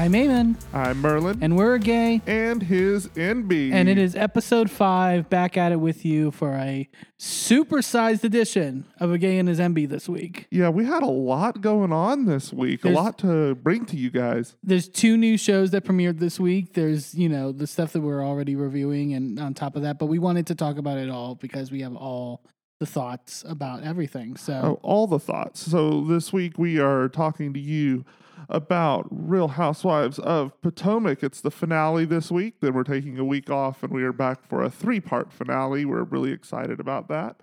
I'm Eamon, I'm Merlin. and we're gay, and his NB. and it is episode five. Back at it with you for a supersized edition of a gay and his MB this week. Yeah, we had a lot going on this week, There's- a lot to bring to you guys. There's two new shows that premiered this week. There's you know the stuff that we're already reviewing, and on top of that, but we wanted to talk about it all because we have all the thoughts about everything. So Oh, all the thoughts. So this week we are talking to you about Real Housewives of Potomac. It's the finale this week. Then we're taking a week off and we are back for a three part finale. We're really excited about that.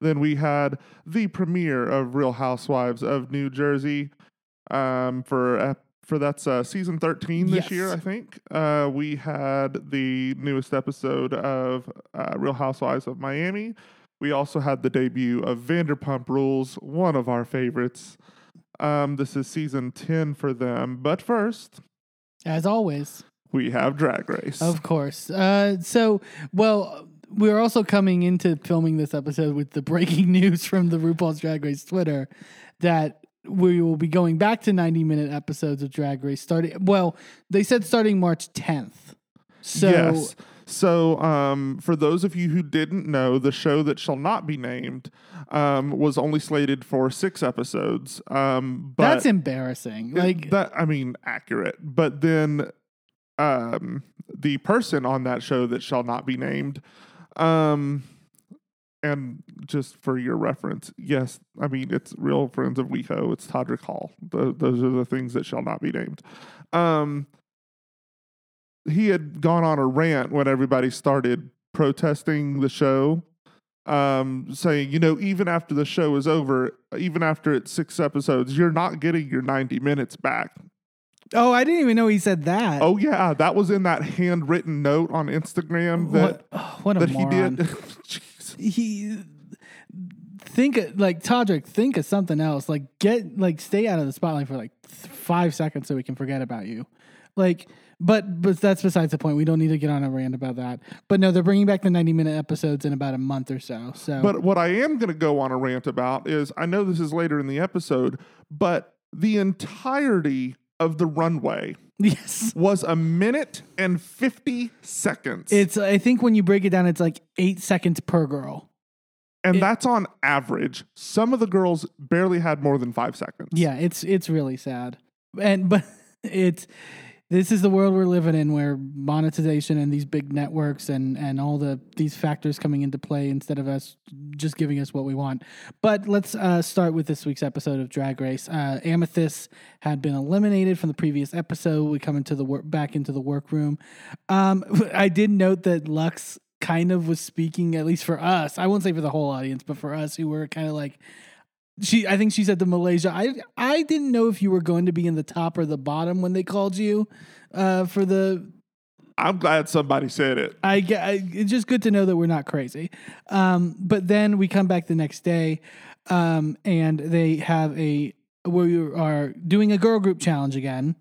Then we had the premiere of Real Housewives of New Jersey um, for ep- for that's uh, season 13 this Yes. year, I think. Uh, we had the newest episode of uh, Real Housewives of Miami. We also had the debut of Vanderpump Rules, one of our favorites. Um, this is season 10 for them. But first, as always, we have Drag Race. Of course. Uh, so, well, we're also coming into filming this episode with the breaking news from the RuPaul's Drag Race Twitter that we will be going back to 90 minute episodes of Drag Race starting. Well, they said starting March 10th. So, yes. So, um, for those of you who didn't know, the show that shall not be named um, was only slated for six episodes. Um, but that's embarrassing. Like, that I mean accurate. But then um the person on that show that shall not be named um and just for your reference, yes, I mean it's real friends of WeHo, it's Todrick Hall. Tho- those are the things that shall not be named. Um he had gone on a rant when everybody started protesting the show um, saying, you know, even after the show is over, even after it's six episodes, you're not getting your 90 minutes back. oh, I didn't even know he said that. Oh, yeah. That was in that handwritten note on Instagram that, what, oh, what a that he did. He think of- like Todrick, think of something else. Like get like stay out of the spotlight for like th- five seconds so we can forget about you. Like, but but that's besides the point. We don't need to get on a rant about that. But no, they're bringing back the ninety minute episodes in about a month or so. So, But what I am going to go on a rant about is I know this is later in the episode, but the entirety of the runway yes, was a minute and 50 seconds. it's. I think when you break it down, it's like eight seconds per girl. and it- that's on average. Some of the girls barely had more than five seconds. Yeah, it's it's really sad. And but it's this is the world we're living in where monetization and these big networks and and all the these factors coming into play instead of us just giving us what we want. But let's uh, start with this week's episode of Drag Race. Uh, Amethyst had been eliminated from the previous episode. We come into the work back into the workroom. Um, I did note that Luxx kind of was speaking at least for us. I won't say for the whole audience, but for us who were kind of like she I think she said to Malaysia, I I didn't know if you were going to be in the top or the bottom when they called you uh, for the I'm glad somebody said it. I, I it's just good to know that we're not crazy. Um, but then we come back the next day, um, and they have a where we are doing a girl group challenge again.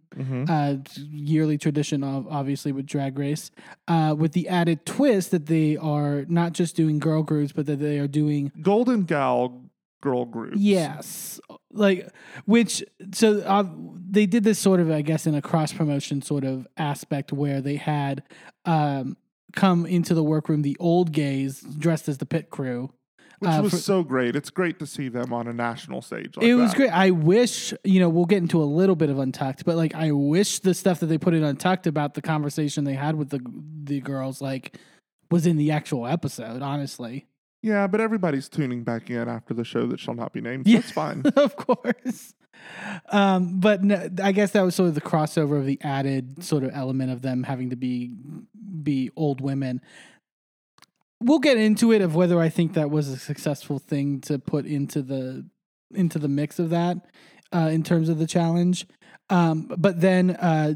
Uh, yearly tradition of obviously with Drag Race, uh, with the added twist that they are not just doing girl groups, but that they are doing Golden Gal girl groups. Yes, like which so uh, they did this sort of I guess in a cross promotion sort of aspect where they had um, come into the workroom the old gays dressed as the pit crew. Which uh, was for- so great. It's great to see them on a national stage. Like it was that. great. I wish you know we'll get into a little bit of Untucked, but like I wish the stuff that they put in Untucked about the conversation they had with the the girls like was in the actual episode. Honestly, Yeah, but everybody's tuning back in after the show that shall not be named. So Yeah. it's fine. of course. Um, but no, I guess that was sort of the crossover of the added sort of element of them having to be be old women. We'll get into it of whether I think that was a successful thing to put into the into the mix of that uh, in terms of the challenge. Um, but then uh,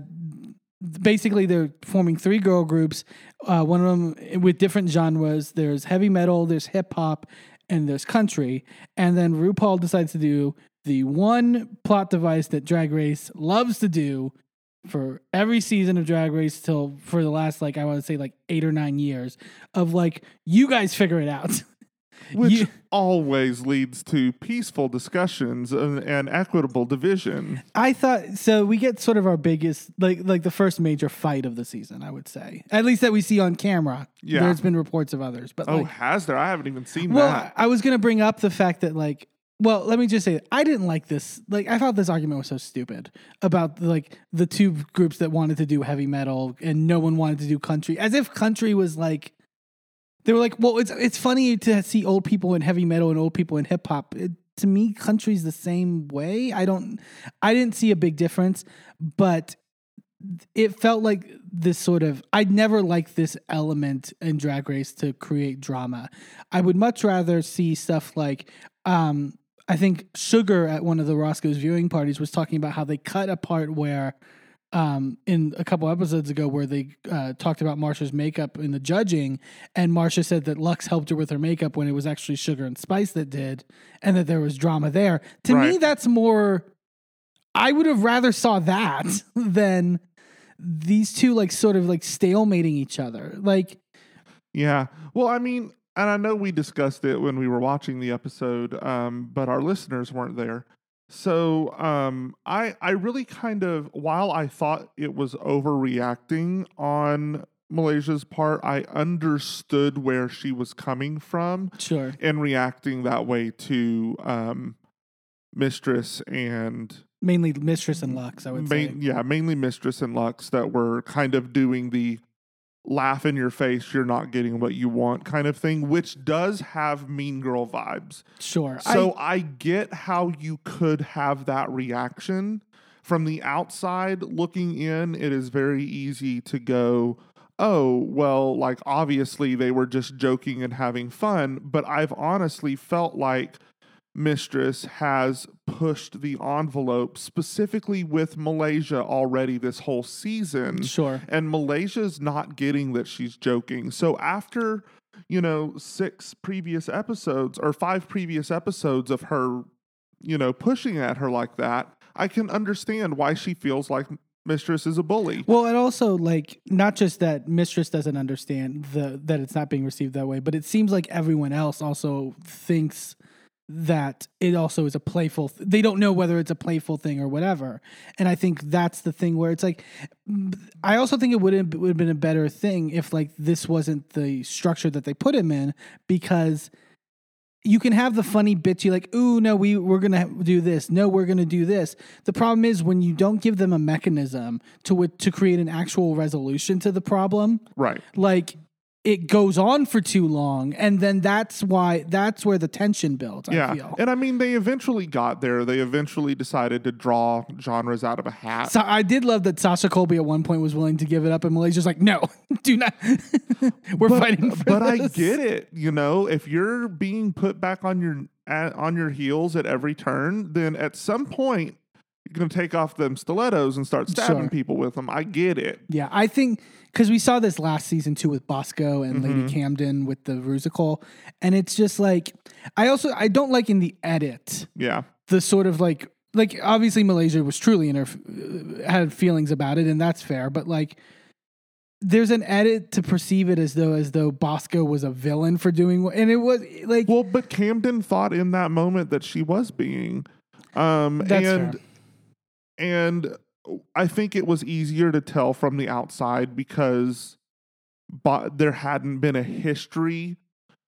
basically they're forming three girl groups. Uh, one of them with different genres. There's heavy metal, there's hip hop, and there's country. And then RuPaul decides to do the one plot device that Drag Race loves to do for every season of Drag Race till for the last like I want to say like eight or nine years of like you guys figure it out. which You- always leads to peaceful discussions and, and equitable division. I thought so. We get sort of our biggest, like, like the first major fight of the season. I would say, at least that we see on camera. Yeah. there's been reports of others, but Oh, like, has there? I haven't even seen well, that. I I was gonna bring up the fact that like, well, let me just say, I didn't like this. Like, I thought this argument was so stupid about like the two groups that wanted to do heavy metal and no one wanted to do country, as if country was like. They were like, well, it's it's funny to see old people in heavy metal and old people in hip hop. To me, country's the same way. I don't, I didn't see a big difference, but it felt like this sort of I'd never liked this element in Drag Race to create drama. I would much rather see stuff like um I think Sugar at one of the Roscoe's viewing parties was talking about how they cut a part where um in a couple episodes ago where they uh, talked about Marcia's makeup in the judging and Marcia said that Luxx helped her with her makeup when it was actually Sugar and Spice that did and that there was drama there. To me that's more I would have rather saw that than these two like sort of like stalemating each other. Like Yeah. Well, I mean, and I know we discussed it when we were watching the episode, um, but our listeners weren't there. So um, I I really kind of while I thought it was overreacting on Malaysia's part, I understood where she was coming from sure. in reacting that way to um, Mistress and Mainly Mistress and Luxx, I would main, say. yeah, mainly Mistress and Luxx that were kind of doing the laugh in your face, you're not getting what you want kind of thing, which does have Mean Girl vibes. Sure. So I, get how you could have that reaction. From the outside looking in, it is very easy to go, oh, well, like obviously they were just joking and having fun. But I've honestly felt like Mistress has pushed the envelope specifically with Malaysia already this whole season sure. and Malaysia's not getting that she's joking. So after, you know, six previous episodes or five previous episodes of her, you know, pushing at her like that, I can understand why she feels like Mistress is a bully. Well, and also like not just that Mistress doesn't understand the that it's not being received that way, but it seems like everyone else also thinks that it also is a playful th- they don't know whether it's a playful thing or whatever. And i think that's the thing where it's like i also think it would have would have been a better thing if like this wasn't the structure that they put him in because you can have the funny bitchy like ooh no we we're gonna do this. No we're gonna do this. The problem is when you don't give them a mechanism to to create an actual resolution to the problem Right. like it goes on for too long and then that's why that's where the tension builds i Yeah. feel And I mean, they eventually got there. They eventually decided to draw genres out of a hat. so I did love that Sasha Colby at one point was willing to give it up, and Malaysia's like, "No, do not. We're fighting for but I get it. You know, if you're being put back on your at, on your heels at every turn, then at some point you're gonna take off them stilettos and start stabbing Sure. people with them. I get it. Yeah, I think because we saw this last season too with Bosco and Mm-hmm. Lady Camden with the Rusical, and it's just like I also I don't like in the edit Yeah, the sort of like like obviously Malaysia was truly in her had feelings about it, and that's fair, but like. There's an edit to perceive it as though as though Bosco was a villain for doing what, and it was like Well, but Camden thought in that moment that she was being, um, That's and fair. And I think it was easier to tell from the outside because, but there hadn't been a history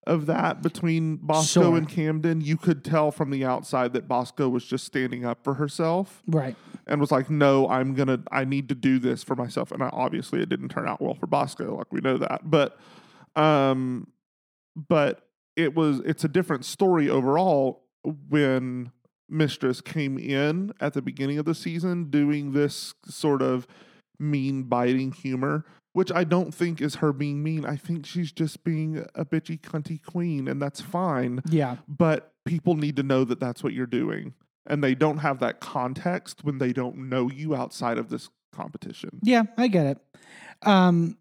of that between Bosco Sure. and Camden. You could tell from the outside that Bosco was just standing up for herself right. and was like, "No, I'm gonna, I need to do this for myself." And I, obviously, it didn't turn out well for Bosco, like we know that. But, um, but it was, it's a different story overall when Mistress came in at the beginning of the season doing this sort of mean, biting humor. Which I don't think is her being mean. I think she's just being a bitchy, cunty queen, and that's fine Yeah. but people need to know that that's what you're doing and they don't have that context when they don't know you outside of this competition Yeah, I get it. Um,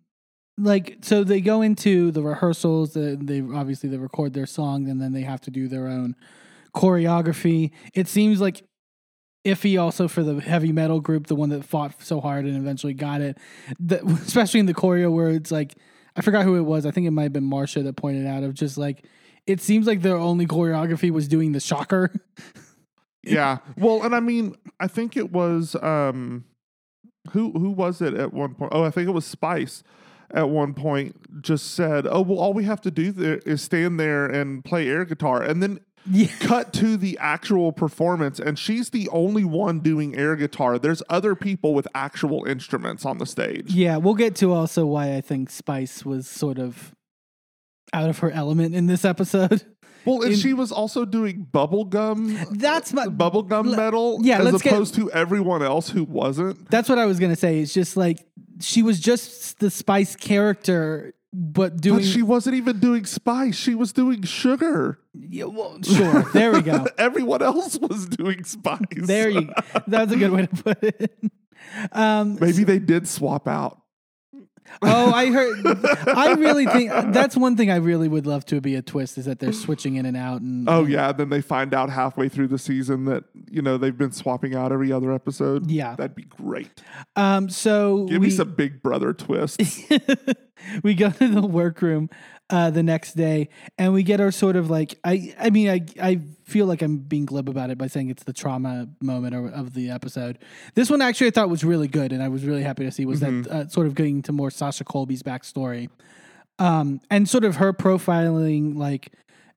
like so they go into the rehearsals. Uh, they obviously they record their song, and then they have to do their own choreography. It seems like iffy also for the heavy metal group, the one that fought so hard and eventually got it. The, especially in the choreo where it's like I forgot who it was. I think it might have been Marcia that pointed out of just like it seems like their only choreography was doing the shocker. yeah. Well, and I mean, I think it was um who who was it at one point? Oh, I think it was Spice at one point just said, "Oh, well all we have to do there is stand there and play air guitar." And then Yeah. cut to the actual performance and she's the only one doing air guitar. There's other people with actual instruments on the stage. Yeah, we'll get to also why I think Spice was sort of out of her element in this episode. Well, and In- she was also doing bubblegum That's my uh, bubblegum le- metal yeah, as let's get- opposed to everyone else who wasn't. That's what I was gonna say. It's just like she was just the Spice character, but doing. But she wasn't even doing spice. She was doing sugar. yeah, well, sure. There we go. Everyone else was doing spice. There you. That's a good way to put it. Um, Maybe they did swap out. Oh, I heard. I really think that's one thing I really would love to be a twist is that they're switching in and out. And Oh yeah, then they find out halfway through the season that you know they've been swapping out every other episode. Yeah. that'd be great. Um. So Give we, me some Big Brother twists. we go to the workroom uh, the next day, and we get our sort of like I. I mean, I. I feel like I'm being glib about it by saying it's the trauma moment of, of the episode. This one actually I thought was really good, and I was really happy to see was that uh, sort of getting to more Sasha Colby's backstory, um, and sort of her profiling like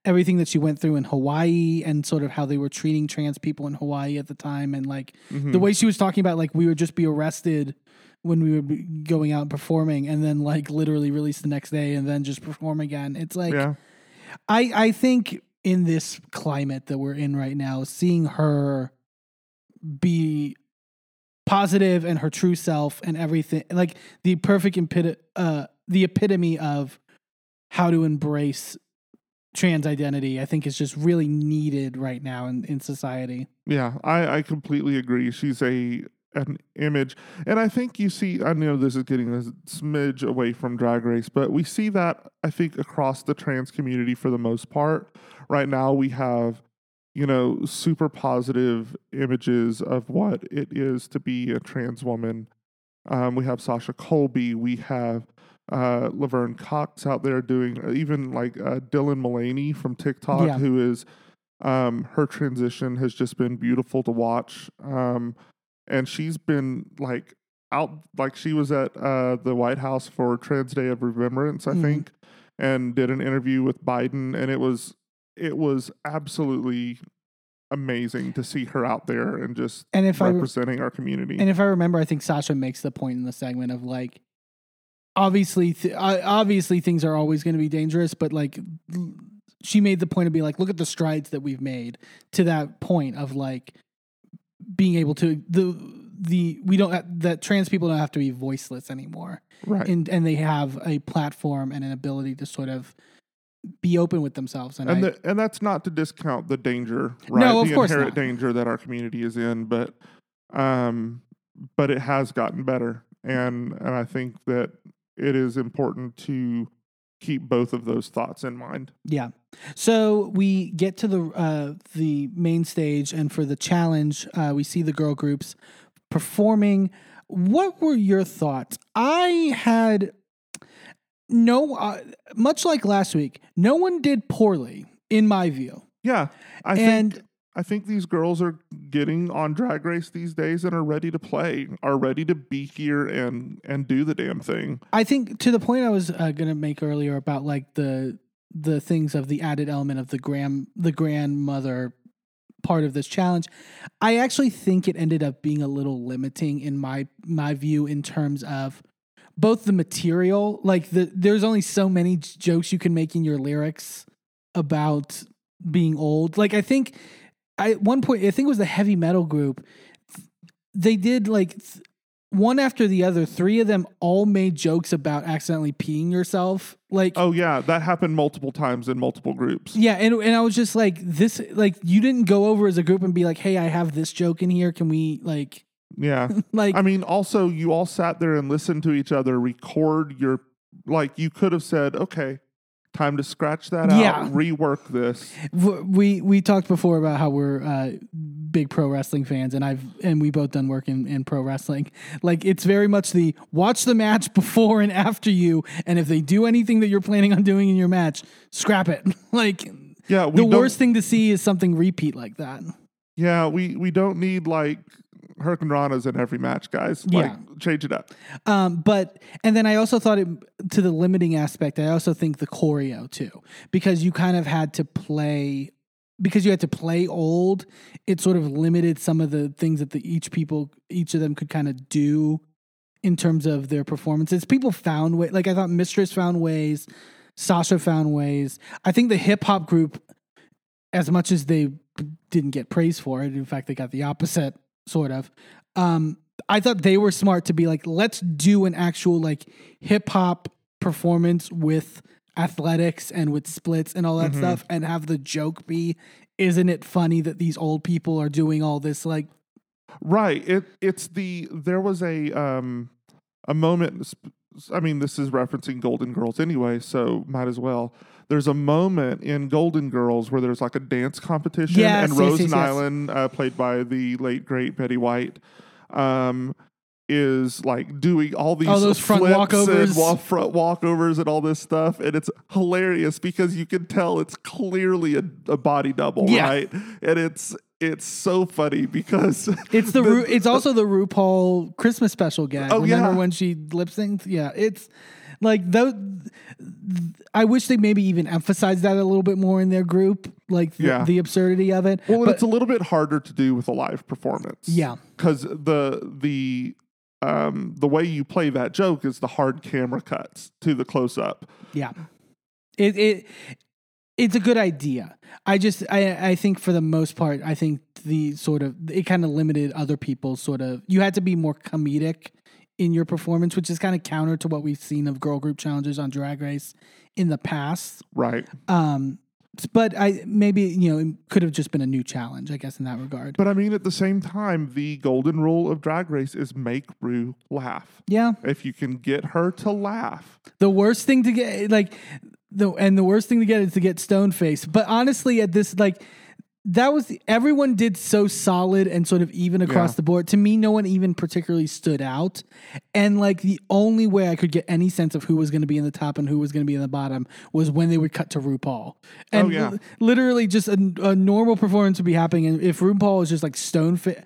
everything that she went through in Hawaii and sort of how they were treating trans people in Hawaii at the time and like the way she was talking about like we would just be arrested when we were going out and performing and then like literally release the next day and then just perform again. It's like yeah, I I think in this climate that we're in right now, seeing her be positive and her true self and everything like the perfect epit- uh the epitome of how to embrace trans identity i think is just really needed right now in, in society yeah. I I completely agree. She's a an image, and I think you see. I know this is getting a smidge away from Drag Race, but we see that I think across the trans community for the most part. Right now, we have you know super positive images of what it is to be a trans woman. Um, we have Sasha Colby. We have uh, Laverne Cox out there doing even like uh, Dylan Mulvaney from TikTok, Yeah. who is um, her transition has just been beautiful to watch. Um, and she's been like out, like she was at uh, the White House for Trans Day of Remembrance, I Mhm. think, and did an interview with Biden, and it was it was absolutely amazing to see her out there and just and if i re- representing our community. And if I remember, I think Sasha makes the point in the segment of like, obviously, th- obviously things are always going to be dangerous, but like, she made the point of being like, look at the strides that we've made to that point of like being able to the the we don't that trans people don't have to be voiceless anymore, right. and and they have a platform and an ability to sort of be open with themselves. And, and I, the, and that's not to discount the danger, right? No, of the course inherent not. danger that our community is in, but um, but it has gotten better, and and I think that it is important to keep both of those thoughts in mind. Yeah. So we get to the uh, the main stage, and for the challenge, uh, we see the girl groups performing. What were your thoughts? I had no, uh, much like last week, no one did poorly in my view, Yeah, I and think I think these girls are getting on Drag Race these days and are ready to play, are ready to be here and and do the damn thing. I think to the point I was uh, going to make earlier about like the the things of the added element of the grand the grandmother part of this challenge. I actually think it ended up being a little limiting in my my view in terms of both the material, like the there's only so many j- jokes you can make in your lyrics about being old. Like I think I at one point I think it was the heavy metal group they did like th- one after the other, three of them all made jokes about accidentally peeing yourself. Like, Oh yeah, that happened multiple times in multiple groups. yeah, and and I was just like, this, like, you didn't go over as a group and be like, hey, I have this joke in here. Can we like, Yeah. like, I mean, also, you all sat there and listened to each other record your, like, you could have said, okay, time to scratch that Yeah. out, rework this. we we talked before about how we're uh, big pro wrestling fans, and I've and we both done work in, in pro wrestling. Like, it's very much the watch the match before and after you, and if they do anything that you're planning on doing in your match, scrap it. like, Yeah, we the worst thing to see is something repeat like that. Yeah, we we don't need like Hurricanranas in every match, guys. Yeah. Change it up. Um, but and then I also thought it to the limiting aspect. I also think the choreo too, because you kind of had to play because you had to play old. It sort of limited some of the things that the each people each of them could kind of do in terms of their performances. People found way like I thought Mistress found ways, Sasha found ways. I think the hip hop group, as much as they didn't get praise for it, in fact they got the opposite sort of. Um, I thought they were smart to be like, let's do an actual like hip hop performance with athletics and with splits and all that Mhm. stuff, and have the joke be, isn't it funny that these old people are doing all this like Right. It it's the there was a um a moment I mean this is referencing Golden Girls anyway, so might as well. There's a moment in Golden Girls where there's like a dance competition Yes, and yes, Rose yes. Nylund, uh, played by the late great Betty White, um is like doing all these Oh, those front walkovers. and wa- front walkovers and all this stuff and it's hilarious because you can tell it's clearly a, a body double Yeah. right and it's it's so funny because It's the, Ru- it's also the RuPaul Christmas special gag. Oh, Remember yeah. when she lip synced? Yeah, it's like those. I wish they maybe even emphasized that a little bit more in their group, like the, Yeah. the absurdity of it. Well, But- it's a little bit harder to do with a live performance. yeah, because the the um the way you play that joke is the hard camera cuts to the close up. yeah. It it it's a good idea. I just I I think for the most part, I think the sort of it kind of limited other people's sort of. You had to be more comedic in your performance, which is kind of counter to what we've seen of girl group challenges on Drag Race in the past. Right. Um, but I maybe you know it could have just been a new challenge, I guess, in that regard. But I mean, at the same time, the golden rule of Drag Race is make Rue laugh. Yeah, If you can get her to laugh, the worst thing to get like the and the worst thing to get is to get stone face. But honestly, at this like that was everyone did so solid and sort of even across Yeah. the board. To me, no one even particularly stood out. And like the only way I could get any sense of who was going to be in the top and who was going to be in the bottom was when they would cut to RuPaul. Oh, and Oh, yeah. li- literally just a, a normal performance would be happening. And if RuPaul was just like stone fit.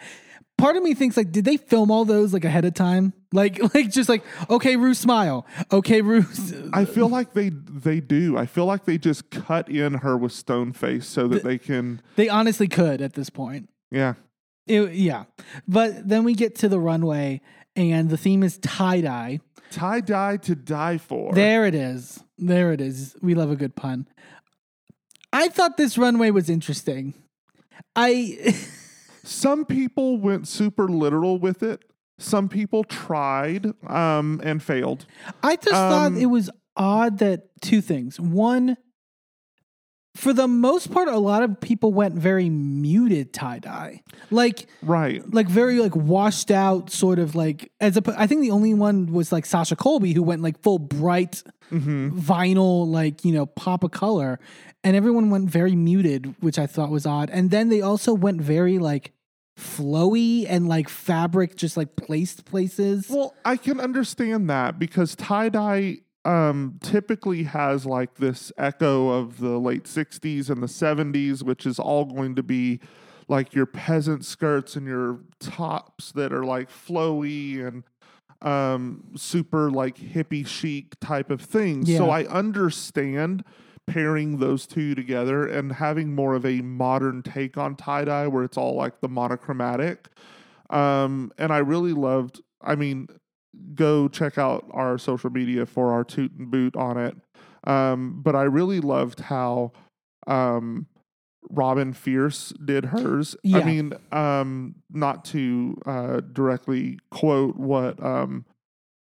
Part of me thinks like, did they film all those like ahead of time? Like, like just like, okay, Rue, smile. Okay, Rue. I feel like they they do. I feel like they just cut in her with stone face so that they can. They honestly could at this point. Yeah. It- yeah. But then we get to the runway and the theme is tie dye. Tie dye to die for. There it is. There it is. We love a good pun. I thought this runway was interesting. I Some people went super literal with it. Some people tried um, and failed. I just Um, thought it was odd that two things. One, for the most part, a lot of people went very muted tie dye, like Right. like very like washed out, sort of like as a. I think the only one was like Sasha Colby who went like full bright hmm vinyl, like you know, pop of color, and everyone went very muted, which I thought was odd. And then they also went very like flowy and like fabric, just like placed places. Well, I can understand that because tie dye um, typically has like this echo of the late 60s and the 70s, which is all going to be like your peasant skirts and your tops that are like flowy and um, super like hippie chic type of things. So I understand pairing those two together and having more of a modern take on tie dye where it's all like the monochromatic. Um, and I really loved, I mean, go check out our social media for our toot and boot on it. Um, but I really loved how um, Robin Fierce did hers. Yeah. I mean, um, not to uh, directly quote what um,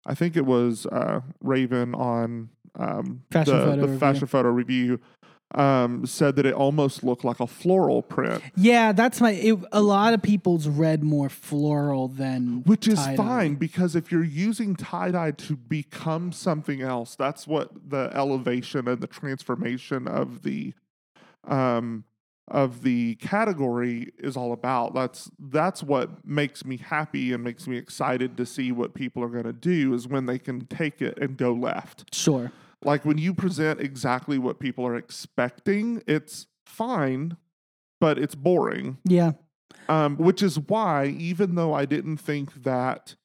I think it was uh, Raven on um, Fashion the, Photo the fashion photo review um, said that it almost looked like a floral print. Yeah, that's my. It, a lot of people's read more floral than Which is tie-dye. fine because if you're using tie dye to become something else, that's what the elevation and the transformation of the um of the category is all about. That's that's what makes me happy and makes me excited to see what people are going to do is when they can take it and go left. Sure. Like when you present exactly what people are expecting, it's fine, but it's boring. Yeah. Um, which is why, even though I didn't think that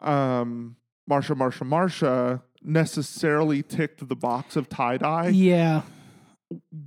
um, Marcia, Marcia, Marcia necessarily ticked the box of tie dye Yeah.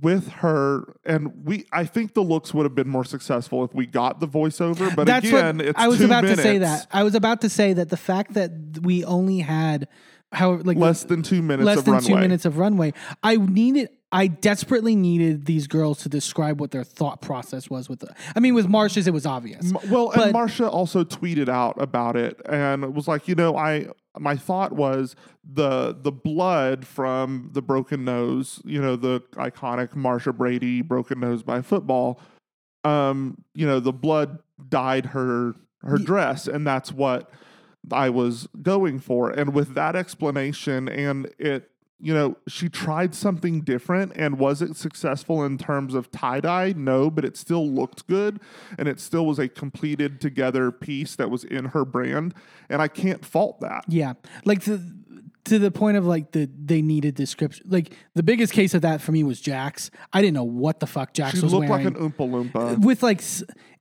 With her, and we, I think the looks would have been more successful if we got the voiceover. But That's again, what it's I was about to say that. I was about to say that the fact that we only had how like less than two minutes less of than runway. two minutes of runway. I needed. I desperately needed these girls to describe what their thought process was with the. I mean, with Marcia's, it was obvious. M- Well, But- and Marcia also tweeted out about it and it was like, you know, I my thought was the the blood from the broken nose, you know, the iconic Marcia Brady broken nose by football. Um, you know, the blood dyed her her dress, and that's what I was going for. And with that explanation, and it, you know, she tried something different, and was it successful in terms of tie dye? No, but it still looked good, and it still was a completed together piece that was in her brand, and I can't fault that. Yeah, like to to the point of like the they needed description. Like the biggest case of that for me was Jax. I didn't know what the fuck Jax She was looked wearing. like an Oompa Loompa. with like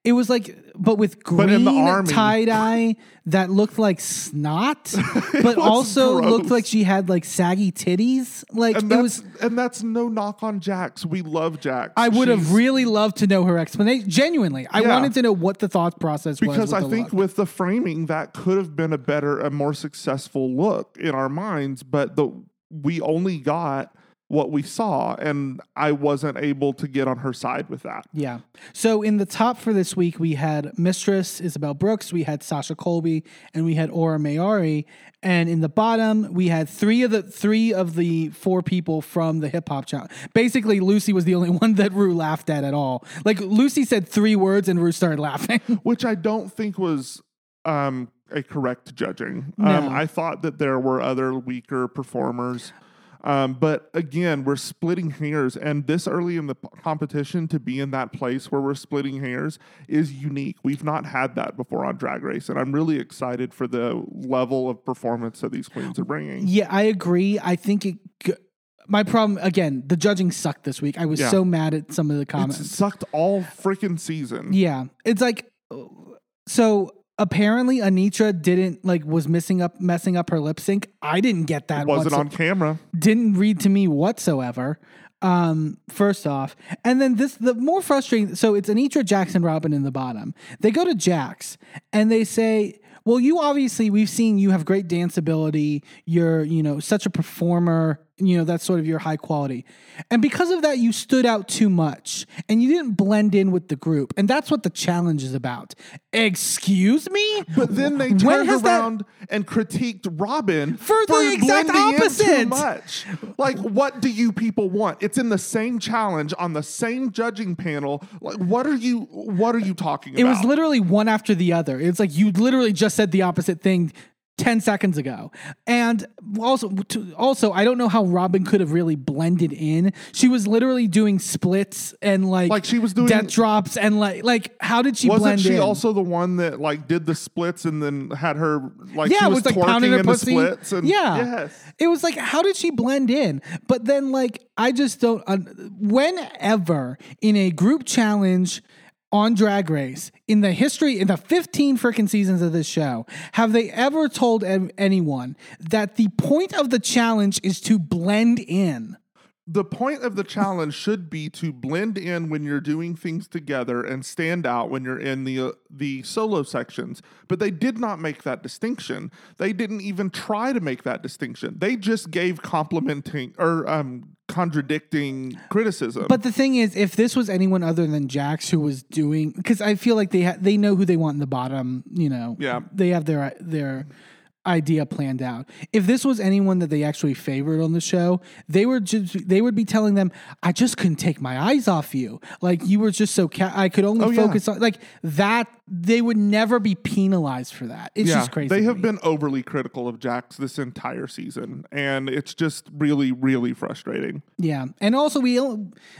it was like but with But in the green army. tie dye that looked like snot but was also looked like she had like saggy titties like And it was and that's no knock on Jax. We love Jax. I would have really loved to know her explanation genuinely I Yeah. wanted to know what the thought process was because I think look. with the framing that could have been a better, a more successful look in our minds, but the we only got what we saw, and I wasn't able to get on her side with that. Yeah. So in the top for this week, we had Mistress Isabelle Brooks, we had Sasha Colby, and we had Aura Mayari. And in the bottom, we had three of the three of the four people from the hip hop channel. Basically, Loosey was the only one that Rue laughed at at all. Like Loosey said three words, and Rue started laughing. which I don't think was um, a correct judging. No. Um, I thought that there were other weaker performers. Um, but again, we're splitting hairs, and this early in the p- competition to be in that place where we're splitting hairs is unique. We've not had that before on Drag Race, and I'm really excited for the level of performance that these queens are bringing. yeah, I agree. I think it. g- My problem again, the judging sucked this week. I was Yeah. so mad at some of the comments. sucked all freaking season. Yeah, it's like so. Apparently, Anetra didn't like was missing up, messing up her lip sync. I didn't get that. It wasn't whatso- on camera. Didn't read to me whatsoever. Um, first off, and then this the more frustrating. So it's Anetra, Jackson, Robin in the bottom. They go to Jax and they say, "Well, you obviously we've seen you have great dance ability. You're you know such a performer. You know that's sort of your high quality, and because of that, you stood out too much, and you didn't blend in with the group. And that's what the challenge is about. Excuse me, But then they turned has that- around and critiqued Robin For the exact blending in opposite. Too much. Like, what do you people want? It's in the same challenge on the same judging panel. Like, what are you? What are you talking about? It was literally one after the other. It's like you literally just said the opposite thing 10 seconds ago. And also to, also I don't know how Robin could have really blended in. She was literally doing splits and like Like she was doing- death drops and like like how did she Wasn't blend she in? also the one that like did the splits and then had her like yeah, she was, was like pounding her pussy. splits and yeah, yes. it was like how did she blend in? But then like I just don't. Un- whenever in a group challenge on Drag Race in the history in the 15 freaking seasons of this show, have they ever told an- anyone that the point of the challenge is to blend in? the point of the challenge should be to blend in when you're doing things together and stand out when you're in the uh, the solo sections. But they did not make that distinction. They didn't even try to make that distinction. They just gave complimenting or um contradicting criticism But the thing is, if this was anyone other than Jax who was doing, because I feel like they ha- they know who they want in the bottom, you know, Yeah. they have their their idea planned out. If this was anyone that they actually favored on the show, they were just they would be telling them, "I just couldn't take my eyes off you. Like you were just so ca- I could only Oh, yeah. focus on like that." They would never be penalized for that. It's yeah, just crazy. they have been overly critical of Jax this entire season, and it's just really, really frustrating. Yeah, and also we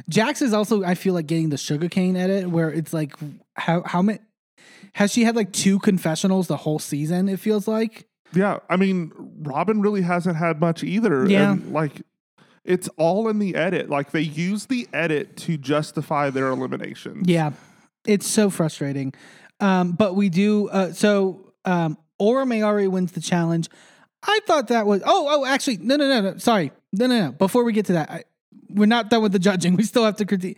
Jax is also I feel like getting the sugarcane edit where it's like how how many has she had like two confessionals the whole season? It feels like Yeah, I mean, Robin really hasn't had much either. Yeah. and, like It's all in the edit. Like they use the edit to justify their eliminations. Yeah, it's so frustrating. Um, but we do. Uh, so um, Aura Mayari wins the challenge. I thought that was. Oh, oh, actually, no, no, no, no. Sorry, no, no, no. Before we get to that, I, we're not done with the judging. We still have to critique.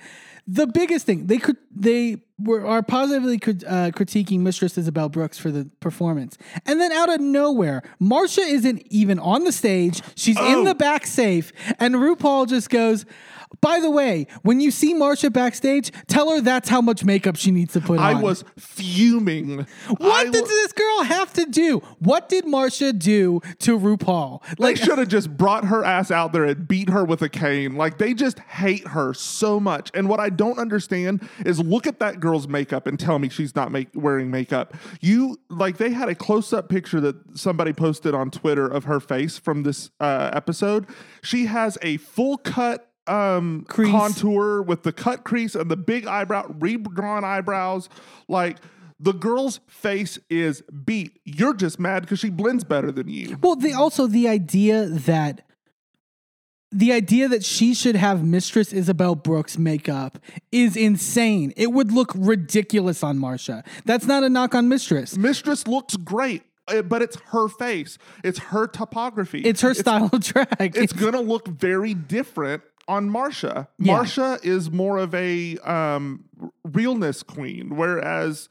The biggest thing they could they were are positively crit- uh, critiquing Mistress Isabelle Brooks for the performance, and then out of nowhere, Marcia isn't even on the stage. She's in Oh. the back safe, and RuPaul just goes. By the way, when you see Marcia backstage, tell her that's how much makeup she needs to put I on. I was fuming. What I did wa- this girl have to do? What did Marcia do to RuPaul? They Like, should have just brought her ass out there and beat her with a cane. Like they just hate her so much. And what I don't understand is look at that girl's makeup and tell me she's not make, wearing makeup. You like they had a close up picture that somebody posted on Twitter of her face from this uh, episode. She has a full cut um Crease. contour with the cut crease and the big eyebrow redrawn eyebrows like the girl's face is beat. You're just mad because she blends better than you. well, the also the idea that the idea that she should have Mistress Isabelle Brooks makeup is insane. It would look ridiculous on Marcia. That's not a knock on Mistress. Mistress looks great, uh, but it's her face. It's her topography. It's her style of drag. It's gonna look very different on Marcia. Yeah. Marcia is more of a um, realness queen, whereas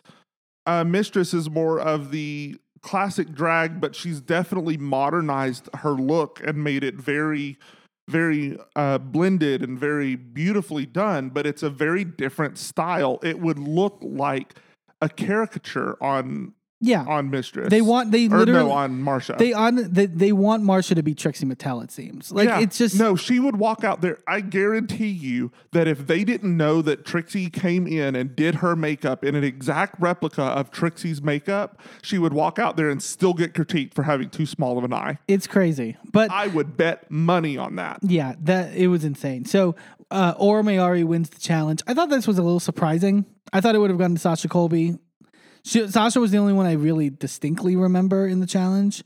uh, Mistress is more of the classic drag, but she's definitely modernized her look and made it very. Very uh, blended and very beautifully done, but it's a very different style. It would look like a caricature on yeah. on Mistress. They want they or literally no on Marcia. they on they, they want Marcia to be Trixie Mattel. It seems like Yeah. it's just no. She would walk out there. I guarantee you that if they didn't know that Trixie came in and did her makeup in an exact replica of Trixie's makeup, she would walk out there and still get critiqued for having too small of an eye. it's crazy. But I would bet money on that. Yeah, that it was insane. So uh Mayari wins the challenge. I thought this was a little surprising. I thought it would have gone to Sasha Colby. She, Sasha was the only one I really distinctly remember in the challenge.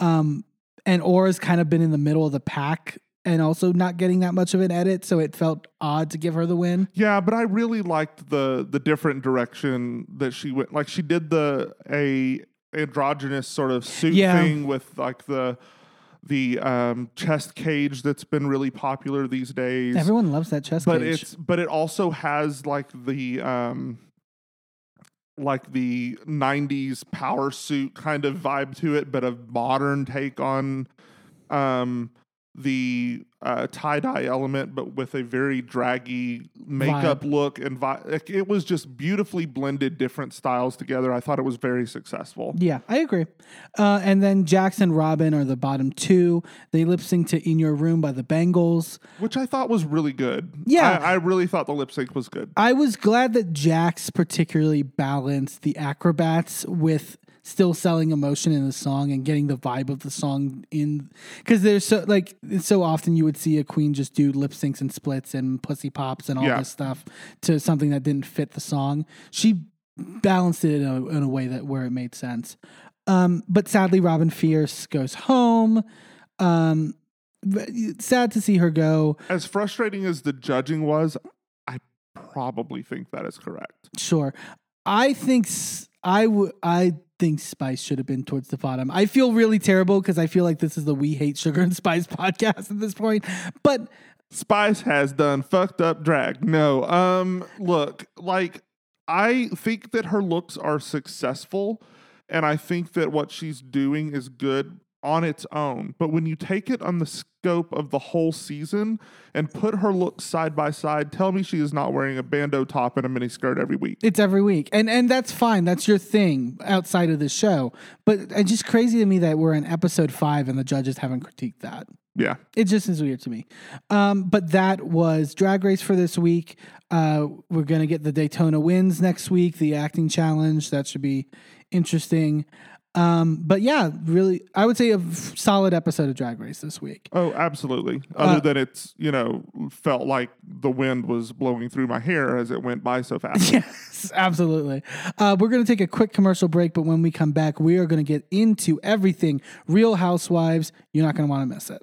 Um and Aura's kind of been in the middle of the pack and also not getting that much of an edit, so it felt odd to give her the win. Yeah, but I really liked the the different direction that she went. Like she did the a androgynous sort of suit Yeah. thing with like the the um, chest cage that's been really popular these days. Everyone loves that chest but cage. it's but it also has like the um like the 90s power suit kind of vibe to it but a modern take on um the uh, tie-dye element but with a very draggy makeup look and vi- like, it was just beautifully blended different styles together i thought it was very successful Yeah, I agree. Uh, and then Jackson Robin are the bottom two. They lip sync to In Your Room by the Bangles. which i thought was really good Yeah. i, I really thought the lip sync was good I was glad that Jax particularly balanced the acrobats with still selling emotion in the song and getting the vibe of the song in because there's so like so often you would see a queen just do lip syncs and splits and pussy pops and all Yeah. this stuff to something that didn't fit the song. She balanced it in a, in a way that where it made sense. Um, but sadly, Robin Fierce goes home. Um, sad to see her go. as frustrating as the judging was i probably think that is correct Sure. I think I would I think Spice should have been towards the bottom. I feel really terrible because I feel like this is the We Hate Sugar and Spice podcast at this point. But Spice has done fucked up drag. No. Um look, like I think that her looks are successful and I think that what she's doing is good on its own. But when you take it on the scope of the whole season and put her looks side by side, tell me she is not wearing a bandeau top and a mini skirt every week. it's every week. And and that's fine. That's your thing outside of the show. But it's just crazy to me that we're in episode five and the judges haven't critiqued that. Yeah. It just is weird to me. Um, but that was Drag Race for this week. Uh, we're going to get the Daytona wins next week, the acting challenge. That should be interesting. Um, but yeah, really, I would say a f- solid episode of Drag Race this week. Oh, absolutely. Other Uh, than it's, you know, felt like the wind was blowing through my hair as it went by so fast. Yes, absolutely. Uh, we're going to take a quick commercial break, but when we come back, we are going to get into everything Real Housewives. You're not going to want to miss it.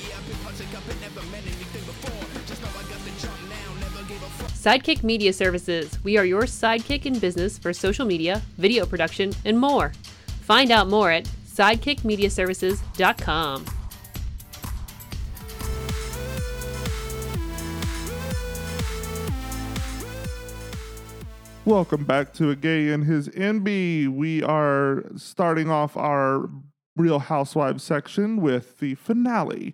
Sidekick Media Services. We are your sidekick in business for social media, video production, and more. Find out more at sidekickmediaservices.com. Welcome back to a gay and his NB. We are starting off our Real Housewives section with the finale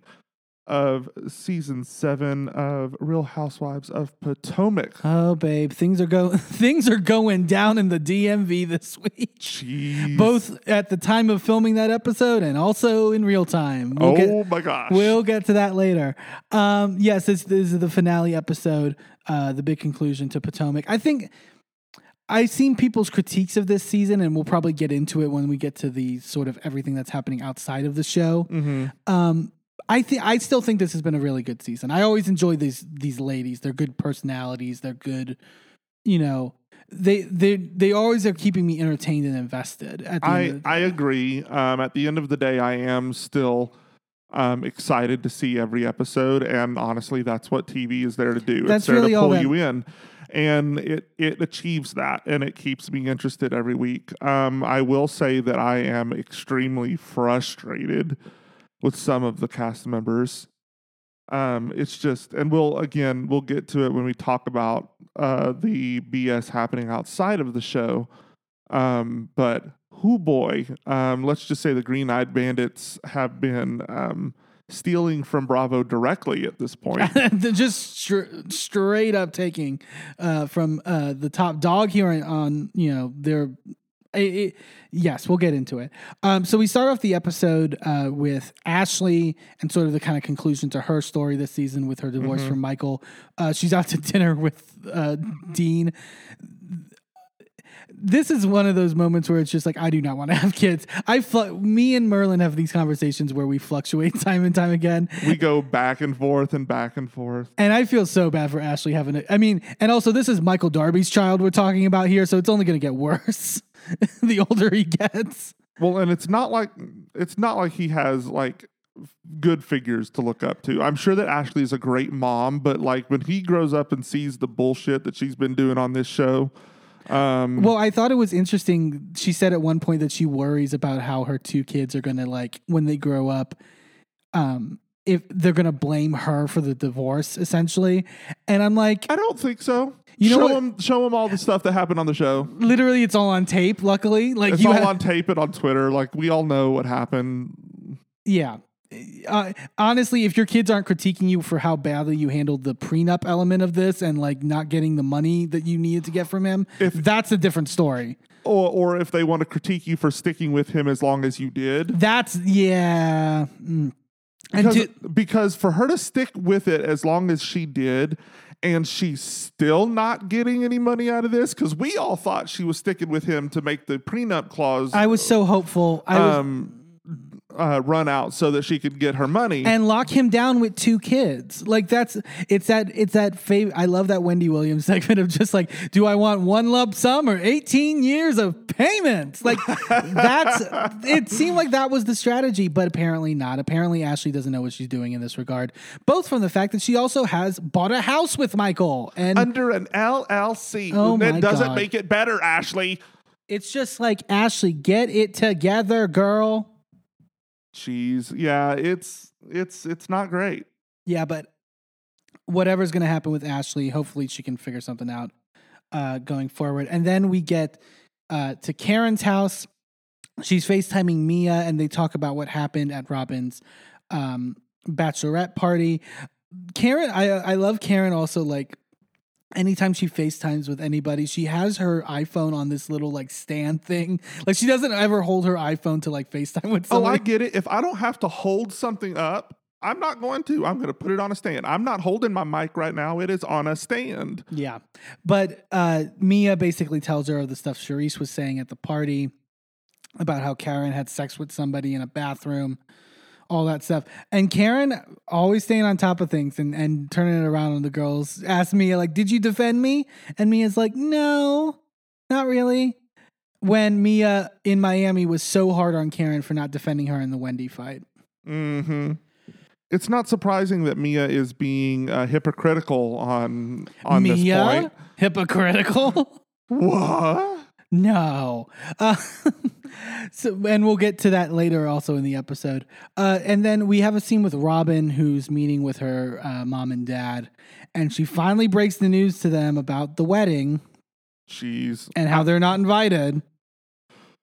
of season seven of Real Housewives of Potomac. Oh, babe, things are go things are going down in the DMV this week. Jeez. Both at the time of filming that episode and also in real time. We'll oh get- my gosh. We'll get to that later. Um, yes, this, this is the finale episode, uh, the big conclusion to Potomac. I think I've seen people's critiques of this season, and we'll probably get into it when we get to the sort of everything that's happening outside of the show. Mhm. Um, I think I still think this has been a really good season. I always enjoy these these ladies. They're good personalities. They're good, you know. They they they always are keeping me entertained and invested. At the I, I agree. Um, at the end of the day, I am still um, excited to see every episode, and honestly, that's what TV is there to do. That's it's there really to pull that- you in, and it it achieves that, and it keeps me interested every week. Um, I will say that I am extremely frustrated with some of the cast members. Um, it's just, and we'll again we'll get to it when we talk about uh, the BS happening outside of the show. Um, but who boy, um, let's just say the Green Eyed Bandits have been um, stealing from Bravo directly at this point. Just str- straight up taking uh, from uh, the top dog here on you know their. It, it- yes, we'll get into it. Um, so we start off the episode uh, with Ashley and sort of the kind of conclusion to her story this season with her divorce from Michael. Uh, she's out to dinner with uh, Dean. This is one of those moments where it's just like I do not want to have kids. I fl- me and Merlin have these conversations where we fluctuate time and time again. we go back and forth and back and forth. And I feel so bad for Ashley having it. I mean, and also this is Michael Darby's child we're talking about here, so it's only going to get worse the older he gets. Well, and it's not like it's not like he has like good figures to look up to. I'm sure that Ashley is a great mom, but like when he grows up and sees the bullshit that she's been doing on this show, um, Well, I thought it was interesting. She said at one point that she worries about how her two kids are going to like when they grow up um if they're going to blame her for the divorce essentially. And I'm like I don't think so. You know show what? him, show him all the stuff that happened on the show. literally it's all on tape luckily. Like It's you all on tape and on Twitter. Like we all know what happened. Yeah. Uh, honestly, if your kids aren't critiquing you for how badly you handled the prenup element of this and like not getting the money that you needed to get from him, If- that's a different story. Or, or if they want to critique you for sticking with him as long as you did. That's yeah. Mm. And Because, because for her to stick with it as long as she did, and she's still not getting any money out of this, because we all thought she was sticking with him to make the prenup clause I was so hopeful. I was, um, uh, run out so that she could get her money. and lock him down with two kids. Like that's it's that it's that fav- I love that Wendy Williams segment of just like, do I want one lump sum or eighteen years of payments? Like that's it seemed like that was the strategy, but apparently not. Apparently Ashley doesn't know what she's doing in this regard. Both from the fact that she also has bought a house with Michael, and under an LLC. Oh that my doesn't God. make it better, Ashley. it's just like Ashley, get it together, girl. Jeez, yeah, it's it's it's not great. Yeah, but whatever's going to happen with Ashley, hopefully she can figure something out uh, going forward. And then we get uh, to Karen's house. She's FaceTiming Mia, and they talk about what happened at Robyn's um, bachelorette party. Karen, I I love Karen. Also, like anytime she FaceTimes with anybody, she has her iPhone on this little like stand thing. Like she doesn't ever hold her iPhone to like FaceTime with someone. Oh, I get it. If I don't have to hold something up I'm not going to. I'm going to put it on a stand. I'm not holding my mic right now. It is on a stand. Yeah. But uh, Mia basically tells her of the stuff Charrisse was saying at the party about how Karen had sex with somebody in a bathroom, all that stuff. And Karen always staying on top of things and, and turning it around on the girls. Asked me, like, did you defend me? And Mia's like, no, not really. When Mia in Miami was so hard on Karen for not defending her in the Wendy fight. hmm It's not surprising that Mia is being uh, hypocritical on on this Mia? point. Hypocritical? What? No. Uh, so, and we'll get to that later also in the episode. Uh, and then we have a scene with Robyn who's meeting with her uh, mom and dad. And she finally breaks the news to them about the wedding Jeez. and how they're not invited.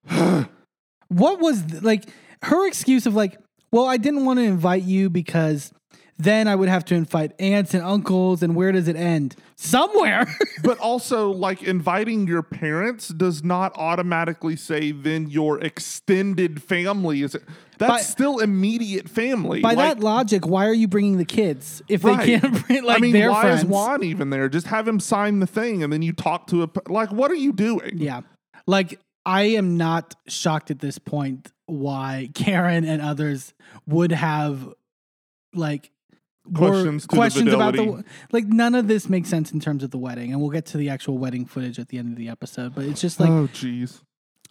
what was like her excuse of like, well, I didn't want to invite you because then I would have to invite aunts and uncles. And where does it end? Somewhere. but also, like inviting your parents does not automatically say then your extended family is. it? That's By- still immediate family. By Like, that logic, why are you bringing the kids if Right. they can't bring like I mean, their why friends? is Juan even there? Just have him sign the thing, and then you talk to a like. What are you doing? Yeah, like I am not shocked at this point why Karen and others would have like Questions to the about the like none of this makes sense in terms of the wedding, and we'll get to the actual wedding footage at the end of the episode. But it's just like oh, jeez.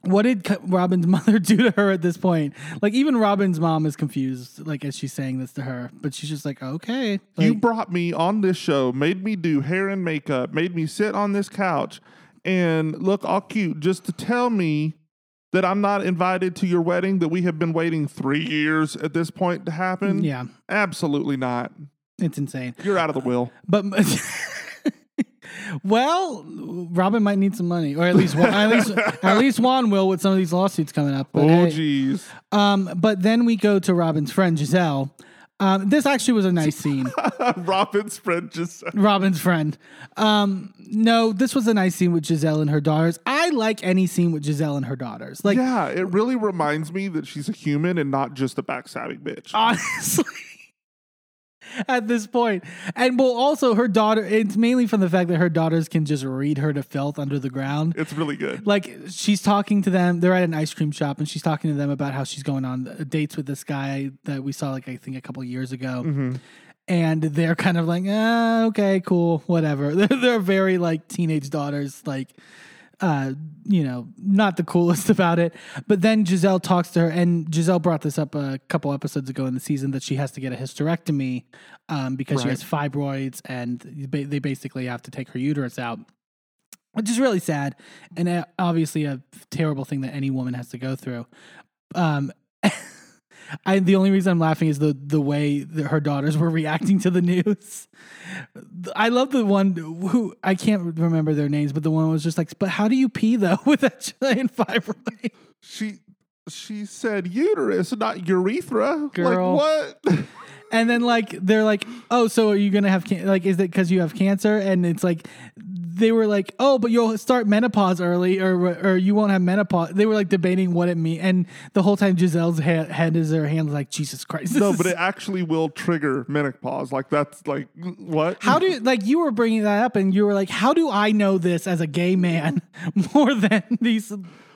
what did Robyn's mother do to her at this point? Like even Robyn's mom is confused, like as she's saying this to her, but she's just like, okay, you brought me on this show, made me do hair and makeup, made me sit on this couch and look all cute just to tell me that I'm not invited to your wedding that we have been waiting three years at this point to happen. yeah, Absolutely not. it's insane. You're out of the will. But well, Robyn might need some money, or at least Juan, at least at least Juan will with some of these lawsuits coming up. But, oh, hey. jeez. um, but then we go to Robyn's friend Gizelle. Um, this actually was a nice scene. Robyn's friend just said, Robyn's friend. Um, no, this was a nice scene with Gizelle and her daughters. I like any scene with Gizelle and her daughters. Like yeah, it really reminds me that she's a human and not just a backstabbing bitch. honestly at this point and well also her daughter it's mainly from the fact that her daughters can just read her to filth under the ground it's really good. like she's talking to them they're at an ice cream shop and she's talking to them about how she's going on dates with this guy that we saw like i think a couple years ago Mm-hmm. and they're kind of like ah, okay cool whatever they're, they're very like teenage daughters like uh, you know, not the coolest about it. But then Gizelle talks to her, and Gizelle brought this up a couple episodes ago in the season that she has to get a hysterectomy um, because she has fibroids, and they basically have to take her uterus out, which is really sad, and uh, obviously a terrible thing that any woman has to go through. Um, I the only reason I'm laughing is the the way that her daughters were reacting to the news. I love the one who I can't remember their names, but the one was just like, "But how do you pee though with that giant fibroid?" She she said uterus, not urethra. Girl. Like what? And then like they're like, "Oh, so are you gonna have can- like is it because you have cancer?" And it's like they were like, "Oh, but you'll start menopause early, or or you won't have menopause." They were like debating what it mean, and the whole time Gizelle's head, head is her hand like Jesus Christ. no, but it actually will trigger menopause. Like that's like what? How do you, like you were bringing that up and you were like, how do I know this as a gay man more than these?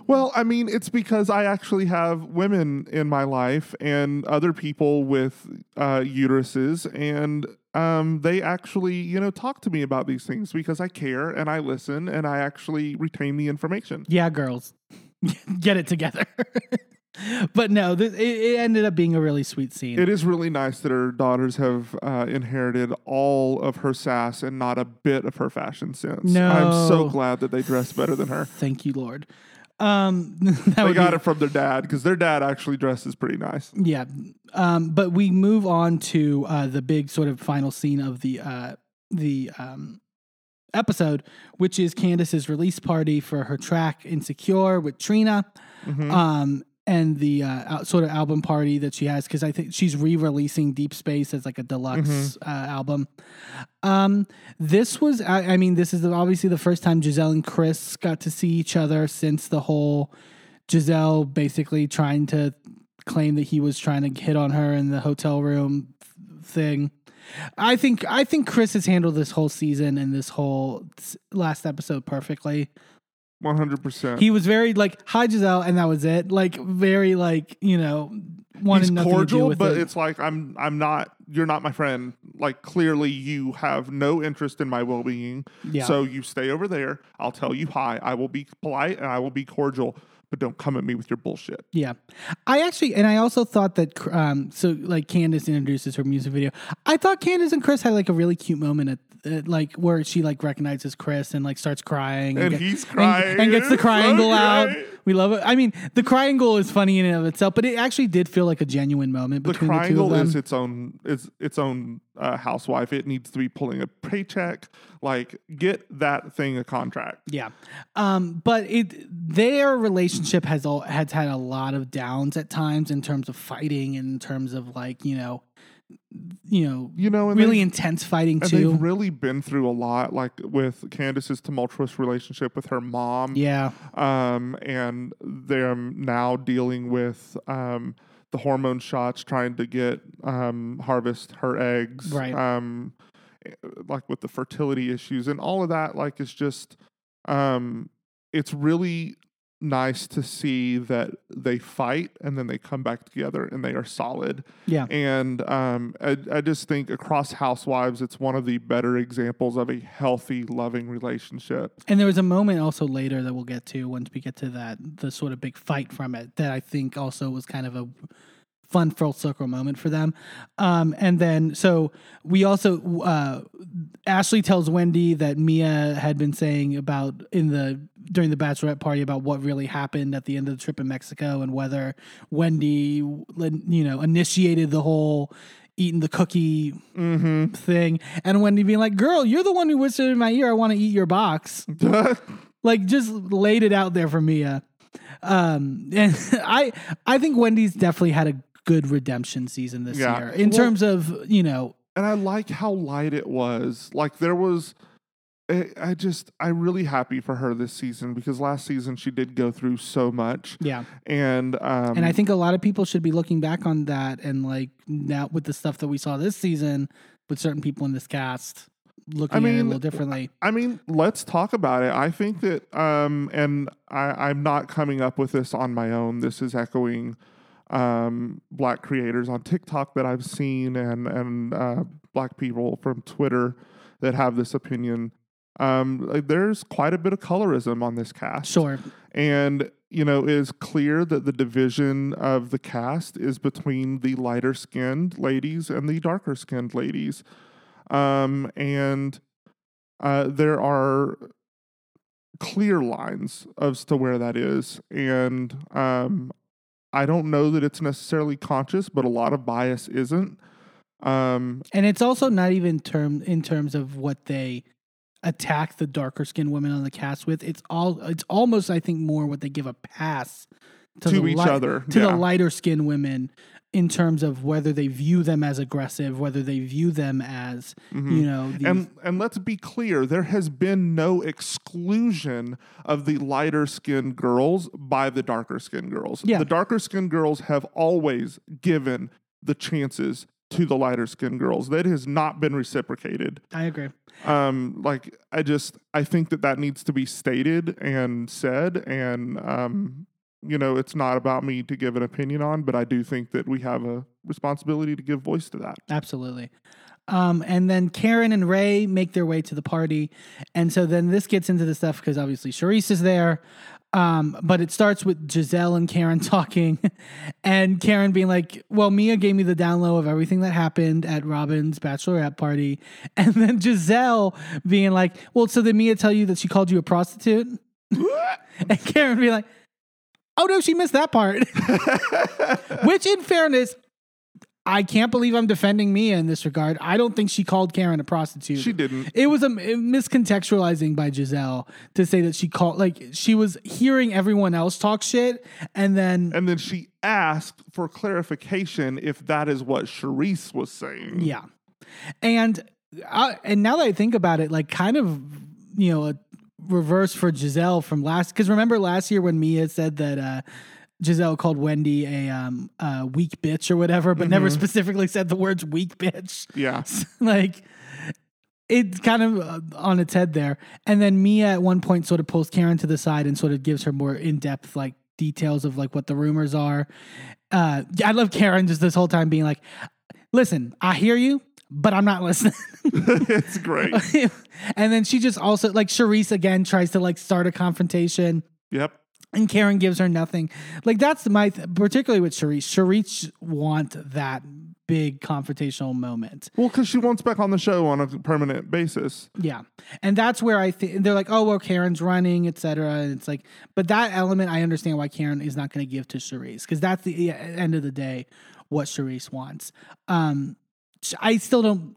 Well, I mean, it's because I actually have women in my life and other people with uh, uteruses, and um, they actually, you know, talk to me about these things because I care and I listen and I actually retain the information. Yeah, girls, get it together. but no, th- it, ended up being a really sweet scene. It is really nice that her daughters have uh, inherited all of her sass and not a bit of her fashion sense. No, I'm so glad that they dress better than her. Thank you, Lord. Um, They got be- it from their dad because their dad actually dresses pretty nice. Yeah. Um, but we move on to uh, the big sort of final scene of the uh, the um, episode, which is Candiace's release party for her track "Insecure" with Trina, Mhm. um, and the uh, sort of album party that she has because I think she's re-releasing Deep Space as like a deluxe uh, album. Um, this was, I, I mean, this is obviously the first time Gizelle and Chris got to see each other since the whole Gizelle basically trying to claim that he was trying to hit on her in the hotel room thing. I think I think Chris has handled this whole season and this whole last episode perfectly. One hundred percent. He was very like hi Gizelle, and that was it. Like very like you know wanted He's cordial, but it. it's like I'm I'm not. You're not my friend. Like clearly, you have no interest in my well being. Yeah. So you stay over there. I'll tell you hi. I will be polite and I will be cordial, but don't come at me with your bullshit. Yeah, I actually, and I also thought that, um, so like Candiace introduces her music video. I thought Candiace and Chris had like a really cute moment at, at like where she like recognizes Chris and like starts crying, And get- he's crying. and, gets the It's so out. We love it. I mean, the triangle is funny in and of itself, but it actually did feel like a genuine moment The between the, two of triangle them. is its own is its own uh, housewife. It needs to be pulling a paycheck. Like get that thing a contract. Yeah. Um, but it their relationship has all has had a lot of downs at times in terms of fighting and in terms of like, you know, you know, You know, really intense fighting And too. they've really been through a lot, like with Candiace's tumultuous relationship with her mom. yeah. um, and they're now dealing with um, the hormone shots, trying to get um, harvest her eggs, Right. Um, eh, like with the fertility issues and all of that. Like it's just, um, it's really nice to see that they fight and then they come back together and they are solid. Yeah. And um, I, I just think across Housewives, it's one of the better examples of a healthy, loving relationship. And there was a moment also later that we'll get to once we get to that the sort of big fight from it that I think also was kind of a fun full circle moment for them. Um, and then so we also uh, Ashley tells Wendy that Mia had been saying about in the during the bachelorette party about what really happened at the end of the trip in Mexico and whether Wendy you know initiated the whole eating the cookie thing and Wendy being like girl you're the one who whispered in my ear I want to eat your box like just laid it out there for Mia. Um, and I I think Wendy's definitely had a good redemption season this Yeah. year in Well- terms of you know and I like how light it was. Like there was, I, just I'm really happy for her this season because last season she did go through so much, yeah, and um, and I think a lot of people should be looking back on that and like now with the stuff that we saw this season with certain people in this cast looking I at it a little differently. I mean, let's talk about it. I think that, um, and I, I'm not coming up with this on my own. This is echoing um, black creators on TikTok that I've seen, and and uh, black people from Twitter that have this opinion. Um, there's quite a bit of colorism on this cast. Sure, And, you know, it is clear that the division of the cast is between the lighter skinned ladies and the darker skinned ladies. Um, and uh, there are clear lines as to where that is. And um, I don't know that it's necessarily conscious, but a lot of bias isn't. Um, and it's also not even term in terms of what they attack the darker skinned women on the cast with. It's all it's almost I think more what they give a pass To the each light- other, to yeah. the lighter skinned women in terms of whether they view them as aggressive, whether they view them as you know these, Mm-hmm. And and let's be clear, there has been no exclusion of the lighter skinned girls by the darker skinned girls. Yeah. The darker skinned girls have always given the chances to the lighter skinned girls. That has not been reciprocated. I agree. Um, like I just I think that that needs to be stated and said. And um, you know, it's not about me to give an opinion on, but I do think that we have a responsibility to give voice to that. Absolutely. Um, and then Karen and Ray make their way to the party. And so then this gets into the stuff because obviously Charrisse is there. Um, but it starts with Gizelle and Karen talking, and Karen being like, Well, Mia gave me the download of everything that happened at Robyn's bachelorette party. And then Gizelle being like, Well, so did Mia tell you that she called you a prostitute? and Karen being like, Oh no, she missed that part. Which, in fairness, I can't believe I'm defending Mia in this regard. I don't think she called Karen a prostitute. She didn't. It was a miscontextualizing by Gizelle to say that she called, like, she was hearing everyone else talk shit, and then, And then she asked for clarification if that is what Charrisse was saying. yeah. And, I, and now that I think about it, like, kind of, you know, a reverse for Gizelle from last, because remember last year when Mia said that, uh, Gizelle called Wendy a um a weak bitch or whatever, but never specifically said the words weak bitch. Yeah. like it's kind of uh, on its head there. And then Mia at one point sort of pulls Karen to the side and sort of gives her more in depth like details of like what the rumors are. Uh, I love Karen just this whole time being like, "Listen, I hear you, but I'm not listening." it's great. and then she just also like Charrisse again tries to like start a confrontation. Yep. And Karen gives her nothing. Like that's my th- particularly with Charrisse. Charrisse want that big confrontational moment. Well, because she wants back on the show on a permanent basis. Yeah. And that's where I think they're like, oh, well, Karen's running, etc. And it's like, but that element, I understand why Karen is not going to give to Charrisse because that's the end of the day what Charrisse wants. Um, I still don't,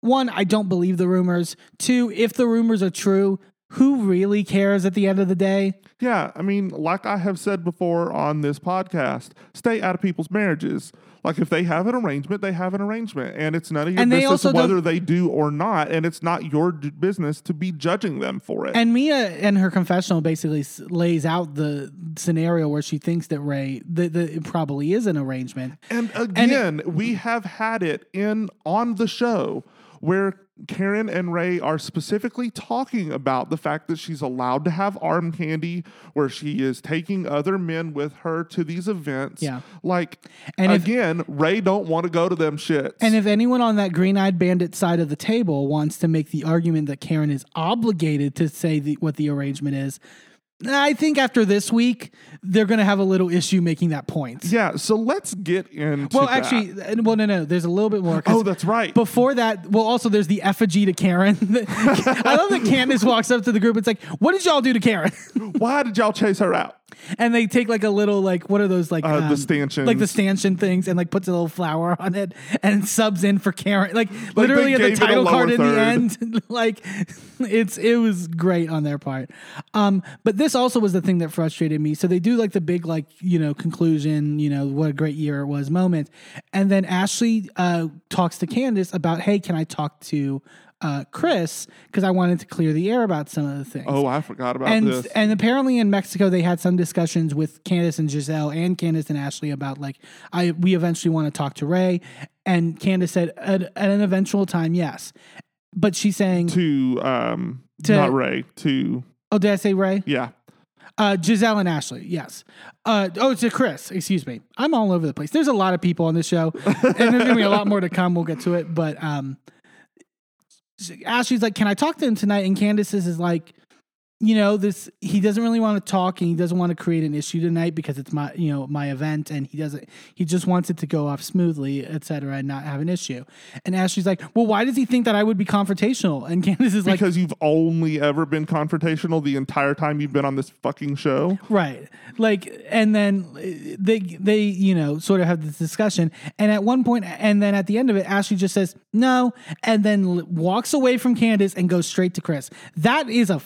one, I don't believe the rumors. Two, if the rumors are true, who really cares at the end of the day? Yeah, I mean, like I have said before on this podcast, stay out of people's marriages. Like if they have an arrangement, they have an arrangement, and it's none of your And business whether they do or not, and it's not your d- business to be judging them for it. And Mia and her confessional basically s- lays out the scenario where she thinks that Ray, that that it probably is an arrangement. And again, we have had it in on the show where Karen and Ray are specifically talking about the fact that she's allowed to have arm candy, where she is taking other men with her to these events. Yeah. Like And if- again, Ray don't want to go to them shits. And if anyone on that green eyed bandit side of the table wants to make the argument that Karen is obligated to say the, what the arrangement is, I think after this week, they're going to have a little issue making that point. yeah, so let's get into Well, actually, uh, well, no, no, there's a little bit more. Oh, that's right. Before that, well, also there's the effigy to Karen. I love that Candiace walks up to the group. It's like, what did y'all do to Karen? Why did y'all chase her out? And they take like a little like what are those like Uh, the um, stanchions. like the stanchion things and like puts a little flower on it and subs in for Karen. Like literally at the gave it a title card in the end like it's it was great on their part. Um but this also was the thing that frustrated me. So they do like the big like you know conclusion you know what a great year it was moment. And then Ashley uh talks to Candiace about hey can I talk to uh Chris because I wanted to clear the air about some of the things. Oh, I forgot about and this. and apparently in Mexico they had some discussions with Candiace and Gizelle and Candiace and Ashley about like I we eventually want to talk to Ray. And Candiace said at, at an eventual time yes. But she's saying to um To- not Ray, to oh did I say Ray? Yeah. uh Gizelle and Ashley yes. Uh oh to Chris excuse me. I'm all over the place. There's a lot of people on this show and there's gonna be a lot more to come. We'll get to it. But um Ashley's like can I talk to him tonight? And Candiace is like you know this he doesn't really want to talk and he doesn't want to create an issue tonight because it's my you know my event and he doesn't he just wants it to go off smoothly etc and not have an issue. And ashley's like well why does he think that i would be confrontational? And candiace is like Because you've only ever been confrontational the entire time you've been on this fucking show. right. Like and then uh, they they you know sort of have this discussion. And at one point and then at the end of it ashley just says no and then walks away from candiace and goes straight to chris. That is a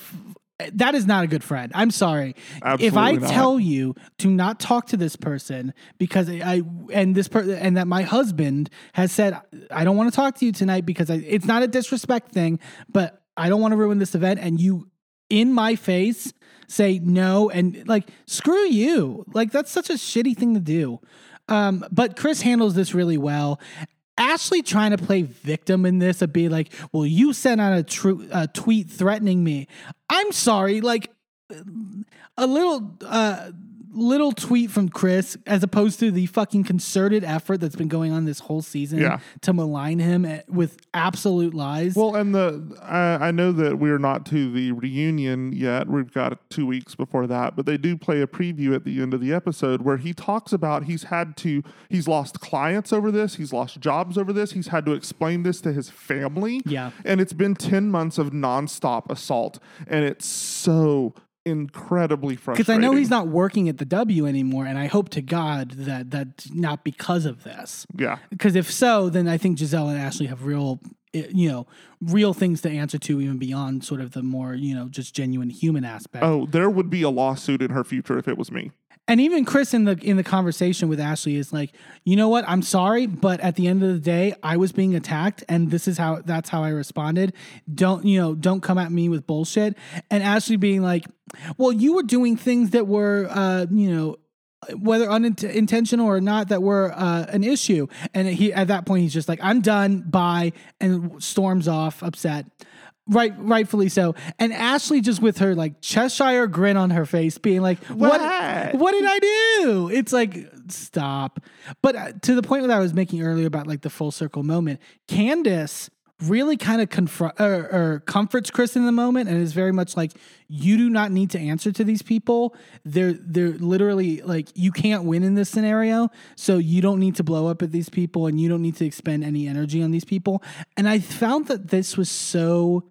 that is not a good friend. I'm sorry. if I not. tell you to not talk to this person because I and this per and that my husband has said I don't want to talk to you tonight because I, it's not a disrespect thing, but I don't want to ruin this event and you in my face say no and like screw you. Like that's such a shitty thing to do. Um, but Chris handles this really well. Ashley trying to play victim in this of be like, well, you sent out a, tru- a tweet threatening me. I'm sorry, like a little uh little tweet from Chris as opposed to the fucking concerted effort that's been going on this whole season Yeah. to malign him eh, with absolute lies. Well, and the I, I know that we're not to the reunion yet. We've got two weeks before that, but they do play a preview at the end of the episode where he talks about he's had to he's lost clients over this, he's lost jobs over this, he's had to explain this to his family. Yeah. and it's been ten months of nonstop assault, and it's so incredibly frustrating. because I know he's not working at the W anymore, and I hope to God that that's not because of this. Yeah, Because if so, then I think Gizelle and Ashley have real, eh, you know, real things to answer to, even beyond sort of the more, you know, just genuine human aspect. Oh, there would be a lawsuit in her future if it was me. And even Chris in the in the conversation with Ashley is like, you know what? I'm sorry, but at the end of the day, I was being attacked, and this is how that's how I responded. Don't you know? Don't come at me with bullshit. And Ashley being like, well, you were doing things that were, uh, you know. whether unintentional or not, that were uh, an issue. And he at that point he's just like, "I'm done, bye," and storms off, upset. Right, rightfully so. And Ashley just with her like Cheshire grin on her face, being like, "What? What? What did I do?" It's like, stop. But uh, to the point that I was making earlier about like the full circle moment, Candiace really kind of confront or, or comforts Chris in the moment, and is very much like, "You do not need to answer to these people. They're they're literally like you can't win in this scenario, so you don't need to blow up at these people, and you don't need to expend any energy on these people." And I found that this was so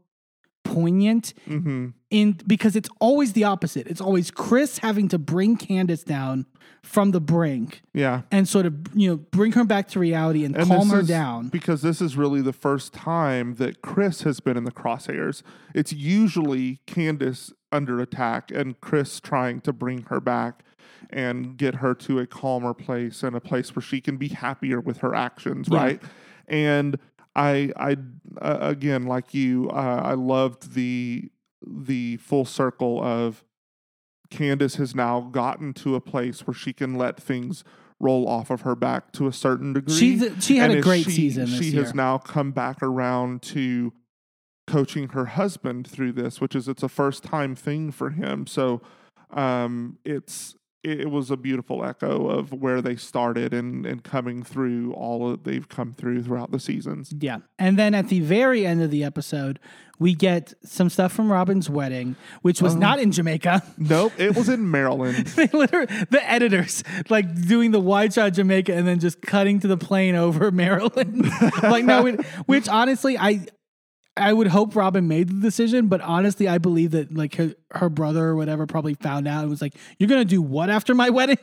poignant Mm-hmm. in because it's always the opposite. It's always Chris having to bring Candiace down from the brink Yeah. and sort of you know bring her back to reality and, And calm her down. because this is really the first time that Chris has been in the crosshairs. It's usually Candiace under attack and Chris trying to bring her back and get her to a calmer place and a place where she can be happier with her actions, Yeah. right? And I, I uh, again, like you, uh, I loved the the full circle of Candiace has now gotten to a place where she can let things roll off of her back to a certain degree. She's she had And a great she, season this She year. has now come back around to coaching her husband through this, which is it's a first time thing for him. So um, it's it, it was a beautiful echo of where they started and and coming through all that they've come through throughout the seasons. Yeah. And then at the very end of the episode, we get some stuff from Robyn's wedding, which was oh. not in Jamaica. Nope, it was in Maryland. they literally the editors like doing the wide shot Jamaica and then just cutting to the plane over Maryland. like no, it, which honestly I I would hope Robin made the decision, but honestly, I believe that like her, her brother or whatever probably found out and was like, "You're gonna do what after my wedding?"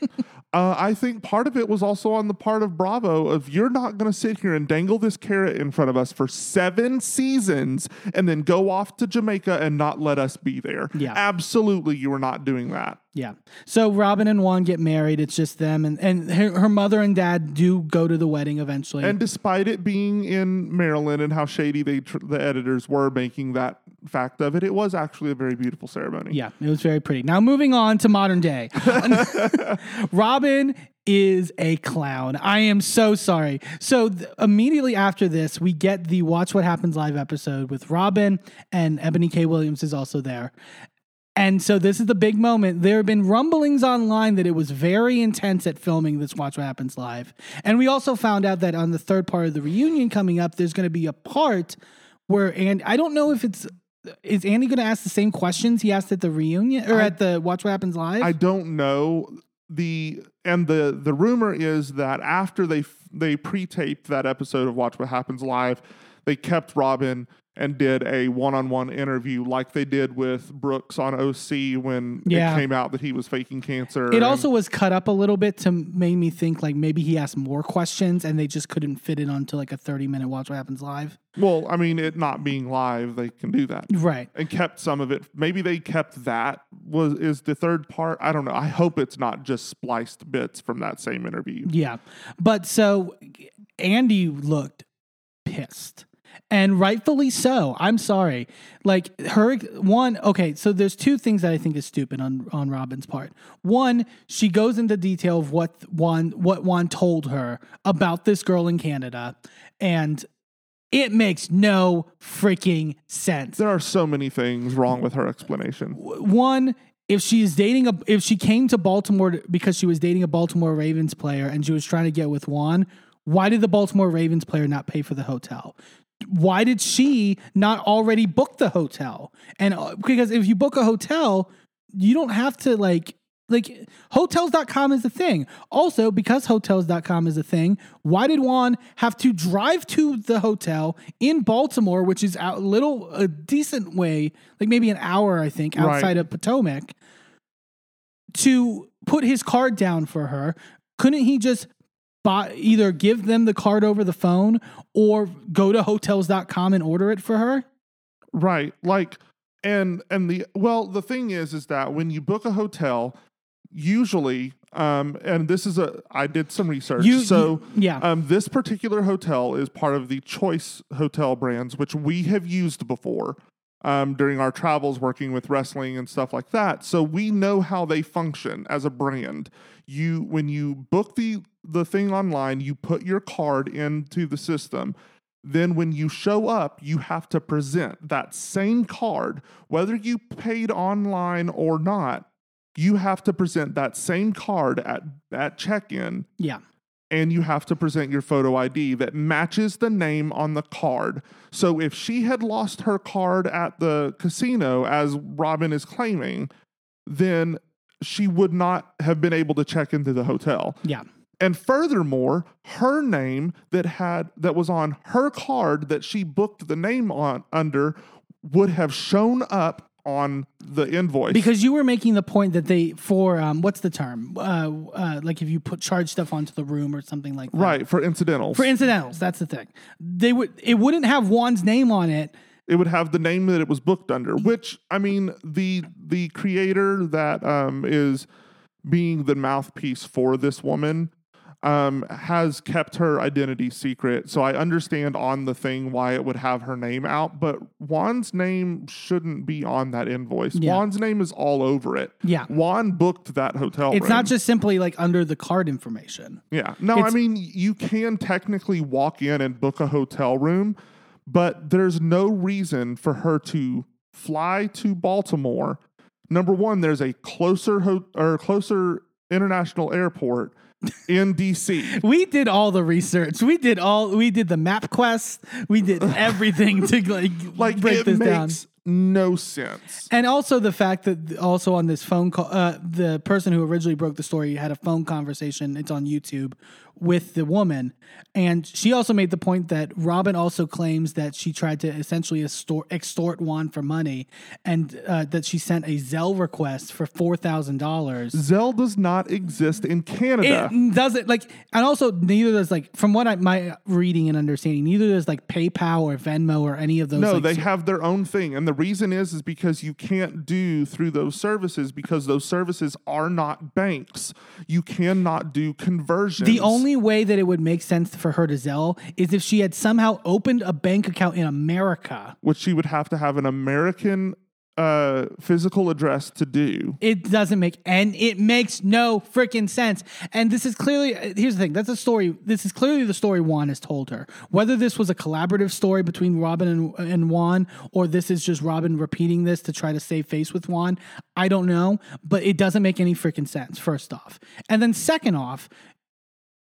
Uh, I think part of it was also on the part of Bravo of you're not to sit here and dangle this carrot in front of us for seven seasons and then go off to Jamaica and not let us be there. Yeah. absolutely, you were not doing that. yeah. So Robyn and Juan get married. It's just them, and and her, her mother and dad do go to the wedding eventually. And despite it being in Maryland and how shady they tr- the editors were making that fact of it, it was actually a very beautiful ceremony. Yeah, it was very pretty. Now moving on to modern day. Robyn is a clown. I am so sorry. So th- immediately after this, we get the Watch What Happens live episode with Robyn and Ebony K. Williams is also there. And so this is the big moment. There have been rumblings online that it was very intense at filming this Watch What Happens live. And we also found out that on the third part of the reunion coming up, there's going to be a part where and I don't know if it's is Andy going to ask the same questions he asked at the reunion or I- at the Watch What Happens live? I don't know the and the the rumor is that after they they pre-taped that episode of Watch What Happens Live, they kept Robyn and did a one-on-one interview like they did with Brooks on OC when Yeah. it came out that he was faking cancer. it also was cut up a little bit to make me think like maybe he asked more questions and they just couldn't fit it onto like a 30 minute Watch What Happens live. well, I mean, it not being live, they can do that. Right. And kept some of it. Maybe they kept that was is the third part. I don't know. I hope it's not just spliced bits from that same interview. Yeah. But so Andy looked pissed. And rightfully so. I'm sorry. Like her one, okay, so there's two things that I think is stupid on on Robyn's part. One, she goes into detail of what Juan what Juan told her about this girl in Canada and it makes no freaking sense. There are so many things wrong with her explanation. one if she's dating a if she came to Baltimore because she was dating a Baltimore Ravens player and she was trying to get with Juan, why did the Baltimore Ravens player not pay for the hotel? Why did she not already book the hotel? And uh, because if you book a hotel, you don't have to like like hotels.com is a thing. Also, because hotels.com is a thing, why did Juan have to drive to the hotel in Baltimore, which is a little a decent way, like maybe an hour, I think, Right. outside of Potomac, to put his card down for her? Couldn't he just buy either give them the card over the phone or go to hotels.com and order it for her? Right. Like and and the well the thing is is that when you book a hotel usually um and this is a I did some research You- so you- yeah. um this particular hotel is part of the choice hotel brands which we have used before um, during our travels working with wrestling and stuff like that. So we know how they function as a brand. You when you book the the thing online, you put your card into the system. Then when you show up, you have to present that same card, whether you paid online or not. You have to present that same card at at check-in Yeah. And you have to present your photo ID that matches the name on the card. So if she had lost her card at the casino, as Robyn is claiming, then she would not have been able to check into the hotel. Yeah. And furthermore, her name that had that was on her card that she booked the name on under would have shown up on the invoice. Because you were making the point that they for um what's the term? Uh, uh like if you put charge stuff onto the room or something like that. right, for incidentals. For incidentals, that's the thing. They would it wouldn't have Juan's name on it. it would have the name that it was booked under which i mean the the creator that um is being the mouthpiece for this woman um has kept her identity secret so i understand on the thing why it would have her name out but juan's name shouldn't be on that invoice Yeah. juan's name is all over it Yeah. juan booked that hotel It's not just simply like under the card information. Yeah. No, I mean, you can technically walk in and book a hotel room, but there's no reason for her to fly to Baltimore. Number one, there's a closer ho- or closer international airport in DC. We did all the research. We did all we did the MapQuest. We did everything to like, Like break this down. no sense. And also the fact that also on this phone call, uh, the person who originally broke the story had a phone conversation. It's on YouTube with the woman, and she also made the point that Robyn also claims that she tried to essentially extort, extort Juan for money, and uh, that she sent a Zelle request for four thousand dollars. Zelle does not exist in Canada. It doesn't like, and also neither does like, from what I my reading and understanding, neither does like PayPal or Venmo or any of those. No, like, they so- have their own thing. And the reason is is because you can't do through those services because those services are not banks. You cannot do conversions. The only way that it would make sense for her to sell is if she had somehow opened a bank account in America. which she would have to have an American uh, physical address to do. It doesn't make and it makes no freaking sense. And this is clearly here's the thing. That's a story. This is clearly the story Juan has told her. Whether this was a collaborative story between Robyn and, and Juan, or this is just Robyn repeating this to try to save face with Juan, I don't know. But it doesn't make any freaking sense. First off, and then second off,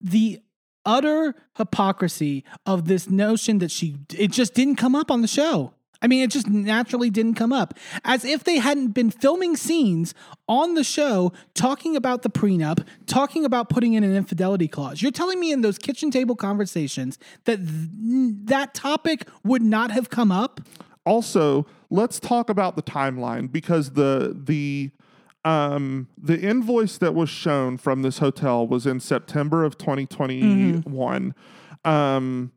the utter hypocrisy of this notion that she it just didn't come up on the show. I mean, it just naturally didn't come up. As if they hadn't been filming scenes on the show talking about the prenup, talking about putting in an infidelity clause. You're telling me in those kitchen table conversations that th- that topic would not have come up? Also, let's talk about the timeline because the the um the invoice that was shown from this hotel was in September of 2021. Um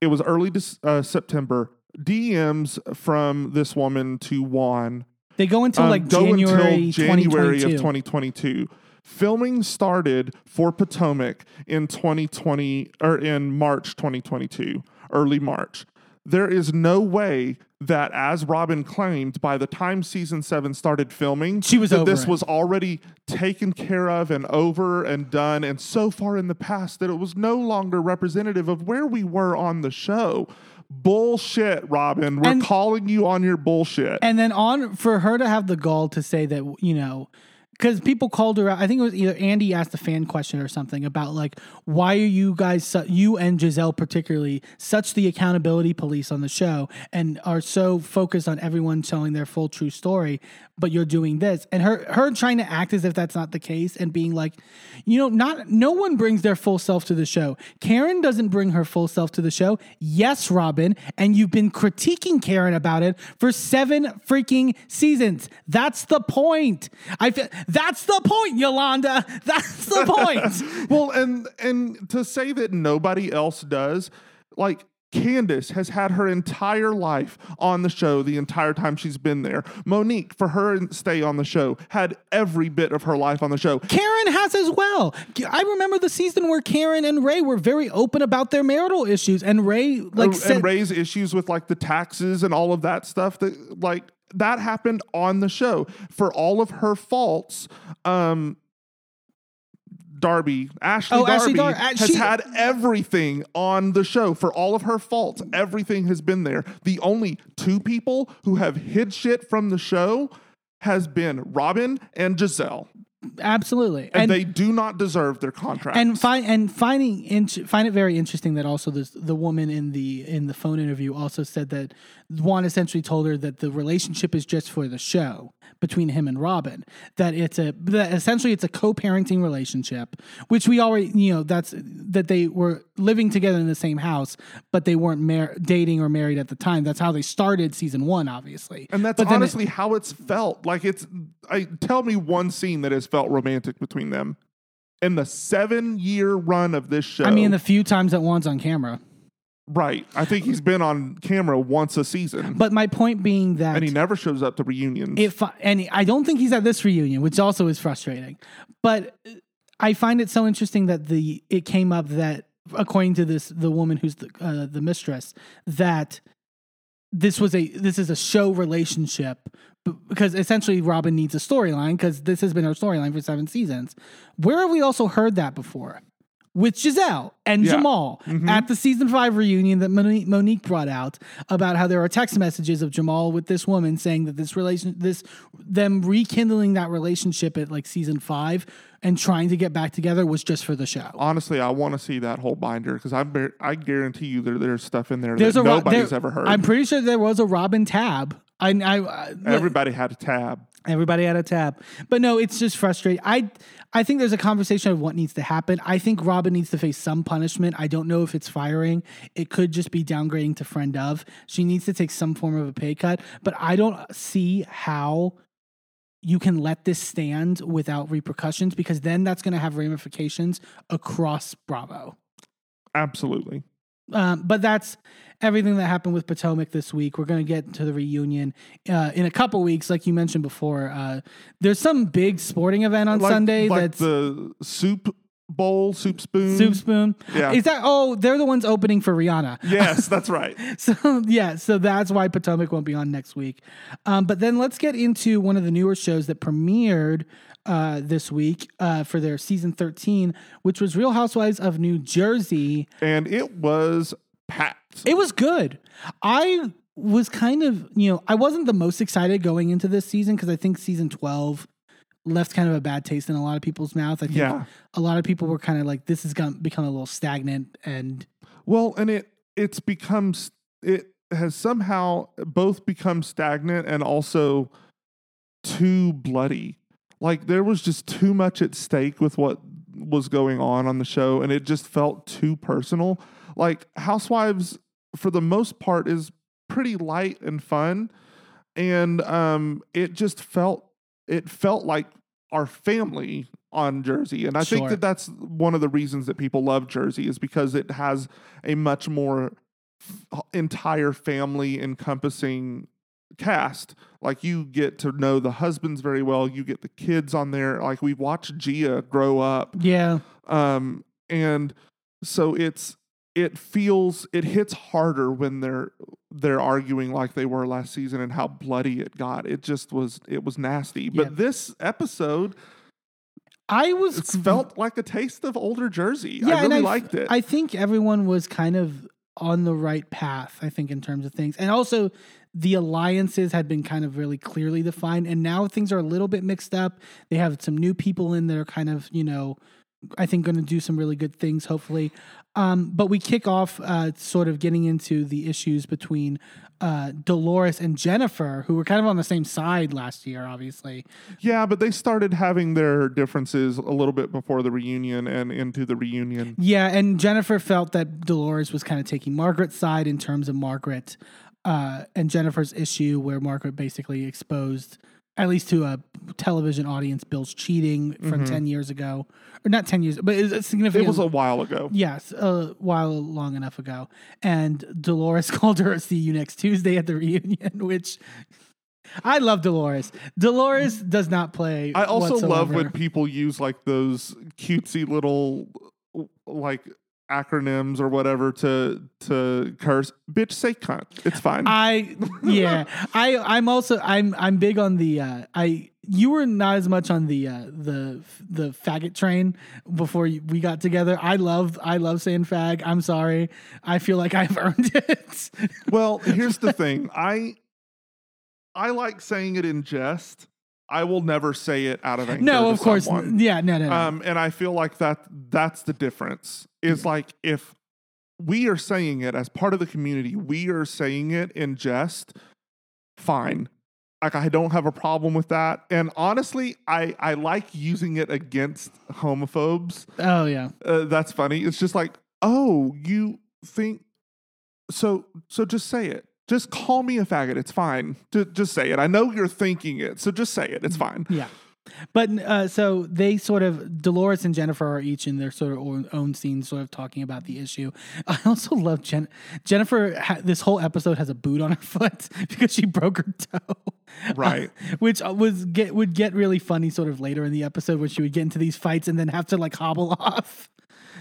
it was early uh, September. DMs from this woman to Juan They go until um, like go January, until January 2022. of 2022. Filming started for Potomac in 2020 or in March 2022, early March. There is no way that, as Robyn claimed, by the time season seven started filming, She was that this it. was already taken care of and over and done, and so far in the past that it was no longer representative of where we were on the show. Bullshit, Robyn. We're And- calling you on your bullshit. And then on for her to have the gall to say that, you know, because people called her out. I think it was either Andy asked a fan question or something about like, why are you guys, su- you and Gizelle particularly, such the accountability police on the show and are so focused on everyone telling their full true story, but you're doing this. And her, her trying to act as if that's not the case and being like, you know, not, no one brings their full self to the show. Karen doesn't bring her full self to the show. Yes, Robyn. And you've been critiquing Karen about it for seven freaking seasons. That's the point. I feel that's the point, Yolanda. That's the point. well, and and to say that nobody else does, like Candiace has had her entire life on the show the entire time she's been there. Monique, for her stay on the show, had every bit of her life on the show. Karen has as well. I remember the season where Karen and Ray were very open about their marital issues, and Ray like and said, Ray's issues with like the taxes and all of that stuff that like that happened on the show for all of her faults um Darby, Ashley Oh, Darby Ashley Dar- uh, has she- had everything on the show for all of her faults. Everything has been there. The only two people who have hid shit from the show has been Robyn and Gizelle, absolutely, and, they do not deserve their contract. and find and finding find it very interesting that also this the woman in the in the phone interview also said that Juan essentially told her that the relationship is just for the show between him and Robyn that it's a that essentially it's a co-parenting relationship which we already you know that's that they were living together in the same house but they weren't mar- dating or married at the time that's how they started season 1 obviously And that's But then it- honestly how it's felt. Like it's I tell me one scene that has felt romantic between them. In the seven year run of this show. I mean the few times that Juan's on camera right. I think he's been on camera once a season. but my point being that and he never shows up to reunions. if and I don't think he's at this reunion, which also is frustrating. But I find it so interesting that the it came up that according to this the woman who's the uh, the mistress that this was a this is a show relationship because essentially Robyn needs a storyline because this has been her storyline for seven seasons. Where have we also heard that before? With Gizelle and Yeah. Jamal mm-hmm. at the season five reunion that Monique, Monique brought out about how there are text messages of Jamal with this woman saying that this relation, this them rekindling that relationship at like season five and trying to get back together was just for the show. Honestly, I want to see that whole binder because I bar- I guarantee you there, there's stuff in there There's that a nobody's there- ever heard. I'm pretty sure there was a Robyn tab. I, I, I Everybody had a tab. Everybody had a tap. But no, it's just frustrating. I I think there's a conversation of what needs to happen. I think Robyn needs to face some punishment. I don't know if it's firing. It could just be downgrading to friend of. She needs to take some form of a pay cut, but I don't see how you can let this stand without repercussions because then that's going to have ramifications across Bravo. Absolutely. Um, but that's everything that happened with Potomac this week. We're going to get to the reunion uh, in a couple weeks, like you mentioned before. Uh, there's some big sporting event on Like, Sunday like that's the soup bowl, soup spoon. Soup Spoon. Yeah. Is that? Oh, they're the ones opening for Rihanna. Yes, that's right. So yeah, so that's why Potomac won't be on next week. Um, but then let's get into one of the newer shows that premiered uh, this week uh, for their season 13, which was Real Housewives of New Jersey. And it was packed. It was good. I was kind of, you know, I wasn't the most excited going into this season because I think season 12 left kind of a bad taste in a lot of people's mouth. I think Yeah. a lot of people were kind of like, this is going to become a little stagnant. And Well, and it it's becomes it has somehow both become stagnant and also too bloody. Like there was just too much at stake with what was going on on the show and it just felt too personal. Like Housewives for the most part is pretty light and fun and um it just felt it felt like our family on Jersey. And I think that that's one of the reasons that people love Jersey is because it has a much more f- entire family encompassing cast. Like you get to know the husbands very well, you get the kids on there. Like we watched Gia grow up yeah, um and so it's it feels it hits harder when they're they're arguing like they were last season and how bloody it got it just was it was nasty but Yeah. this episode I was it felt like a taste of older jersey Yeah, i really I- liked it I think everyone was kind of on the right path, I think, in terms of things. And also, the alliances had been kind of really clearly defined. And now things are a little bit mixed up. They have some new people in that are kind of, you know, I think going to do some really good things, hopefully. Um, but we kick off uh, sort of getting into the issues between uh, Dolores and Jennifer, who were kind of on the same side last year, obviously. yeah but they started having their differences a little bit before the reunion and into the reunion Yeah, and Jennifer felt that Dolores was kind of taking Margaret's side in terms of Margaret uh, and Jennifer's issue, where Margaret basically exposed at least to a television audience, Bill's cheating from mm-hmm. ten years ago, or not ten years, but it's a significant. It was a while ago. Yes, a while long enough ago. And Dolores called her see you next Tuesday at the reunion, which I love Dolores. Dolores does not play. I also love when people use like those cutesy little like acronyms or whatever to to curse. Bitch, say cunt. It's fine. I yeah. I I'm also I'm I'm big on the uh I you were not as much on the uh the the faggot train before you, we got together. I love I love saying fag. I'm sorry. I feel like I've earned it. well, here's the thing. I I like saying it in jest. I will never say it out of anger. no, of course. someone. Yeah, no, no, no. Um, and I feel like that that's the difference. Is like if we are saying it as part of the community, we are saying it in jest, fine. Like I don't have a problem with that. And honestly, I I like using it against homophobes. oh yeah. Uh, that's funny. It's just like, oh, you think so so just say it. Just call me a faggot. It's fine. Just, just say it. I know you're thinking it, so just say it. It's fine. Yeah. But uh, so they sort of Dolores and Jennifer are each in their sort of own, scenes, sort of talking about the issue. I also love Jen. Jennifer. Ha- this whole episode has a boot on her foot because she broke her toe, Right. which was get would get really funny sort of later in the episode where she would get into these fights and then have to like hobble off.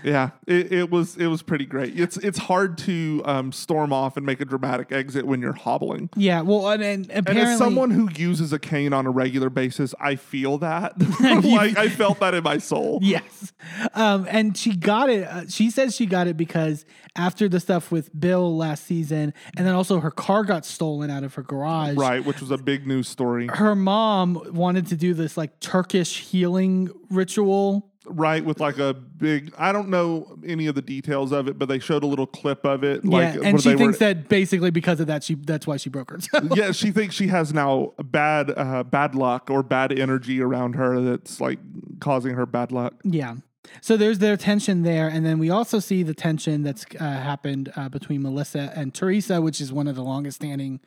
Yeah, it, it was it was pretty great. It's it's hard to um, storm off and make a dramatic exit when you're hobbling. Yeah. Well, and, and And as someone who uses a cane on a regular basis, I feel that. like I felt that in my soul. Yes. Um, and she got it. Uh, she says she got it because after the stuff with Bill last season, and then also her car got stolen out of her garage. Right, which was a big news story. Her mom wanted to do this like Turkish healing ritual. Right, with like a big. I don't know any of the details of it, but they showed a little clip of it. Like yeah, where and she they thinks were, that basically because of that, she that's why she broke her toe. yeah, she thinks she has now bad uh, bad luck or bad energy around her that's like causing her bad luck. Yeah. So there's their tension there, and then we also see the tension that's uh, happened uh, between Melissa and Teresa, which is one of the longest standing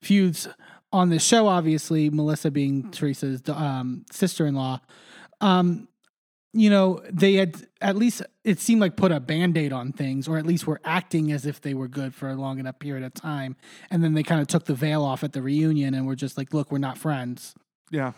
feuds on the show. Obviously, Melissa being Teresa's um, sister-in-law. Um, you know, they had at least it seemed like put a band-aid on things, or at least were acting as if they were good for a long enough period of time, and then they kind of took the veil off at the reunion and were just like, "Look, we're not friends." Yeah,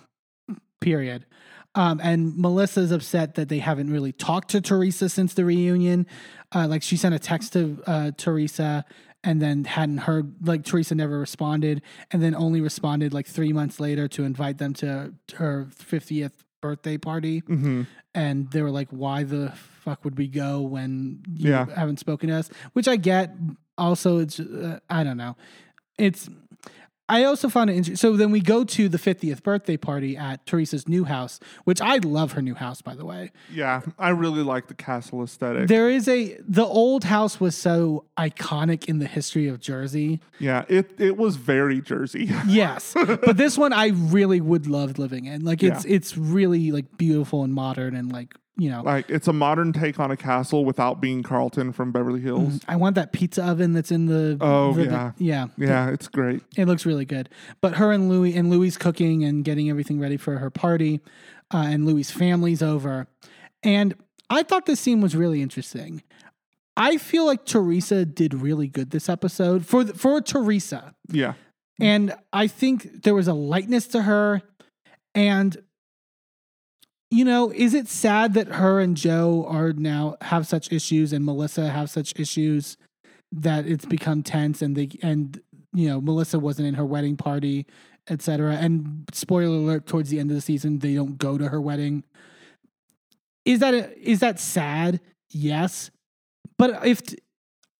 period. Um, and Melissa's upset that they haven't really talked to Teresa since the reunion. Uh, like she sent a text to uh, Teresa and then hadn't heard, like Teresa never responded, and then only responded like three months later to invite them to her 50th birthday party. hmm And they were like, why the fuck would we go when you Yeah. haven't spoken to us? Which I get. Also, it's, uh, I don't know. It's, I also found it interesting. So then we go to the 50th birthday party at Teresa's new house, which I love her new house, by the way. yeah. I really like the castle aesthetic. There is a, the old house was so iconic in the history of Jersey. yeah, it it was very Jersey. Yes. but this one I really would love living in. Like it's, it's really like beautiful and modern and like, you know, like it's a modern take on a castle without being Carlton from Beverly Hills. I want that pizza oven that's in the. Oh, the- yeah. yeah. Yeah, it's great. It looks really good. But her and Louis and Louis cooking and getting everything ready for her party, uh, and Louis' family's over. And I thought this scene was really interesting. I feel like Teresa did really good this episode for the, for Teresa, Yeah. and I think there was a lightness to her. And you know, is it sad that her and Joe are now have such issues and Melissa have such issues that it's become tense and they and you know Melissa wasn't in her wedding party, etc. And spoiler alert: towards the end of the season, they don't go to her wedding. Is that a, is that sad? Yes, but if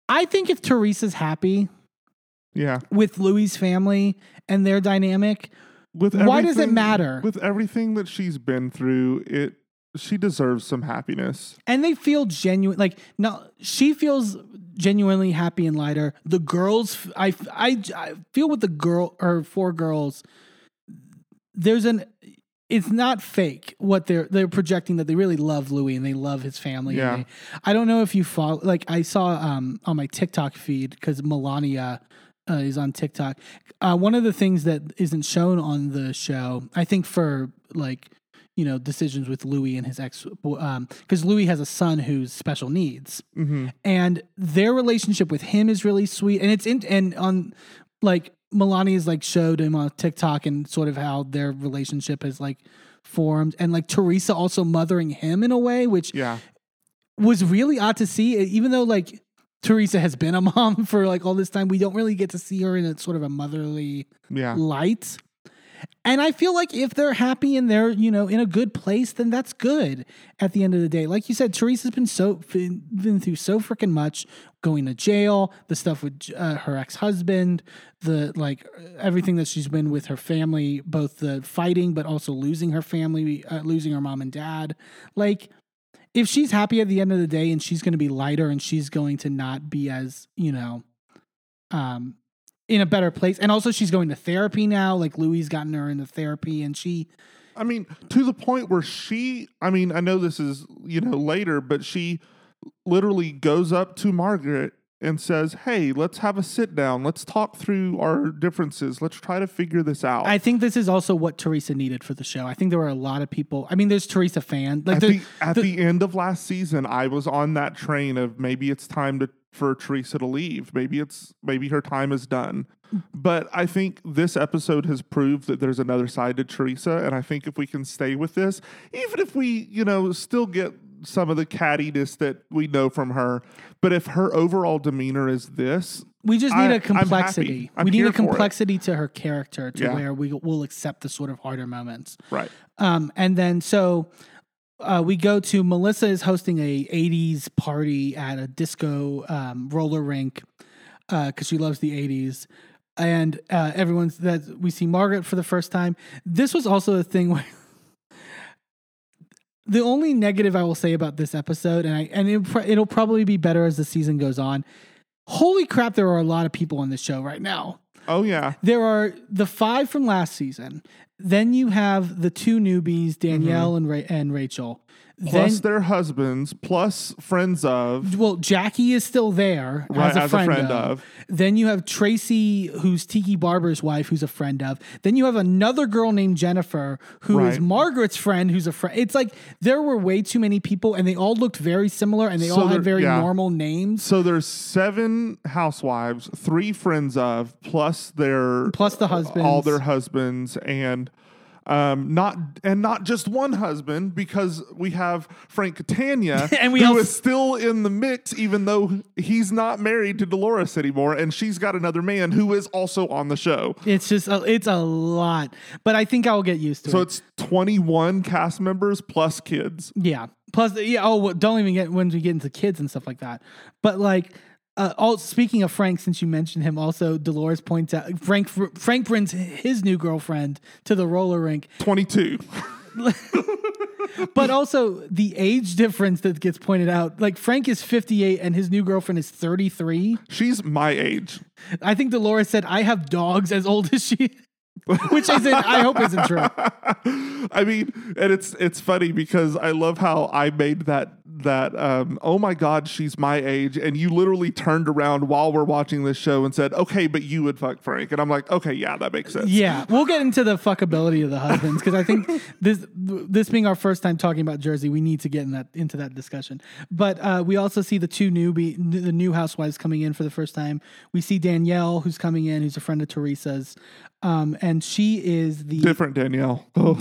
I think if Teresa's happy Yeah. with Louis' family and their dynamic, With Why does it matter? With everything that she's been through, it she deserves some happiness. and they feel genuine like no she feels genuinely happy and lighter the girls I, I i feel with the girl or four girls there's an it's not fake what they're they're projecting that they really love louis and they love his family Yeah. they- i don't know if you follow like i saw um on my tiktok feed because milania uh, is on TikTok. Uh, one of the things that isn't shown on the show, I think, for like you know decisions with Louis and his ex, because Louis has a son who's special needs, hmm and their relationship with him is really sweet, and it's in and on like Milania's like showed him on TikTok and sort of how their relationship has like formed, and like Teresa also mothering him in a way, which Yeah. was really odd to see, even though like Teresa has been a mom for like all this time. We don't really get to see her in a sort of a motherly Yeah. light. And I feel like if they're happy and they're, you know, in a good place, then that's good at the end of the day. Like you said, Teresa's been so been, been through so freaking much going to jail, the stuff with uh, her ex-husband, the like everything that she's been with her family, both the fighting but also losing her family, uh, losing her mom and dad. Like if she's happy at the end of the day and she's going to be lighter and she's going to not be as, you know, um in a better place. And also she's going to therapy now. Like Louis gotten her into therapy and she I mean, to the point where she, I mean, I know this is, you know, later, but she literally goes up to Margaret and says, Hey, let's have a sit down. Let's talk through our differences. Let's try to figure this out. I think this is also what Teresa needed for the show. I think there were a lot of people. I mean, there's Teresa fan. Like at the, at the, end of last season, I was on that train of maybe it's time to for Teresa to leave. Maybe it's maybe her time is done. But I think this episode has proved that there's another side to Teresa, and I think if we can stay with this, even if we, you know, still get some of the cattiness that we know from her, but if her overall demeanor is this, we just I- need I'm a complexity. I'm we need a complexity to her character to Yeah. where we will accept the sort of harder moments. right? Um, and then so uh, we go to Melissa is hosting a 80s party at a disco um, roller rink because she loves the 80s. And uh, everyone's that we see Margaret for the first time. This was also a thing where the only negative I will say about this episode, and I and it, it'll probably be better as the season goes on. Holy crap, there are a lot of people on this show right now. Oh yeah, There are the five from last season. Then you have the two newbies, Danielle mm-hmm. and Ra- and Rachel. Plus then, their husbands, plus friends of, well, Jackie is still there right, as a friend, of. Then you have Tracy, who's Tiki Barber's wife, who's a friend of. Then you have another girl named Jennifer, who is Right. Margaret's friend, who's a friend. It's like there were way too many people, and they all looked very similar, and they So all had very yeah. normal names. So there's seven housewives, three friends of, plus their Plus the husbands. all their husbands, and um, not and not just one husband because we have Frank Catania, And we who also- is still in the mix, even though he's not married to Dolores anymore, and she's got another man who is also on the show. It's just a, it's a lot, but I think I'll get used to So it. So it's 21 cast members plus kids. Yeah. Plus, yeah. Oh, don't even get when we get into kids and stuff like that. But like, uh, all speaking of Frank, since you mentioned him, also Dolores points out Frank. Frank brings his new girlfriend to the roller rink, 22. but also the age difference that gets pointed out. Like Frank is fifty eight and his new girlfriend is thirty three. She's my age. I think Dolores said, "I have dogs as old as she," which isn't. I hope isn't true. I mean, and it's it's funny because I love how I made that that um oh my god, she's my age and you literally turned around while we're watching this show and said, "Okay, but you would fuck Frank." And I'm like, "Okay, yeah, that makes sense." Yeah, we'll get into the fuckability of the husbands because I think this this being our first time talking about Jersey, we need to get in that into that discussion. But uh, we also see the two newbie the new housewives coming in for the first time. We see Danielle who's coming in, who's a friend of Teresa's, um, and she is the Different Danielle. Oh,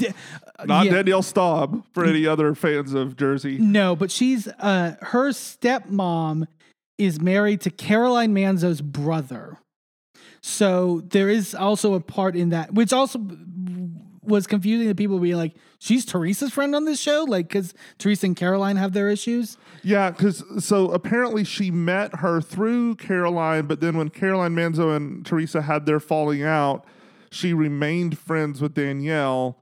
not yeah. Danielle Staub for any other fans of Jersey. no, but she's uh, her stepmom is married to Caroline Manzo's brother. So there is also a part in that, which also was confusing to people being like, she's Teresa's friend on this show? Like, because Teresa and Caroline have their issues. Yeah, because so apparently she met her through Caroline, but then when Caroline Manzo and Teresa had their falling out, she remained friends with Danielle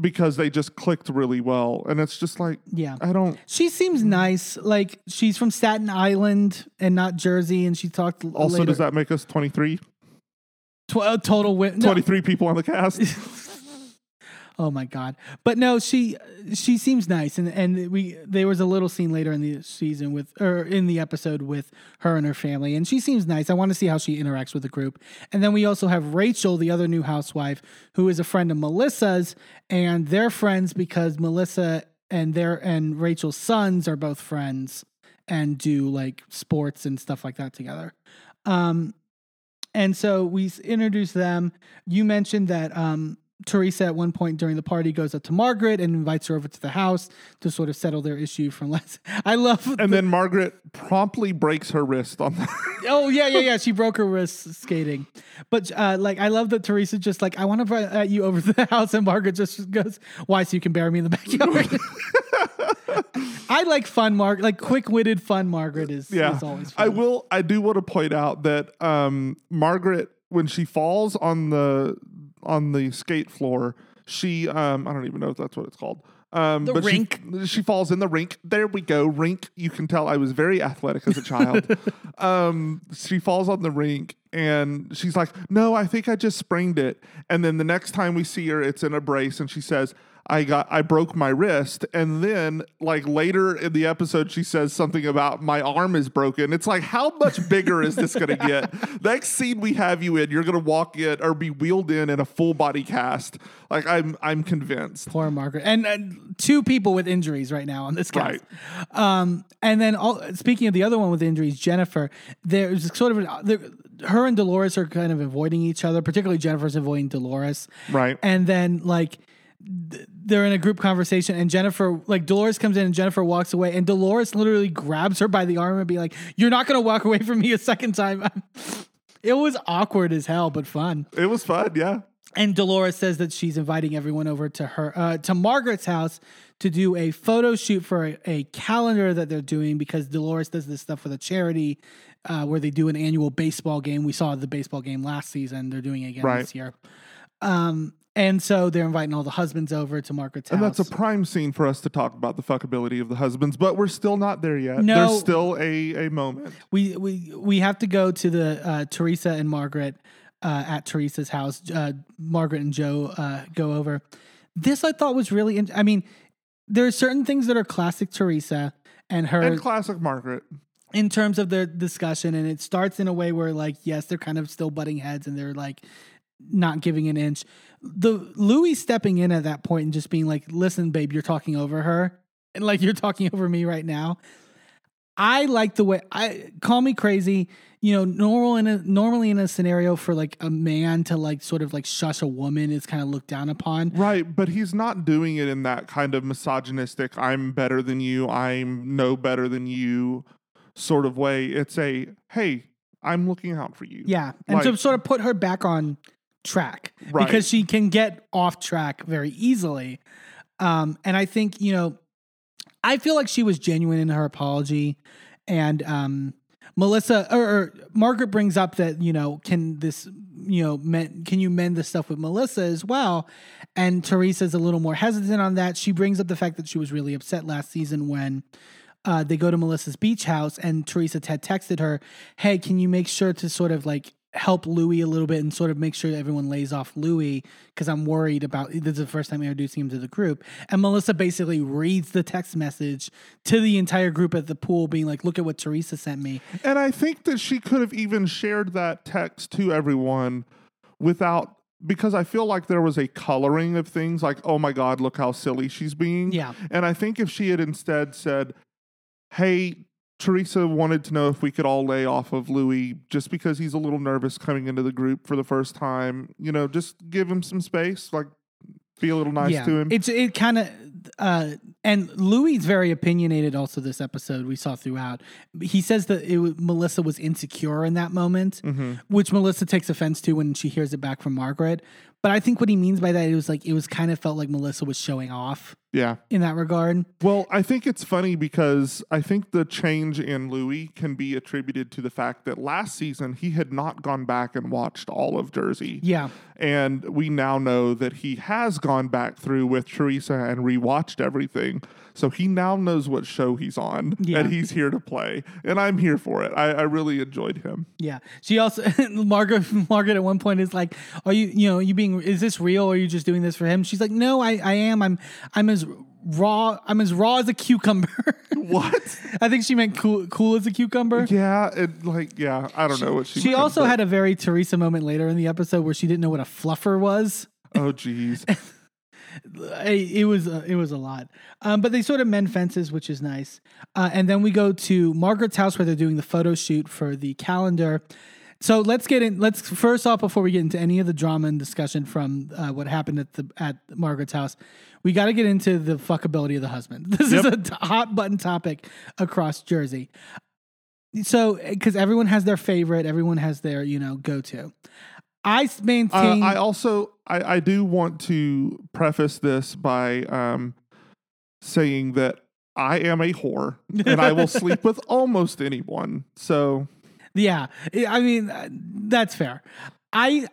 because they just clicked really well. And it's just like, Yeah. I don't. She seems nice. Like, she's from Staten Island and not Jersey. And she talked Also, later. does that make us 23? Tw- uh, total win. no. 23 people on the cast? Oh my god! But no, she she seems nice, and and we there was a little scene later in the season with or in the episode with her and her family, and she seems nice. I want to see how she interacts with the group. And then we also have Rachel, the other new housewife, who is a friend of Melissa's, and they're friends because Melissa and their and Rachel's sons are both friends and do like sports and stuff like that together. Um, and so we introduced them. You mentioned that um, Teresa at one point during the party goes up to Margaret and invites her over to the house to sort of settle their issue from last. I love. And then Margaret promptly breaks her wrist on the. oh yeah, yeah, yeah. She broke her wrist skating, but uh, like I love that Teresa just like I want to invite uh, you over to the house, and Margaret just goes, "Why? So you can bury me in the backyard." I like fun, Margaret. Like quick-witted, fun Margaret is, yeah. is always. Fun. I will. I do want to point out that um, Margaret, when she falls on the on the skate floor, she um, I don't even know if that's what it's called. Um, The but she- rink. She, falls in the rink. There we go, rink. You can tell I was very athletic as a child. um, she falls on the rink, and she's like, "No, I think I just sprained it." And then the next time we see her, it's in a brace, and she says. I got I broke my wrist and then like later in the episode she says something about my arm is broken. It's like how much bigger is this going to get? Next scene we have you in, you're going to walk in or be wheeled in in a full body cast. Like I'm I'm convinced. Poor Margaret, and uh, two people with injuries right now on this cast. Right. Um, and then all, speaking of the other one with injuries, Jennifer. There's sort of an, there, her and Dolores are kind of avoiding each other. Particularly Jennifer's avoiding Dolores. Right. And then like they're in a group conversation, and Jennifer like Dolores comes in, and Jennifer walks away, and Dolores literally grabs her by the arm and be like, "You're not gonna walk away from me a second time." it was awkward as hell, but fun. It was fun, yeah. And Dolores says that she's inviting everyone over to her uh, to Margaret's house to do a photo shoot for a, a calendar that they're doing because Dolores does this stuff with a charity uh, where they do an annual baseball game. We saw the baseball game last season. They're doing it again Right. this year. Um, and so they're inviting all the husbands over to Margaret's And house. that's a prime scene for us to talk about the fuckability of the husbands, but we're still not there yet. No. There's still a, a moment. we we we have to go to the uh, Teresa and Margaret uh, at Teresa's house. Uh, Margaret and Joe uh, go over. This I thought was really. In- I mean, there are certain things that are classic Teresa and her And classic Margaret. in terms of their discussion, and it starts in a way where like yes, they're kind of still butting heads and they're like not giving an inch. The Louis stepping in at that point and just being like, "Listen, babe, you're talking over her, and like you're talking over me right now." I like the way I call me crazy. You know, normal in a normally in a scenario for like a man to like sort of like shush a woman is kind of looked down upon. Right, but he's not doing it in that kind of misogynistic, I'm better than you, I'm no better than you sort of way. It's a, hey, I'm looking out for you. Yeah, and to sort of put her back on track Right. because she can get off track very easily. Um, and I think you know, I feel like she was genuine in her apology, and um, Melissa or, or Margaret brings up that you know, can this you know, mend, can you mend the stuff with Melissa as well? And Teresa's a little more hesitant on that. She brings up the fact that she was really upset last season when uh, they go to Melissa's beach house and Teresa had texted her, "Hey, can you make sure to sort of like help Louis a little bit and sort of make sure that everyone lays off Louis because I'm worried about this is the first time introducing him to the group." And Melissa basically reads the text message to the entire group at the pool, being like, "Look at what Teresa sent me." And I think that she could have even shared that text to everyone without because I feel like there was a coloring of things like, oh my God, look how silly she's being. Yeah. And I think if she had instead said, hey, Teresa wanted to know if we could all lay off of Louis just because he's a little nervous coming into the group for the first time, you know, just give him some space, like be a little nice yeah, to him. it's it kind of uh, and Louis is very opinionated. Also, this episode we saw throughout, he says that it Melissa was insecure in that moment, Mm-hmm. which Melissa takes offense to when she hears it back from Margaret. But I think what he means by that it was like it was kind of felt like Melissa was showing off yeah. in that regard. Well, I think it's funny because I think the change in Louis can be attributed to the fact that last season he had not gone back and watched all of Jersey. Yeah, And we now know that he has gone back through with Teresa and rewatched everything. So he now knows what show he's on, Yeah. and he's here to play, and I'm here for it. I, I really enjoyed him. Yeah. She also Margaret Margaret at one point is like, Are you you know, you being is this real or are you just doing this for him? She's like, No, I, I am. I'm I'm as raw I'm as raw as a cucumber. What? I think she meant cool cool as a cucumber. yeah, it like yeah. I don't know what she. She also had a very Teresa moment later in the episode where she didn't know what a fluffer was. Oh geez. It was uh, it was a lot, um, but they sort of mend fences, which is nice. Uh, and then we go to Margaret's house where they're doing the photo shoot for the calendar. So let's get in. Let's first off, before we get into any of the drama and discussion from uh, what happened at the at Margaret's house, we got to get into the fuckability of the husband. This is a t- hot button topic across Jersey. So, because everyone has their favorite, everyone has their you know go to. I s- Uh. I also I, I do want to preface this by um, saying that I am a whore and I will sleep with almost anyone. So Yeah, I I mean uh, that's fair. I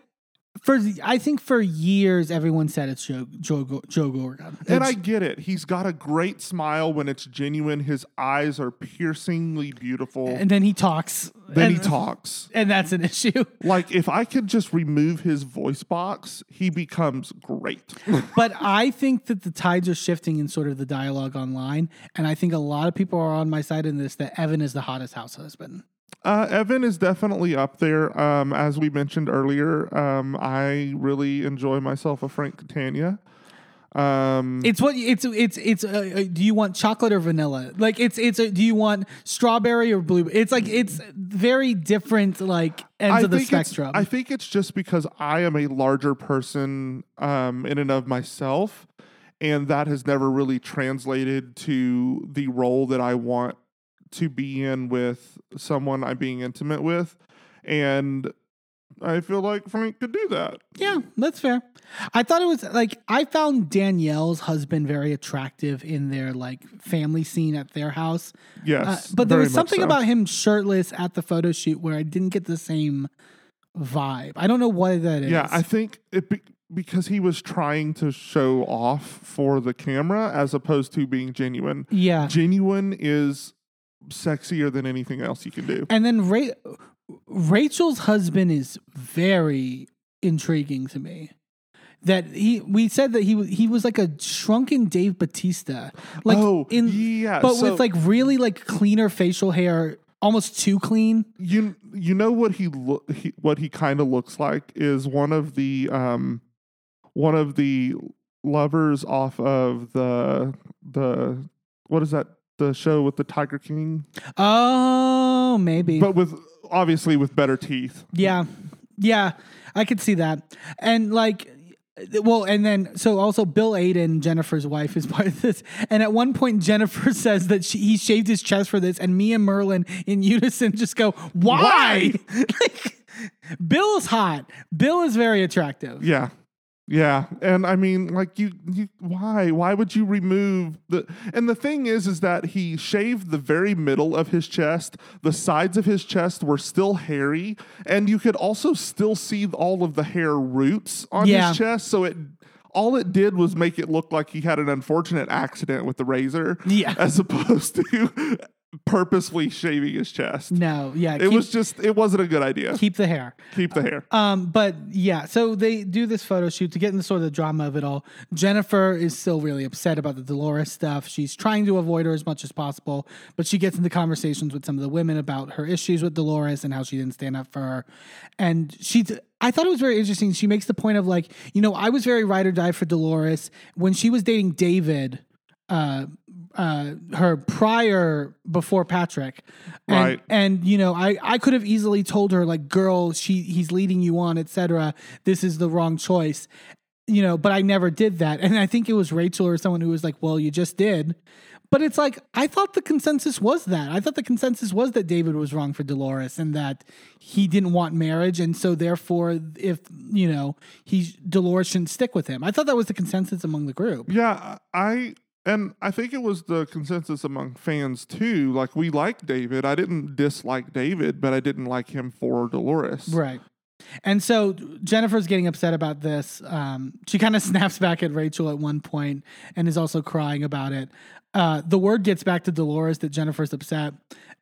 for I think for years everyone said it's Joe Joe, Joe Gorga. and I get it. He's got a great smile when it's genuine. His eyes are piercingly beautiful. and then he talks. then he talks. and that's an issue. Like if I could just remove his voice box, he becomes great. But I think that the tides are shifting in sort of the dialogue online, and I think a lot of people are on my side in this. That Evan is the hottest house husband. Uh, Evan is definitely up there. Um, as we mentioned earlier, um, I really enjoy myself a Frank Catania. Um, It's what it's it's it's. Uh, uh, do you want chocolate or vanilla? Like it's it's. A, do you want strawberry or blue? It's like it's very different. Like ends of the spectrum. I think it's just because I am a larger person um, in and of myself, and that has never really translated to the role that I want to be in with someone I'm being intimate with, and I feel like Frank could do that. Yeah, that's fair. I thought it was like I found Danielle's husband very attractive in their like family scene at their house. Uh, Yes, but there was something so. about him shirtless at the photo shoot where I didn't get the same vibe. I don't know why that is. Yeah, I think it be, because he was trying to show off for the camera as opposed to being genuine. yeah. Genuine is sexier than anything else you can do. And then Ra- Rachel's husband is very intriguing to me. That he we said that he was he was like a shrunken Dave Batista, like oh, in yeah, but so with like really like cleaner facial hair, almost too clean. you you know what he, lo- he what he kind of looks like is one of the um one of the lovers off of the the what is that the show with the Tiger King, Oh, maybe. but with obviously with better teeth. yeah. Yeah. I could see that. And like well, and then so also Bill Aydin, Jennifer's wife, is part of this. And at one point, Jennifer says that she, he shaved his chest for this, and me and Merlin in unison just go, "Why?" like, Bill is hot. Bill is very attractive. Yeah. Yeah. And I mean, like you you why? Why would you remove the and the thing is is that he shaved the very middle of his chest. The sides of his chest were still hairy, and you could also still see all of the hair roots on Yeah. his chest. So it all it did was make it look like he had an unfortunate accident with the razor. Yeah. As opposed to purposefully shaving his chest. No, yeah, It keep, was just it wasn't a good idea. keep the hair. Keep the hair. Um, but yeah, so they do this photo shoot to get into sort of the drama of it all. Jennifer is still really upset about the Dolores stuff. She's trying to avoid her as much as possible, but she gets into conversations with some of the women about her issues with Dolores and how she didn't stand up for her. And she, I thought it was very interesting. She makes the point of like, you know, I was very ride or die for Dolores when she was dating David. Uh, uh, her prior before Patrick, and, Right. and you know i i could have easily told her like girl she he's leading you on etc this is the wrong choice you know but i never did that. And i think it was rachel or someone who was like well you just did. But it's like i thought the consensus was that. I thought the consensus was that david was wrong for dolores and that he didn't want marriage. And so therefore if you know he dolores shouldn't stick with him. I thought that was the consensus among the group. Yeah, I and I think it was the consensus among fans too. Like we like David. I didn't dislike David, but I didn't like him for Dolores. right And so Jennifer's getting upset about this. Um, she kind of snaps back at Rachel at one point and is also crying about it. Uh, the word gets back to Dolores that Jennifer's upset.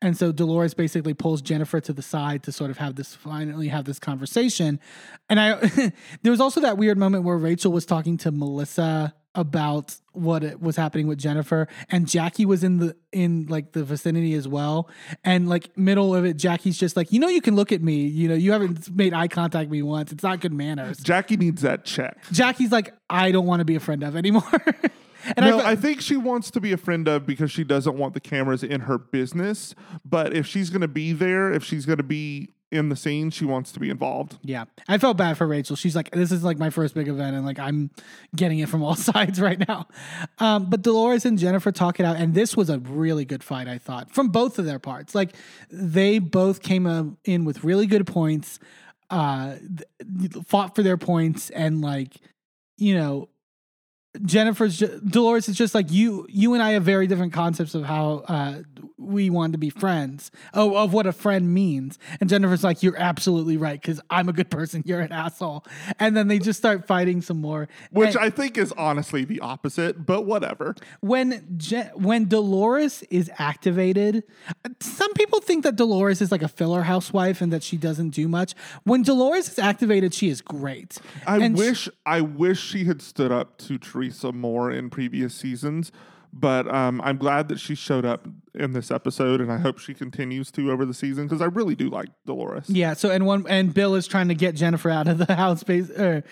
And so Dolores basically pulls Jennifer to the side to sort of have this finally have this conversation. And I there was also that weird moment where Rachel was talking to Melissa about what it was happening with Jennifer and Jackie was in the in like the vicinity as well and like middle of it Jackie's just like you know you can look at me you know you haven't made eye contact with me once it's not good manners Jackie needs that check. Jackie's like I don't want to be a friend of anymore and no, I, I think she wants to be a friend of because she doesn't want the cameras in her business. But if she's going to be there, if she's going to be in the scene, she wants to be involved. yeah. I felt bad for Rachel. She's like this is like my first big event and like I'm getting it from all sides right now. Um, but Dolores and Jennifer talk it out and this was a really good fight I thought from both of their parts. Like they both came in with really good points uh fought for their points and like you know Jennifer's Dolores is just like you. You and I have very different concepts of how uh, we want to be friends. Oh, of what a friend means. And Jennifer's like, you're absolutely right because I'm a good person. You're an asshole. And then they just start fighting some more. Which And I think is honestly the opposite, but whatever. when Je- when Dolores is activated, some people think that Dolores is like a filler housewife and that she doesn't do much. When Dolores is activated, she is great. I And sh- wish I wish she had stood up to Teresa more in previous seasons, but um, I'm glad that she showed up in this episode, and I hope she continues to over the season because I really do like Dolores. Yeah. So and one and Bill is trying to get Jennifer out of the house, bas- or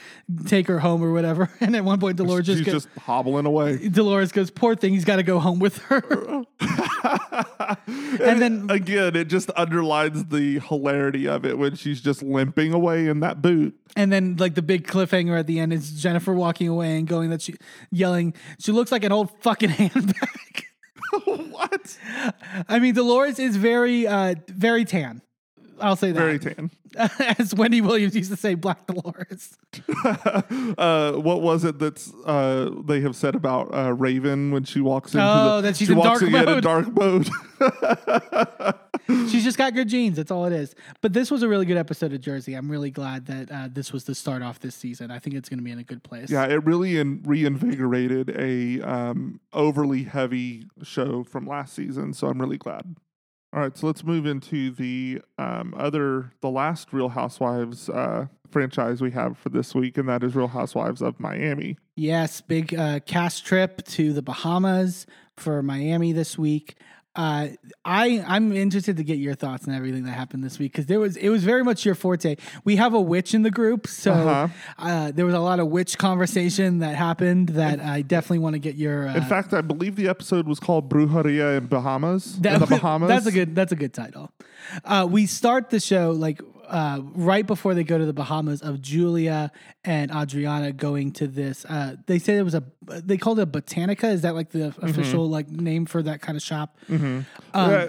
take her home or whatever. And at one point, Dolores just She's goes, just hobbling away. Dolores goes, "Poor thing, he's got to go home with her." and then- again, it just underlines the hilarity of it when she's just limping away in that boot. and then like the big cliffhanger at the end is Jennifer walking away and going that she yelling, "She looks like an old fucking handbag." what? I mean, Dolores is very, uh, very tan. I'll say that. Very tan. As Wendy Williams used to say, Black Dolores. uh, what was it that's uh, they have said about uh, Raven when she walks into Oh, the, that she's she in walks dark in in mode. dark mode. She's just got good genes. That's all it is. But this was a really good episode of Jersey. I'm really glad that uh, this was the start off this season. I think it's going to be in a good place. yeah, it really in, reinvigorated a um, overly heavy show from last season. So I'm really glad. All right, so let's move into the um, other, the last Real Housewives uh, franchise we have for this week, and that is Real Housewives of Miami. Yes, big uh, cast trip to the Bahamas for Miami this week. Uh, I I'm interested to get your thoughts on everything that happened this week because there was it was very much your forte. We have a witch in the group, so Uh-huh. uh, there was a lot of witch conversation that happened that I definitely want to get your. Uh, In fact, I believe the episode was called Brujeria in Bahamas. in the Bahamas. That's a good. That's a good title. Uh, we start the show like uh, right before they go to the Bahamas of Julia and Adriana going to this. Uh, they said it was a. They called it a botanica. Is that like the Mm-hmm. official like name for that kind of shop? Uh,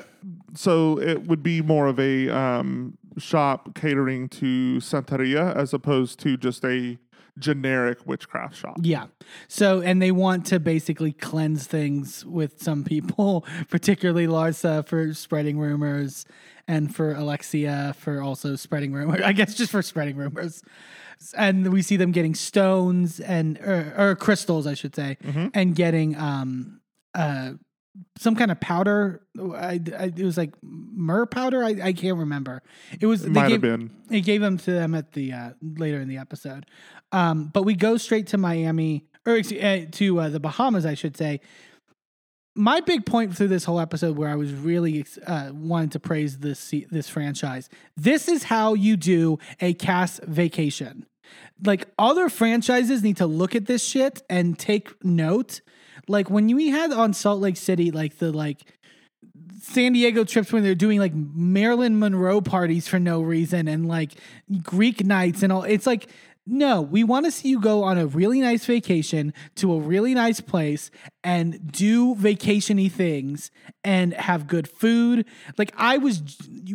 so it would be more of a um, shop catering to Santeria as opposed to just a generic witchcraft shop. Yeah. So, and they want to basically cleanse things with some people, particularly Larsa for spreading rumors and for Alexia for also spreading rumors. I guess just for spreading rumors. And we see them getting stones and, or, or crystals, I should say, and getting, um, uh, some kind of powder. I, I, it was like myrrh powder. I, I can't remember. It was It they might gave, have been. it gave them to them at the uh, later in the episode. Um, but we go straight to Miami or uh, to uh, the Bahamas, I should say. My big point through this whole episode, where I was really uh, wanting to praise this this franchise, this is how you do a cast vacation. Like other franchises need to look at this shit and take note. Like when we had on Salt Lake City, like the like San Diego trips when they're doing like Marilyn Monroe parties for no reason and like Greek nights and all. It's like, no, we want to see you go on a really nice vacation to a really nice place and do vacationy things and have good food. Like I was,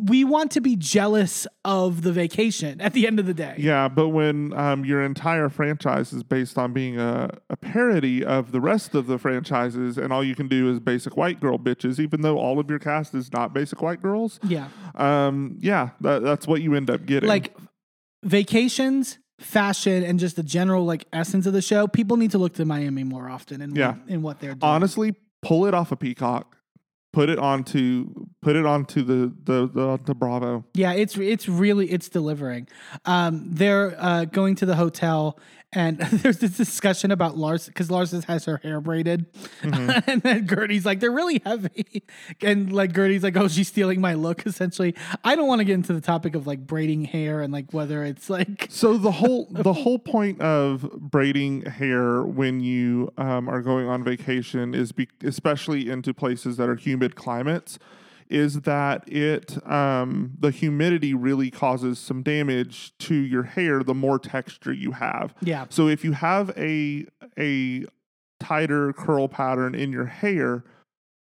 we want to be jealous of the vacation at the end of the day. Yeah, but when um, your entire franchise is based on being a, a parody of the rest of the franchises, and all you can do is basic white girl bitches, even though all of your cast is not basic white girls, Yeah. um, yeah, that, that's what you end up getting. Like vacations, fashion, and just the general like essence of the show, people need to look to Miami more often and Yeah. in what they're doing. Honestly, pull it off a Peacock. Put it onto put it onto the the the, the Bravo. Yeah, it's it's really it's delivering. Um, they're uh, going to the hotel, and there's this discussion about Lars because Lars has her hair braided, and then Guerdy's like, "They're really heavy," and like Guerdy's like, "Oh, she's stealing my look." Essentially, I don't want to get into the topic of like braiding hair and like whether it's like So the whole the whole point of braiding hair when you um, are going on vacation is be, especially into places that are humid climates is that it um, the humidity really causes some damage to your hair the more texture you have. yeah, So if you have a a tighter curl pattern in your hair,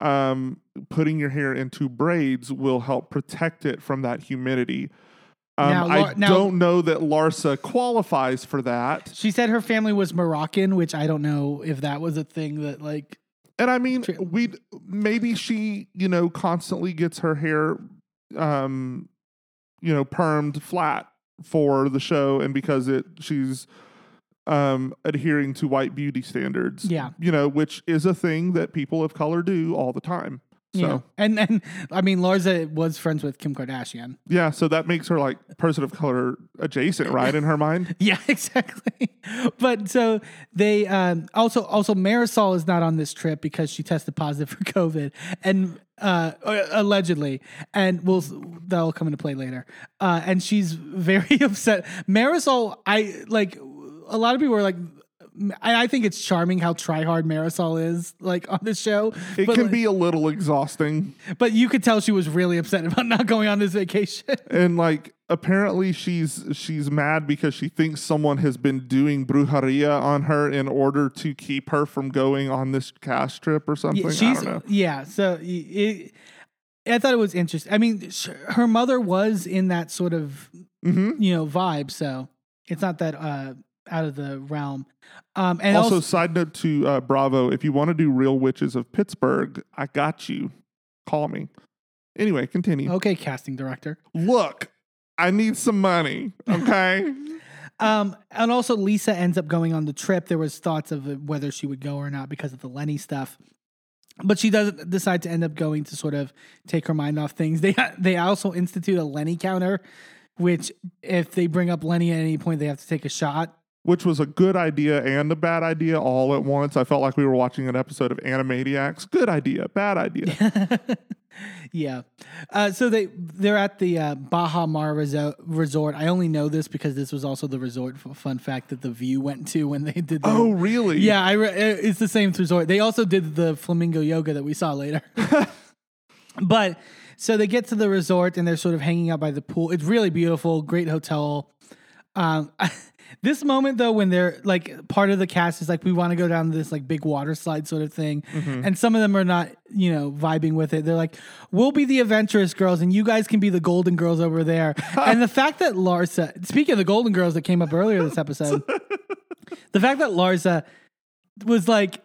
um, putting your hair into braids will help protect it from that humidity. Um, Now, I now- don't know that Larsa qualifies for that, she said her family was Moroccan, which I don't know if that was a thing that like and I mean, we maybe she, you know, constantly gets her hair, um, you know, permed flat for the show, and because it she's um adhering to white beauty standards Yeah. you know which is a thing that people of color do all the time so know, and then I mean Larsa was friends with Kim Kardashian. yeah so that makes her like person of color adjacent right in her mind Yeah, exactly. But so they um, also also Marysol is not on this trip because she tested positive for COVID and uh, allegedly, and we'll that'll come into play later. Uh, and she's very upset. Marysol, I like a lot of people are like. I I think it's charming how tryhard Marysol is, like on this show. it can like- be a little exhausting but you could tell she was really upset about not going on this vacation. and like apparently she's she's mad because she thinks someone has been doing brujeria on her in order to keep her from going on this cast trip or something Yeah, i she's don't know yeah. So it, I thought it was interesting. I mean, sh- her mother was in that sort of hmm you know vibe, so it's not that uh, out of the realm. Um, and also, also, side note to uh, Bravo, if you want to do Real Witches of Pittsburgh, I got you. Call me. Anyway, continue. okay, casting director. Look, I need some money. Okay. Um, and also, Lisa ends up going on the trip. There was thoughts of uh, whether she would go or not because of the Lenny stuff. But she does decide to end up going to sort of take her mind off things. They they also institute a Lenny counter, which if they bring up Lenny at any point, they have to take a shot. Which was a good idea and a bad idea all at once. I felt like we were watching an episode of Animaniacs. Good idea, bad idea. yeah. Uh, so they they're at the uh, Baha Mar Reso- Resort. I only know this because this was also the resort. f- Fun fact that the View went to when they did. The, oh, really? yeah. I re- uh, it's the same resort. They also did the flamingo yoga that we saw later. but so they get to the resort and they're sort of hanging out by the pool. It's really beautiful. Great hotel. Um, this moment though, when they're like part of the cast is like, we want to go down this like big water slide sort of thing, mm-hmm. and some of them are not, you know, vibing with it. They're like, we'll be the adventurous girls, and you guys can be the golden girls over there. and the fact that Larsa, speaking of the golden girls that came up earlier this episode, the fact that Larsa was like,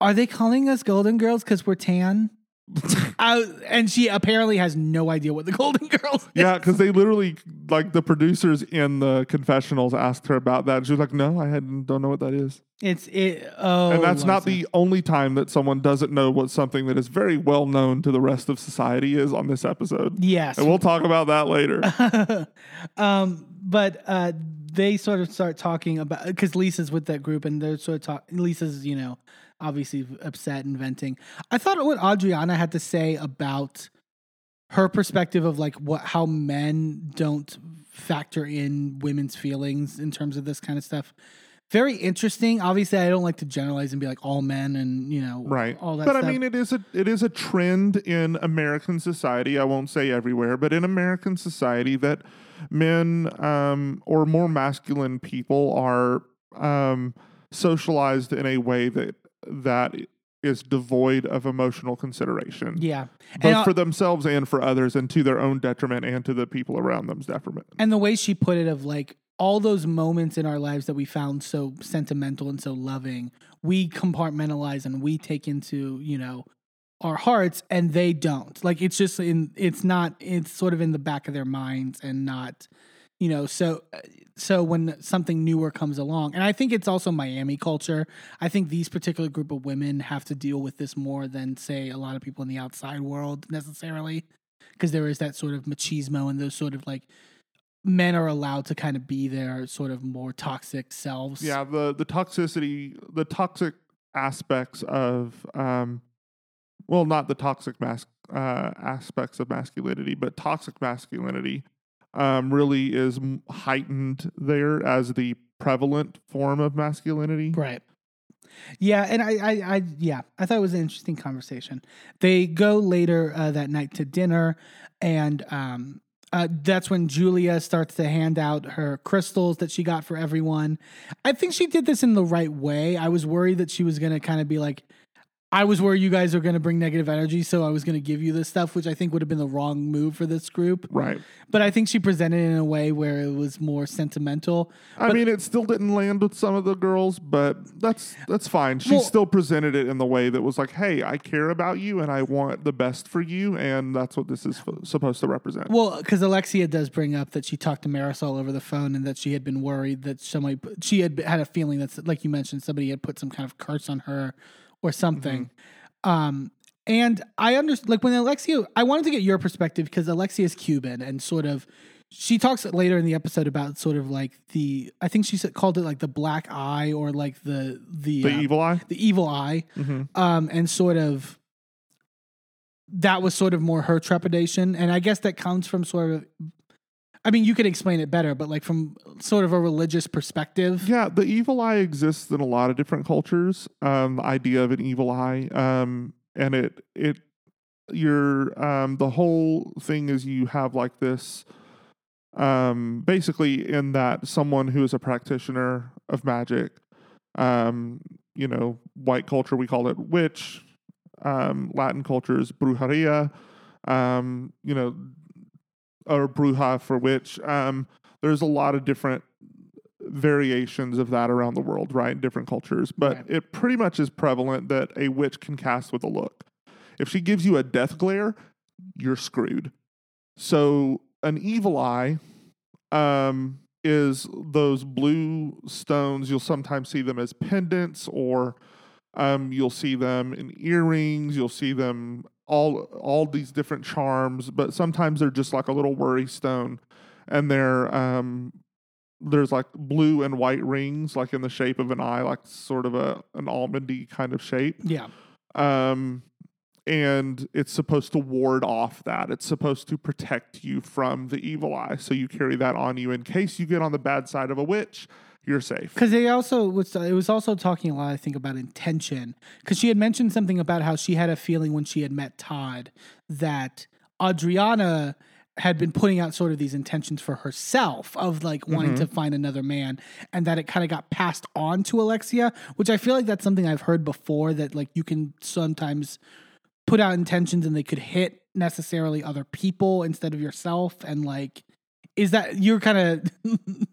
are they calling us golden girls because we're tan? I, and she apparently has no idea what the Golden Girls. is. Yeah, because they literally, like the producers in the confessionals asked her about that. And she was like, no, I hadn't, don't know what that is. It's it. Oh, and that's not the only time that someone doesn't know what something that is very well known to the rest of society is on this episode. yes. And we'll talk about that later. um, but uh, they sort of start talking about because Lisa's with that group, and they're sort of talk. Lisa's, you know, obviously upset and venting. I thought what Adriana had to say about her perspective of like what how men don't factor in women's feelings in terms of this kind of stuff. Very interesting. Obviously, I don't like to generalize and be like all men and you know right. all that. but stuff. I mean, it is a it is a trend in American society. I won't say everywhere, but in American society, that men um, or more masculine people are um, socialized in a way that that is devoid of emotional consideration. yeah, both for themselves and for others, and to their own detriment and to the people around them's detriment. and the way she put it of like all those moments in our lives that we found so sentimental and so loving we compartmentalize and we take into you know our hearts and they don't like it's just in it's not it's sort of in the back of their minds and not you know so so when something newer comes along and i think it's also miami culture. I think these particular group of women have to deal with this more than say a lot of people in the outside world necessarily because there is that sort of machismo and those sort of like men are allowed to kind of be their sort of more toxic selves. Yeah, the the toxicity, the toxic aspects of, um, well, not the toxic mas- uh, aspects of masculinity, but toxic masculinity, um, really is heightened there as the prevalent form of masculinity. Right. Yeah, and I, I, I, yeah, I thought it was an interesting conversation. They go later uh, that night to dinner, and um, uh, that's when Julia starts to hand out her crystals that she got for everyone. I think she did this in the right way. I was worried that she was going to kind of be like, I was worried you guys are going to bring negative energy, so I was going to give you this stuff, which I think would have been the wrong move for this group. Right. But I think she presented it in a way where it was more sentimental. I mean, it still didn't land with some of the girls, but that's that's fine. She Well- still presented it in the way that was like, "Hey, I care about you, and I want the best for you, and that's what this is f- supposed to represent." Well, because Alexia does bring up that she talked to Marysol over the phone and that she had been worried that somebody, she had had a feeling that, like you mentioned, somebody had put some kind of curse on her or something. Um, and I understand, like when Alexia, I wanted to get your perspective because Alexia is Cuban and sort of, she talks later in the episode about sort of like the, I think she said, called it like the black eye or like the, the, the uh, evil eye. the evil eye hmm um, and sort of that was sort of more her trepidation, and I guess that comes from sort of. I mean, you could explain it better, but like from sort of a religious perspective. Yeah, the evil eye exists in a lot of different cultures. Um, the idea of an evil eye, um, and it it your um, the whole thing is you have like this. Um, basically, in that someone who is a practitioner of magic, um, you know, white culture we call it witch, um, Latin culture is brujeria, um, you know, or bruja for witch. Um, there's a lot of different variations of that around the world, right? In different cultures. But Right. it pretty much is prevalent that a witch can cast with a look. If she gives you a death glare, you're screwed. So an evil eye um, is those blue stones. You'll sometimes see them as pendants or um, you'll see them in earrings. You'll see them all all these different charms, but sometimes they're just like a little worry stone, and they're um, there's like blue and white rings, like in the shape of an eye, like sort of a an almondy kind of shape. Yeah. Um, and it's supposed to ward off that. It's supposed to protect you from the evil eye. So you carry that on you in case you get on the bad side of a witch. You're safe. Because they also was it was also talking a lot, I think, about intention. Because she had mentioned something about how she had a feeling when she had met Todd that Adriana had been putting out sort of these intentions for herself of like wanting mm-hmm. to find another man and that it kind of got passed on to Alexia, which I feel like that's something I've heard before that like you can sometimes put out intentions and they could hit necessarily other people instead of yourself and like is that you're kind of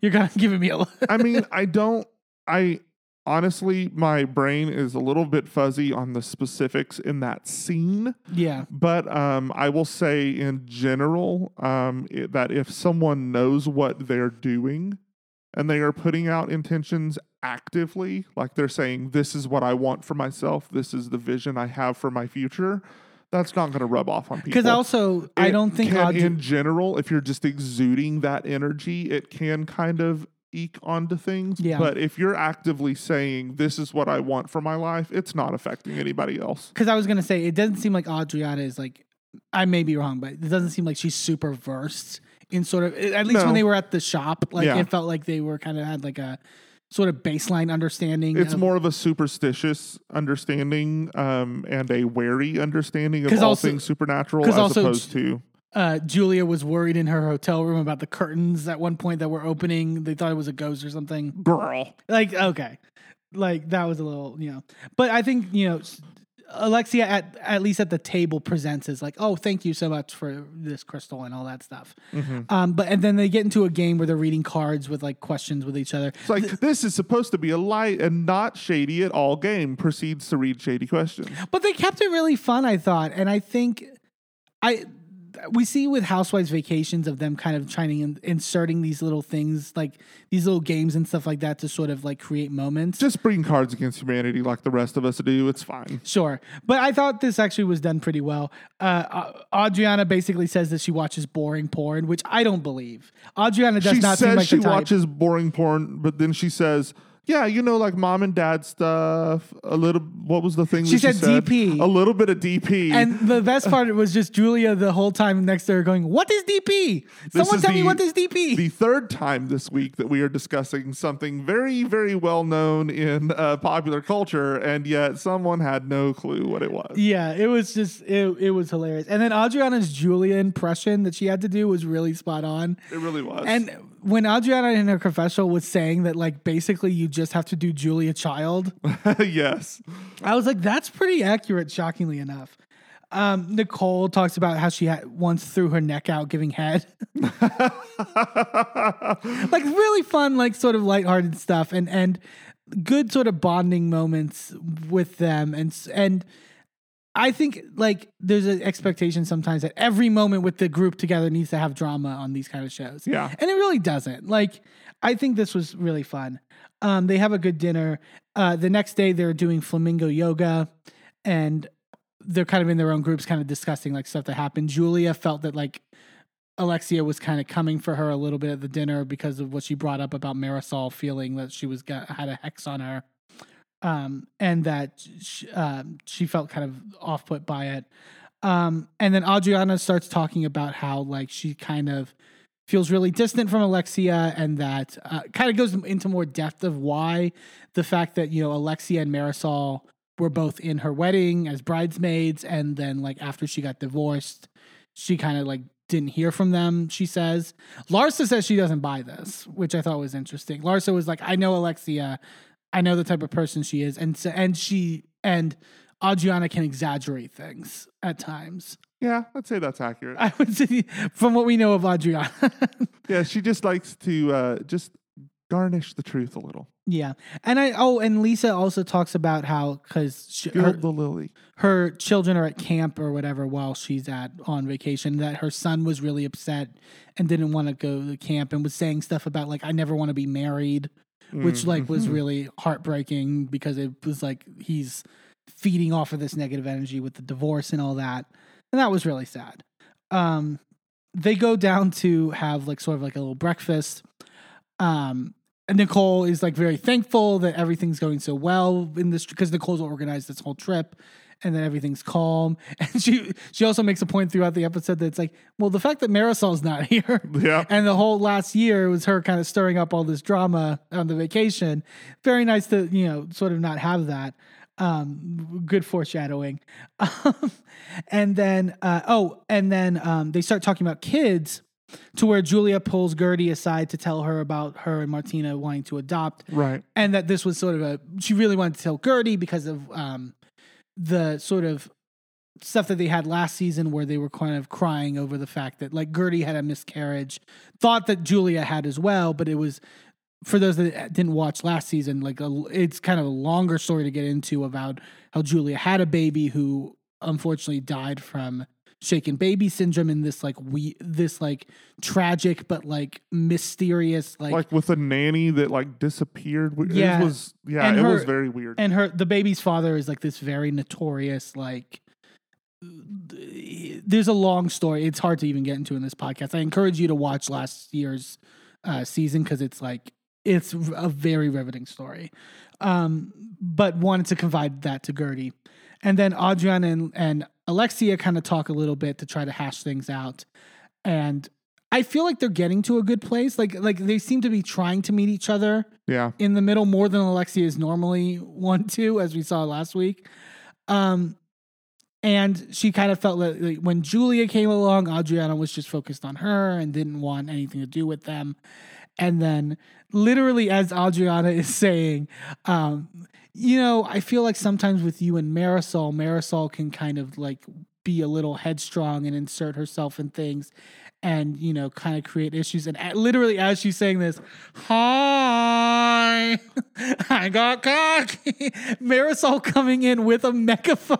you're kind of giving me a I mean, I don't. I honestly, my brain is a little bit fuzzy on the specifics in that scene. yeah But um, I will say, in general, um, i- that if someone knows what they're doing and they are putting out intentions actively, like they're saying, "This is what I want for myself. This is the vision I have for my future." That's not going to rub off on people. because also I don't think can, in general, if you're just exuding that energy, it can kind of eke onto things. Yeah. But if you're actively saying, "This is what I want for my life," it's not affecting anybody else. because I was gonna say it doesn't seem like Adriana is like I may be wrong, but it doesn't seem like she's super versed in sort of at least No. when they were at the shop, like Yeah. it felt like they were kind of had like a sort of baseline understanding. It's of- more of a superstitious understanding um, and a wary understanding of all also- things supernatural, as also opposed to uh, Julia was worried in her hotel room about the curtains at one point that were opening. They thought it was a ghost or something. girl. Like okay, like that was a little you know. But I think you know. Alexia at at least at the table presents as like, oh, thank you so much for this crystal and all that stuff. Um, but and then they get into a game where they're reading cards with like questions with each other. It's like this is supposed to be a light and not shady at all. Game proceeds to read shady questions. But they kept it really fun, I thought, and I think I we see with Housewives Vacations of them kind of trying to in, inserting these little things like these little games and stuff like that to sort of like create moments. Just bring cards against humanity like the rest of us do. It's fine. Sure, but I thought this actually was done pretty well. Uh, Adriana basically says that she watches boring porn, which I don't believe. Adriana does she not seem says like she watches boring porn, but then she says, "Yeah, you know, like mom and dad stuff. A little. What was the thing She that said DP. A little bit of DP. and the best part was just Julia the whole time next to her going, "What is DP? Someone is tell me what is DP?" the third time this week that we are discussing something very, very well known in uh, popular culture, and yet someone had no clue what it was. Yeah, it was just it, it was hilarious. And then Adriana's Julia impression that she had to do was really spot on. It really was. And when Adriana in her confessional was saying that like basically you just have to do Julia Child, yes, I was like, that's pretty accurate, shockingly enough. Um, Nicole talks about how she had once threw her neck out giving head. like really fun, like sort of lighthearted stuff and and good sort of bonding moments with them and and I think like there's an expectation sometimes that every moment with the group together needs to have drama on these kind of shows. Yeah. And it really doesn't. Like I think this was really fun. Um, they have a good dinner. Uh, the next day they're doing flamingo yoga and they're kind of in their own groups kind of discussing like stuff that happened. Julia felt that like Alexia was kind of coming for her a little bit at the dinner because of what she brought up about Marysol feeling that she was got, had a hex on her, um, and that she, um, she felt kind of off put by it. Um, and then Adriana starts talking about how like she kind of feels really distant from Alexia, and that uh, kind of goes into more depth of why the fact that you know Alexia and Marysol were both in her wedding as bridesmaids, and then like after she got divorced, she kind of like didn't hear from them, she says. Larsa says she doesn't buy this, which I thought was interesting. Larsa was like, I know Alexia, I know the type of person she is, and so, and she and Adriana can exaggerate things at times. yeah, I'd say that's accurate. I would say from what we know of Adriana. yeah, she just likes to uh, just garnish the truth a little. yeah. And I oh, and Lisa also talks about how cuz her, the lily. her children are at camp or whatever while she's at on vacation that her son was really upset and didn't want to go to camp and was saying stuff about like I never want to be married which like was really heartbreaking because it was like he's feeding off of this negative energy with the divorce and all that and that was really sad. Um they go down to have like sort of like a little breakfast. Um and Nicole is like very thankful that everything's going so well in this because Nicole's organized this whole trip and then everything's calm. And she she also makes a point throughout the episode that it's like, well, the fact that Marysol's not here Yeah. and the whole last year was her kind of stirring up all this drama on the vacation. Very nice to, you know, sort of not have that. Um, good foreshadowing. Um, and then, uh, oh, and then um, they start talking about kids to where Julia pulls Guerdy aside to tell her about her and Martina wanting to adopt Right. and that this was sort of a she really wanted to tell Guerdy because of um the sort of stuff that they had last season where they were kind of crying over the fact that like Guerdy had a miscarriage, thought that Julia had as well, but it was for those that didn't watch last season, like a, it's kind of a longer story to get into about how Julia had a baby who unfortunately died from shaken baby syndrome in this like we this like tragic but like mysterious like Like with a nanny that like disappeared. It Yeah. was yeah, And it was very weird. and her the baby's father is like this very notorious like there's a long story it's hard to even get into in this podcast i encourage you to watch last year's uh, season because it's like it's a very riveting story um, but wanted to confide that to guerdy and then adriana and, and alexia kind of talk a little bit to try to hash things out and i feel like they're getting to a good place like like they seem to be trying to meet each other yeah. in the middle more than Alexia is normally one to, as we saw last week. Um, and she kind of felt like, like when Julia came along, Adriana was just focused on her and didn't want anything to do with them. And then, literally, as Adriana is saying, um, you know, I feel like sometimes with you and Marysol, Marysol can kind of like be a little headstrong and insert herself in things and you know kind of create issues. And a- literally as she's saying this hi i got cocky. Marysol coming in with a megaphone.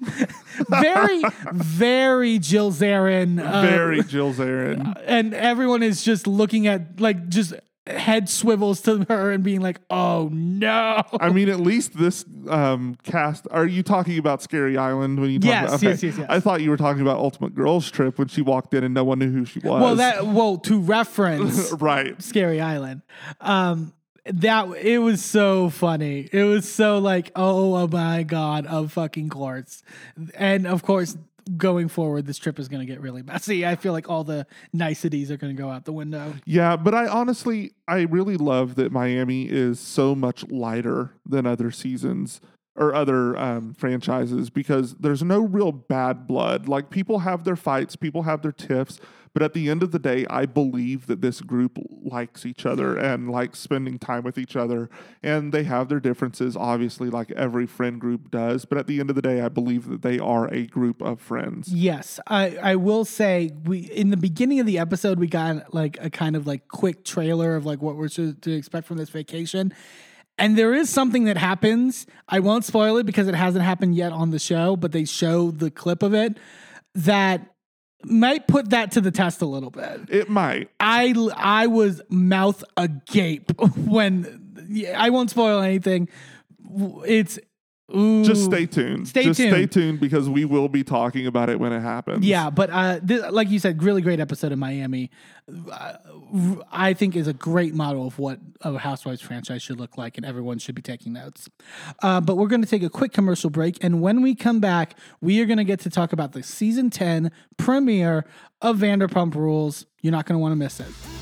Very very jill zarin uh, Very Jill Zarin. and everyone is just looking at like just head swivels to her and being like oh no I mean, at least this um, cast. Are you talking about Scary Island when you? Talk Yes, about, yes, yes, yes. I thought you were talking about Ultimate Girls Trip when she walked in and no one knew who she was. well that well to reference right. Scary Island. Um, that it was so funny. It was so like, oh, oh my god, of fucking course. And of course, going forward, this trip is going to get really messy. I feel like all the niceties are going to go out the window. Yeah, but I honestly, I really love that Miami is so much lighter than other seasons or other um, franchises because there's no real bad blood. Like people have their fights, people have their tiffs, but at the end of the day, I believe that this group likes each other and likes spending time with each other. And they have their differences, obviously, like every friend group does. But at the end of the day, I believe that they are a group of friends. Yes, I, I will say we in the beginning of the episode we got like a kind of like quick trailer of like what we're to, to expect from this vacation. And there is something that happens. I won't spoil it because it hasn't happened yet on the show, but they show the clip of it that might put that to the test a little bit. It might. I I was mouth agape when I won't spoil anything. It's ooh, Just stay tuned. Stay Just stay tuned. tuned because we will be talking about it when it happens. Yeah, but uh, this, like you said, really great episode of Miami. Uh, I think is a great model of what a Housewives franchise should look like, and everyone should be taking notes. Uh, but we're going to take a quick commercial break, and when we come back, we are going to get to talk about the season ten premiere of Vanderpump Rules. You're not going to want to miss it.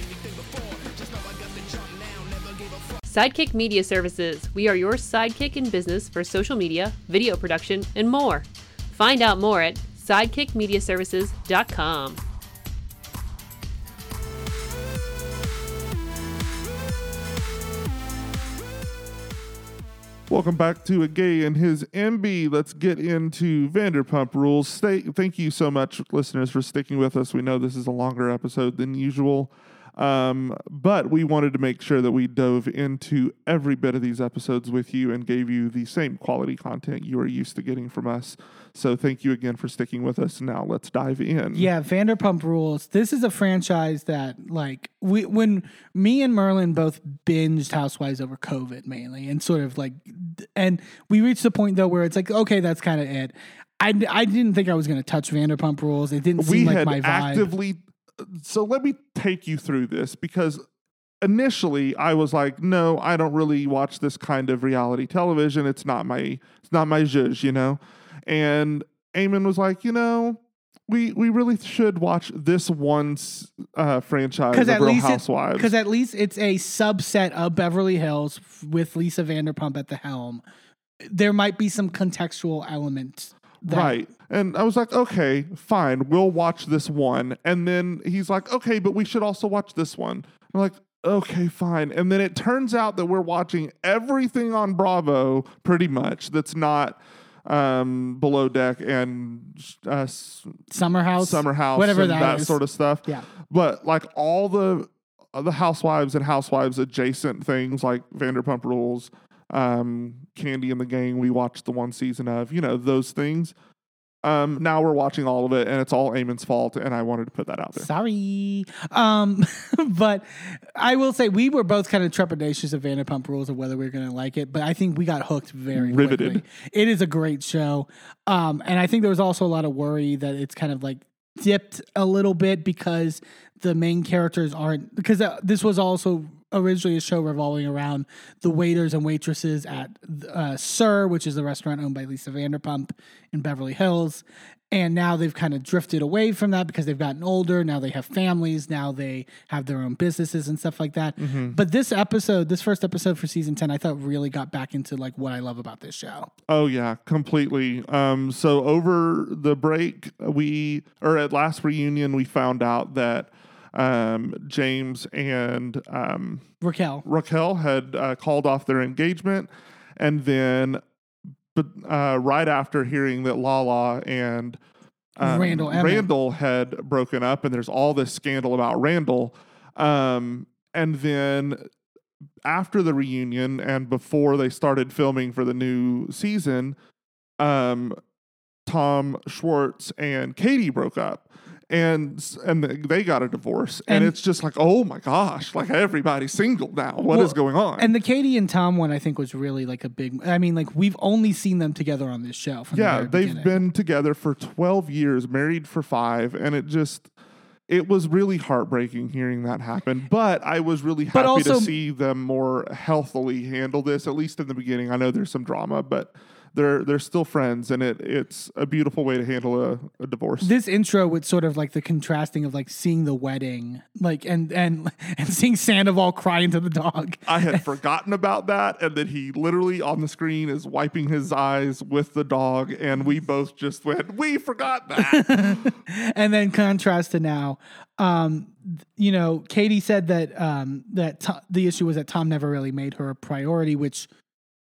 Sidekick Media Services. We are your sidekick in business for social media, video production, and more. Find out more at sidekickmediaservices.com. Welcome back to a gay and his MB. Let's get into Vanderpump Rules. Stay, thank you so much, listeners, for sticking with us. We know this is a longer episode than usual, um, but we wanted to make sure that we dove into every bit of these episodes with you and gave you the same quality content you are used to getting from us. So thank you again for sticking with us. Now let's dive in. Yeah, Vanderpump Rules. This is a franchise that, like, we when me and Merlin both binged Housewives over COVID mainly, and sort of like, and we reached the point though where it's like, okay, that's kind of it. I, I didn't think I was going to touch Vanderpump Rules. It didn't we seem like had my vibe. actively so let me take you through this because initially i was like no i don't really watch this kind of reality television it's not my it's not my zhuzh you know and Eamon was like you know we we really should watch this one uh, franchise of Real least Housewives. because at least it's a subset of Beverly Hills with Lisa Vanderpump at the helm. There might be some contextual elements. Right. And I was like, okay, fine, we'll watch this one. And then he's like, okay, but we should also watch this one. I'm like, okay, fine. And then it turns out that we're watching everything on Bravo pretty much that's not um, Below Deck and uh, Summer House, Summer House, whatever and that that is. sort of stuff. Yeah. But like all the uh, the housewives and housewives adjacent things like Vanderpump Rules, um, Kandi and the Gang, we watched the one season of, you know, those things. Um, now we're watching all of it, and it's all Eamon's fault, and I wanted to put that out there. Sorry. Um, but I will say we were both kind of trepidatious of Vanderpump Rules of whether we were going to like it, but I think we got hooked very Riveted. quickly. It is a great show. Um, and I think there was also a lot of worry that it's kind of like dipped a little bit because the main characters aren't because uh, this was also originally a show revolving around the waiters and waitresses at uh, SUR, which is the restaurant owned by Lisa Vanderpump in Beverly Hills. And now they've kind of drifted away from that because they've gotten older. Now they have families. Now they have their own businesses and stuff like that. But this episode, this first episode for season 10, I thought really got back into like what I love about this show. Oh yeah, completely. Um, so over the break, we or at last reunion, we found out that um, James and um, Raquel. Raquel had uh, called off their engagement, and then, but uh, right after hearing that Lala and um, Randall. Randall had broken up, and there's all this scandal about Randall, um, and then after the reunion and before they started filming for the new season, um, Tom Schwartz and Katie broke up. And and they got a divorce, and, And- it's just like, oh my gosh, like everybody's single now. What is Well, going on? And the Katie and Tom one, I think, was really like a big. I mean, like we've only seen them together on this show. The yeah, very they've beginning. been together for twelve years, married for five, and it just it was really heartbreaking hearing that happen. But I was really happy also- to see them more healthily handle this, at least in the beginning. I know there's some drama, but they're they're still friends, and it it's a beautiful way to handle a, a divorce. This intro with sort of like the contrasting of like seeing the wedding, like and and and seeing Sandoval crying to the dog. I had forgotten about that, and then he literally on the screen is wiping his eyes with the dog, and we both just went, "We forgot that." and then contrast to now um you know katie said that um that to- the issue was that tom never really made her a priority which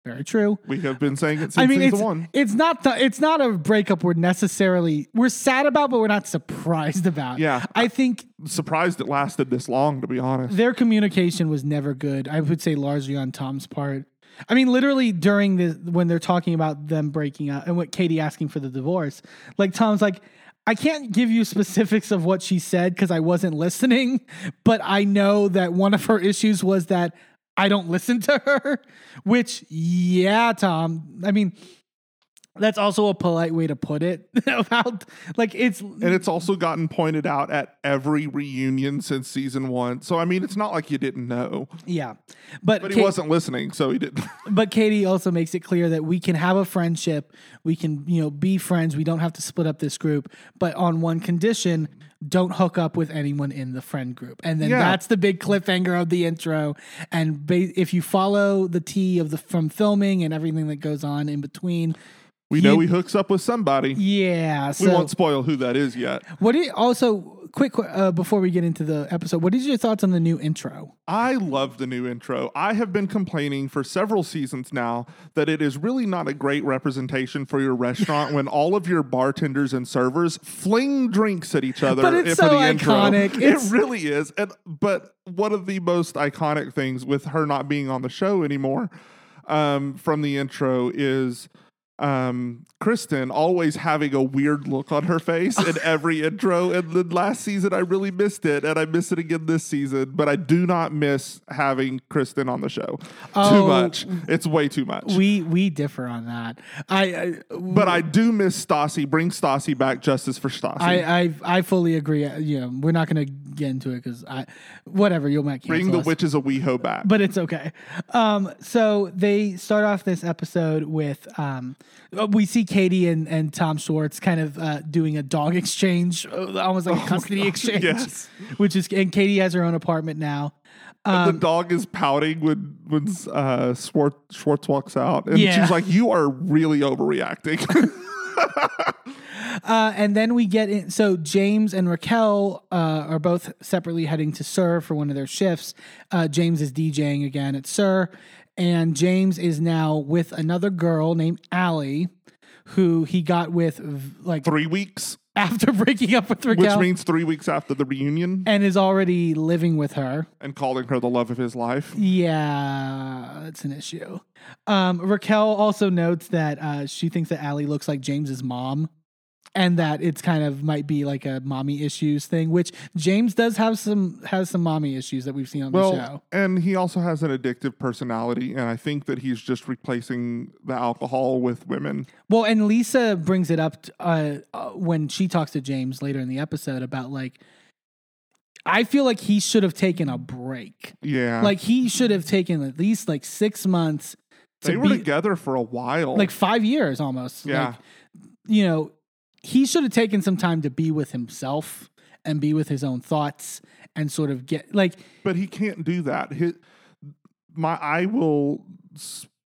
very true we have been saying it since i mean season it's, one. it's not the, it's not a breakup we're necessarily we're sad about but we're not surprised about Yeah. i think Surprised it lasted this long, to be honest. their communication was never good i would say largely on tom's part i mean literally during the when they're talking about them breaking up and what katie asking for the divorce like tom's like i can't give you specifics of what she said because i wasn't listening but i know that one of her issues was that i don't listen to her which yeah tom i mean that's also a polite way to put it about like it's And it's also gotten pointed out at every reunion since season one. So I mean, it's not like you didn't know, yeah. But, but he wasn't listening, so he didn't. but Katie also makes it clear that we can have a friendship, we can, you know, be friends, we don't have to split up this group, but on one condition, don't hook up with anyone in the friend group. And then Yeah. that's the big cliffhanger of the intro. And ba- if you follow the T of the from filming and everything that goes on in between, We know he hooks up with somebody. yeah. we won't spoil who that is yet. what do you, also quick uh, before we get into the episode, what is your thoughts on the new intro? I love the new intro. I have been complaining for several seasons now that it is really not a great representation for your restaurant when all of your bartenders and servers fling drinks at each other But it's so the intro. iconic. It really is. And but one of the most iconic things with her not being on the show anymore um, from the intro is um, Kristen always having a weird look on her face in every intro. And then last season, I really missed it, and I miss it again this season. But I do not miss having Kristen on the show Oh, too much. It's way too much. We we differ on that. I, I but I do miss Stassi. Bring Stassi back. Justice for Stassi. I, I I fully agree. Uh, You know, we're not going to get into it because I, whatever you'll make Bring the us. witches of WeHo back. but it's okay. Um, so they start off this episode with um, we see Katie and, and Tom Schwartz kind of uh, doing a dog exchange, uh, almost like a custody exchange. Oh yes. Which is and Katie has her own apartment now. Um, the dog is pouting when when uh, Schwartz, Schwartz walks out, and Yeah. she's like, "You are really overreacting." Uh, and then we get in. So James and Raquel uh, are both separately heading to SUR for one of their shifts. Uh, James is DJing again at SUR, and James is now with another girl named Ally, who he got with like three weeks, after breaking up with Raquel. which means three weeks after the reunion, and is already living with her. and calling her the love of his life. Yeah, that's an issue. Um, Raquel also notes that uh, she thinks that Ally looks like James's mom, and that it's kind of might be like a mommy issues thing. Which James does have some has some mommy issues that we've seen on the show. and he also has an addictive personality, and I think that he's just replacing the alcohol with women. Well, and Lisa brings it up uh, uh, when she talks to James later in the episode about like. I feel like he should have taken a break. Yeah. Like he should have taken at least like six months to they were be together for a while. like five years almost. Yeah. Like, you know, he should have taken some time to be with himself and be with his own thoughts and sort of get like but he can't do that. His, my I will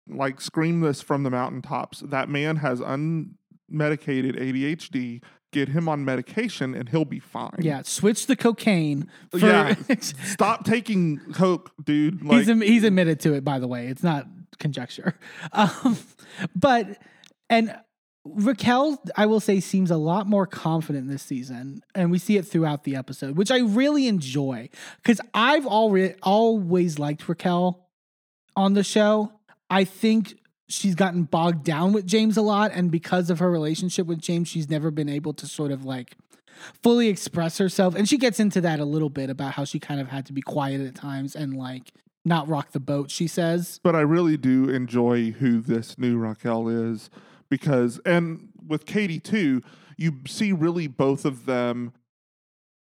like scream this from the mountaintops. That man has unmedicated ADHD. Get him on medication and he'll be fine. yeah, switch the cocaine. For, Yeah. Stop taking coke, dude. Like he's he's admitted to it by the way. It's not conjecture. Um, but and Raquel, I will say, seems a lot more confident this season, and we see it throughout the episode, which I really enjoy because I've already always liked Raquel on the show. I think she's gotten bogged down with James a lot, and because of her relationship with James, she's never been able to sort of like fully express herself. And she gets into that a little bit about how she kind of had to be quiet at times and like not rock the boat. She says, but I really do enjoy who this new Raquel is because, and with Katie too, you see really both of them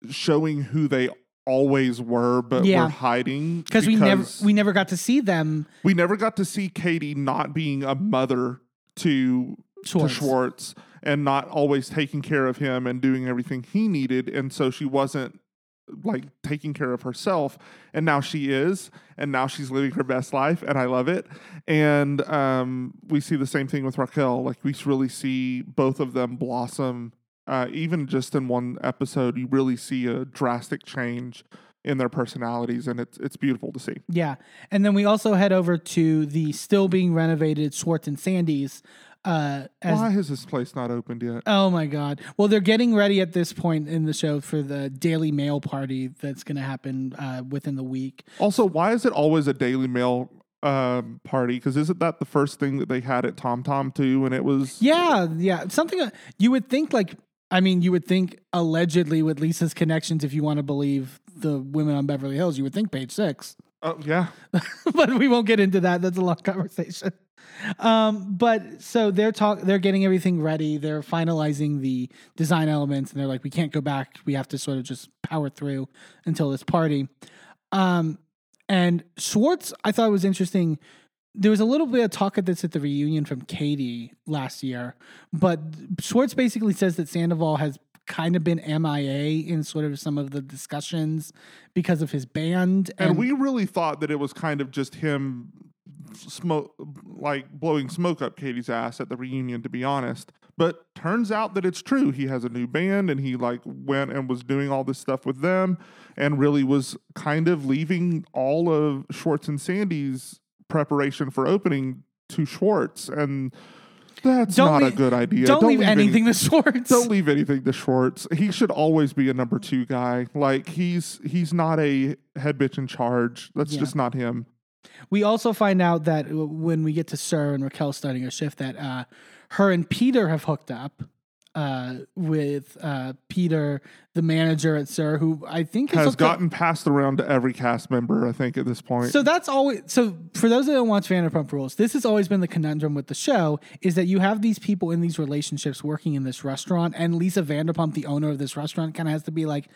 showing who they always were, but Yeah. were hiding because we never we never got to see them we never got to see Katie not being a mother to Schwartz. to Schwartz and not always taking care of him and doing everything he needed, and so she wasn't like taking care of herself and now she is and now she's living her best life and i love it and um, we see the same thing with raquel like we really see both of them blossom uh, even just in one episode you really see a drastic change in their personalities and it's it's beautiful to see Yeah. And then we also head over to the still being renovated Schwartz and Sandy's. Uh, as, why has this place not opened yet Oh my God. Well, they're getting ready at this point in the show for the Daily Mail party that's going to happen uh, within the week. Also, why is it always a Daily Mail um, party? Because isn't that the first thing that they had at Tom Tom too? And it was Yeah. Yeah. Something uh, you would think, like, I mean, you would think allegedly with Lisa's connections, if you want to believe the women on Beverly Hills, you would think page six. oh yeah, but we won't get into that. That's a long conversation. Um, but so they're talk they're getting everything ready. They're finalizing the design elements, and they're like, we can't go back. We have to sort of just power through until this party. Um, and Schwartz, I thought was interesting. There was a little bit of talk of this at the reunion from Katie last year, but Schwartz basically says that Sandoval has kind of been MIA in sort of some of the discussions because of his band. and we really thought that it was kind of just him smoke, like blowing smoke up Katie's ass at the reunion. To be honest, but turns out that it's true. He has a new band, and he like went and was doing all this stuff with them, and really was kind of leaving all of Schwartz and Sandy's preparation for opening to Schwartz, and that's Don't not a good idea. don't, leave any- anything to Schwartz. don't leave anything to Schwartz. He should always be a number two guy. Like he's he's not a head bitch in charge. That's Yeah. just not him. We also find out that when we get to SUR and Raquel starting a shift, that uh, her and Peter have hooked up uh, with uh, Peter, the manager at SUR, who I think is Has hooked up- gotten passed around to every cast member. I think at this point. So that's always so for those that don't watch Vanderpump Rules, this has always been the conundrum with the show is that you have these people in these relationships working in this restaurant, and Lisa Vanderpump, the owner of this restaurant, kind of has to be like,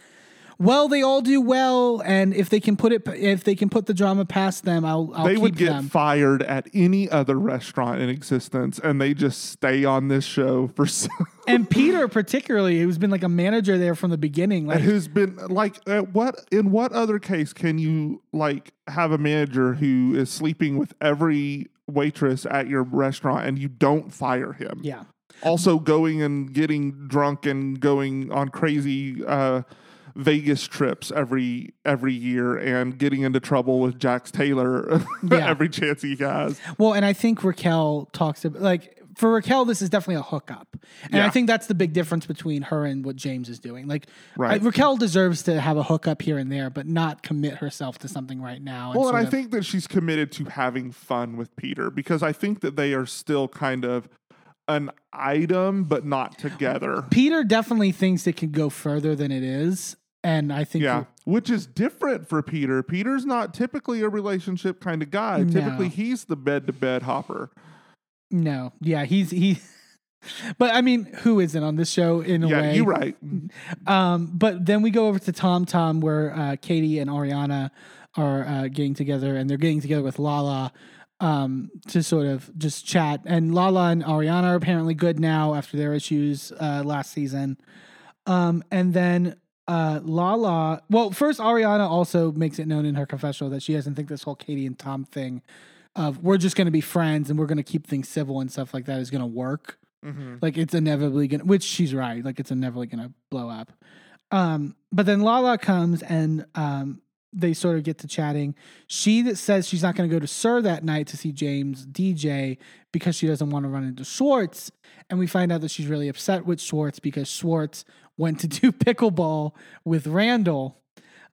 well, they all do well, and if they can put it, if they can put the drama past them, I'll, I'll they would get them. fired at any other restaurant in existence, and they just stay on this show for so. and Peter, particularly, who's been like a manager there from the beginning, like who's been like at what in what other case can you like have a manager who is sleeping with every waitress at your restaurant and you don't fire him yeah. also going and getting drunk and going on crazy uh, Vegas trips every every year and getting into trouble with Jax Taylor Yeah. every chance he has. Well, and I think Raquel talks about like for Raquel, this is definitely a hookup, and I think that's the big difference between her and what James is doing. Like, Right. I- Raquel deserves to have a hookup here and there, but not commit herself to something right now. Well, and I of- think that she's committed to having fun with Peter because I think that they are still kind of an item, but not together. Peter definitely thinks it can go further than it is, and I think Yeah, which is different for Peter. Peter's not typically a relationship kind of guy. No. Typically, he's the bed to bed hopper. no, yeah, he's he. But I mean, who isn't on this show in a yeah, way? you're right. Um, but then we go over to Tom Tom, where uh, Katie and Ariana are uh, getting together, and they're getting together with Lala um, to sort of just chat. And Lala and Ariana are apparently good now after their issues uh, last season. Um, and then uh, Lala, well, first Ariana also makes it known in her confessional that she doesn't think this whole Katie and Tom thing of we're just going to be friends and we're going to keep things civil and stuff like that is going to work. Mhm. Like it's inevitably gonna, which she's right. Like it's inevitably gonna blow up. Um, but then Lala comes and um, they sort of get to chatting. She that says she's not going to go to SUR that night to see James DJ because she doesn't want to run into Schwartz. And we find out that she's really upset with Schwartz because Schwartz went to do pickleball with Randall,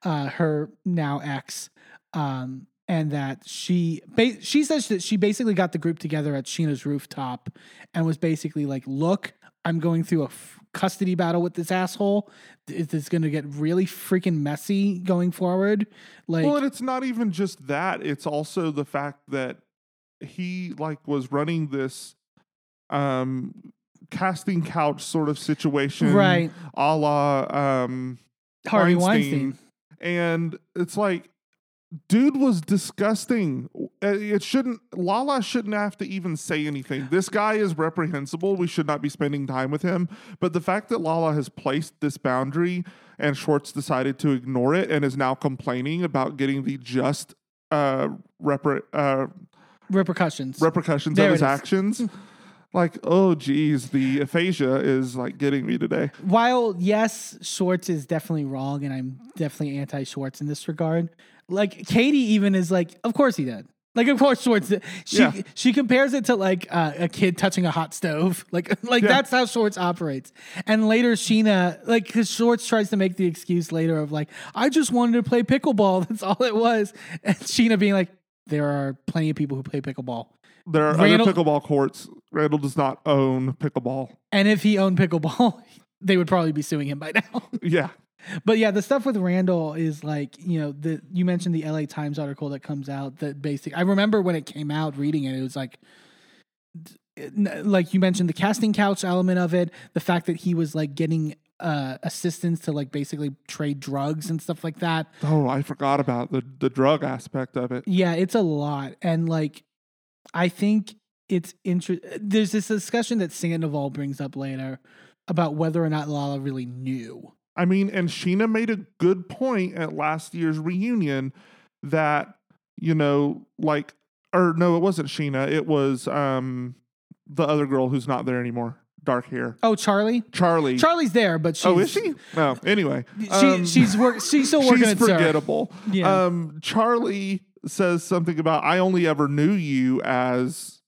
uh, her now ex. Um, and that she ba- she says that she basically got the group together at Scheana's rooftop and was basically like, "Look, I'm going through a f- custody battle with this asshole. It- It's going to get really freaking messy going forward." Like, well, and it's not even just that. It's also the fact that he like was running this um casting couch sort of situation, right, A la um, Harvey Weinstein. Weinstein. and it's like, dude was disgusting. Uh, It shouldn't. Lala shouldn't have to even say anything. This guy is reprehensible. We should not be spending time with him. But the fact that Lala has placed this boundary and Schwartz decided to ignore it and is now complaining about getting the just uh, repre- uh, Repercussions. repercussions There of his is. actions. Like, oh geez, the aphasia is like getting me today. While yes, Schwartz is definitely wrong, and I'm definitely anti Schwartz in this regard. Like Katie even is like, of course he did. Like of course Schwartz. Did. She Yeah. she compares it to like uh, a kid touching a hot stove. Like like Yeah. that's how Schwartz operates. And later Scheana like because Schwartz tries to make the excuse later of like I just wanted to play pickleball. That's all it was. And Scheana being like, there are plenty of people who play pickleball. There are Randall- other pickleball courts. Randall does not own pickleball. And if he owned pickleball, they would probably be suing him by now. Yeah. But yeah, the stuff with Randall is like, you know, the you mentioned the LA Times article that comes out that basic I remember when it came out reading it, it was like like you mentioned the casting couch element of it, the fact that he was like getting uh assistance to like basically trade drugs and stuff like that. Oh, I forgot about the the drug aspect of it. Yeah, it's a lot. And like I think it's inter- there's this discussion that Sandoval brings up later about whether or not Lala really knew. I mean, and Scheana made a good point at last year's reunion that, you know, like or no, it wasn't Scheana, it was um the other girl who's not there anymore. Dark hair. Oh, Charli? Charli. Charli's there, but she's oh, is she? No. Anyway. She um, she's work she's still working she's forgettable. Yeah. Um, Charli says something about I only ever knew you as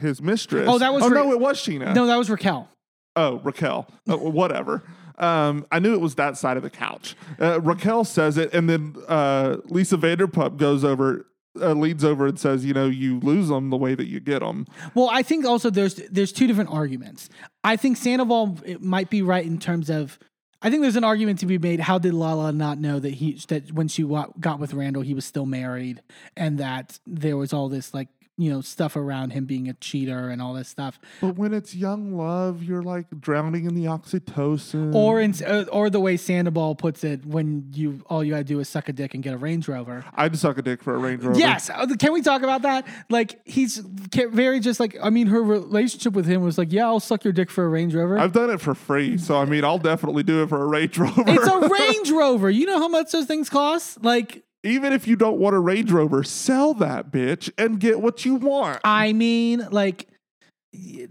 his mistress. Oh, that was Oh Ra- no, it was Sheena. No, that was Raquel. Oh, Raquel. Uh, whatever. Um, I knew it was that side of the couch. Uh, Raquel says it, and then uh, Lisa Vanderpump goes over, uh, leads over, and says, "You know, you lose them the way that you get them." Well, I think also there's there's two different arguments. I think Sandoval might be right in terms of I think there's an argument to be made. How did Lala not know that he that when she got with Randall, he was still married, and that there was all this like you know stuff around him being a cheater and all this stuff, But when it's young love, you're like drowning in the oxytocin. or in uh, or the way Sandoval puts it, when you all you gotta do is suck a dick and get a Range Rover. I'd suck a dick for a Range Rover. Yes. Uh, Can we talk about that? Like he's very just like I mean her relationship with him was like yeah I'll suck your dick for a Range Rover. I've done it for free, so I mean, I'll definitely do it for a Range Rover. it's a Range Rover. You know how much those things cost? Like Even if you don't want a Range Rover, sell that bitch and get what you want. I mean like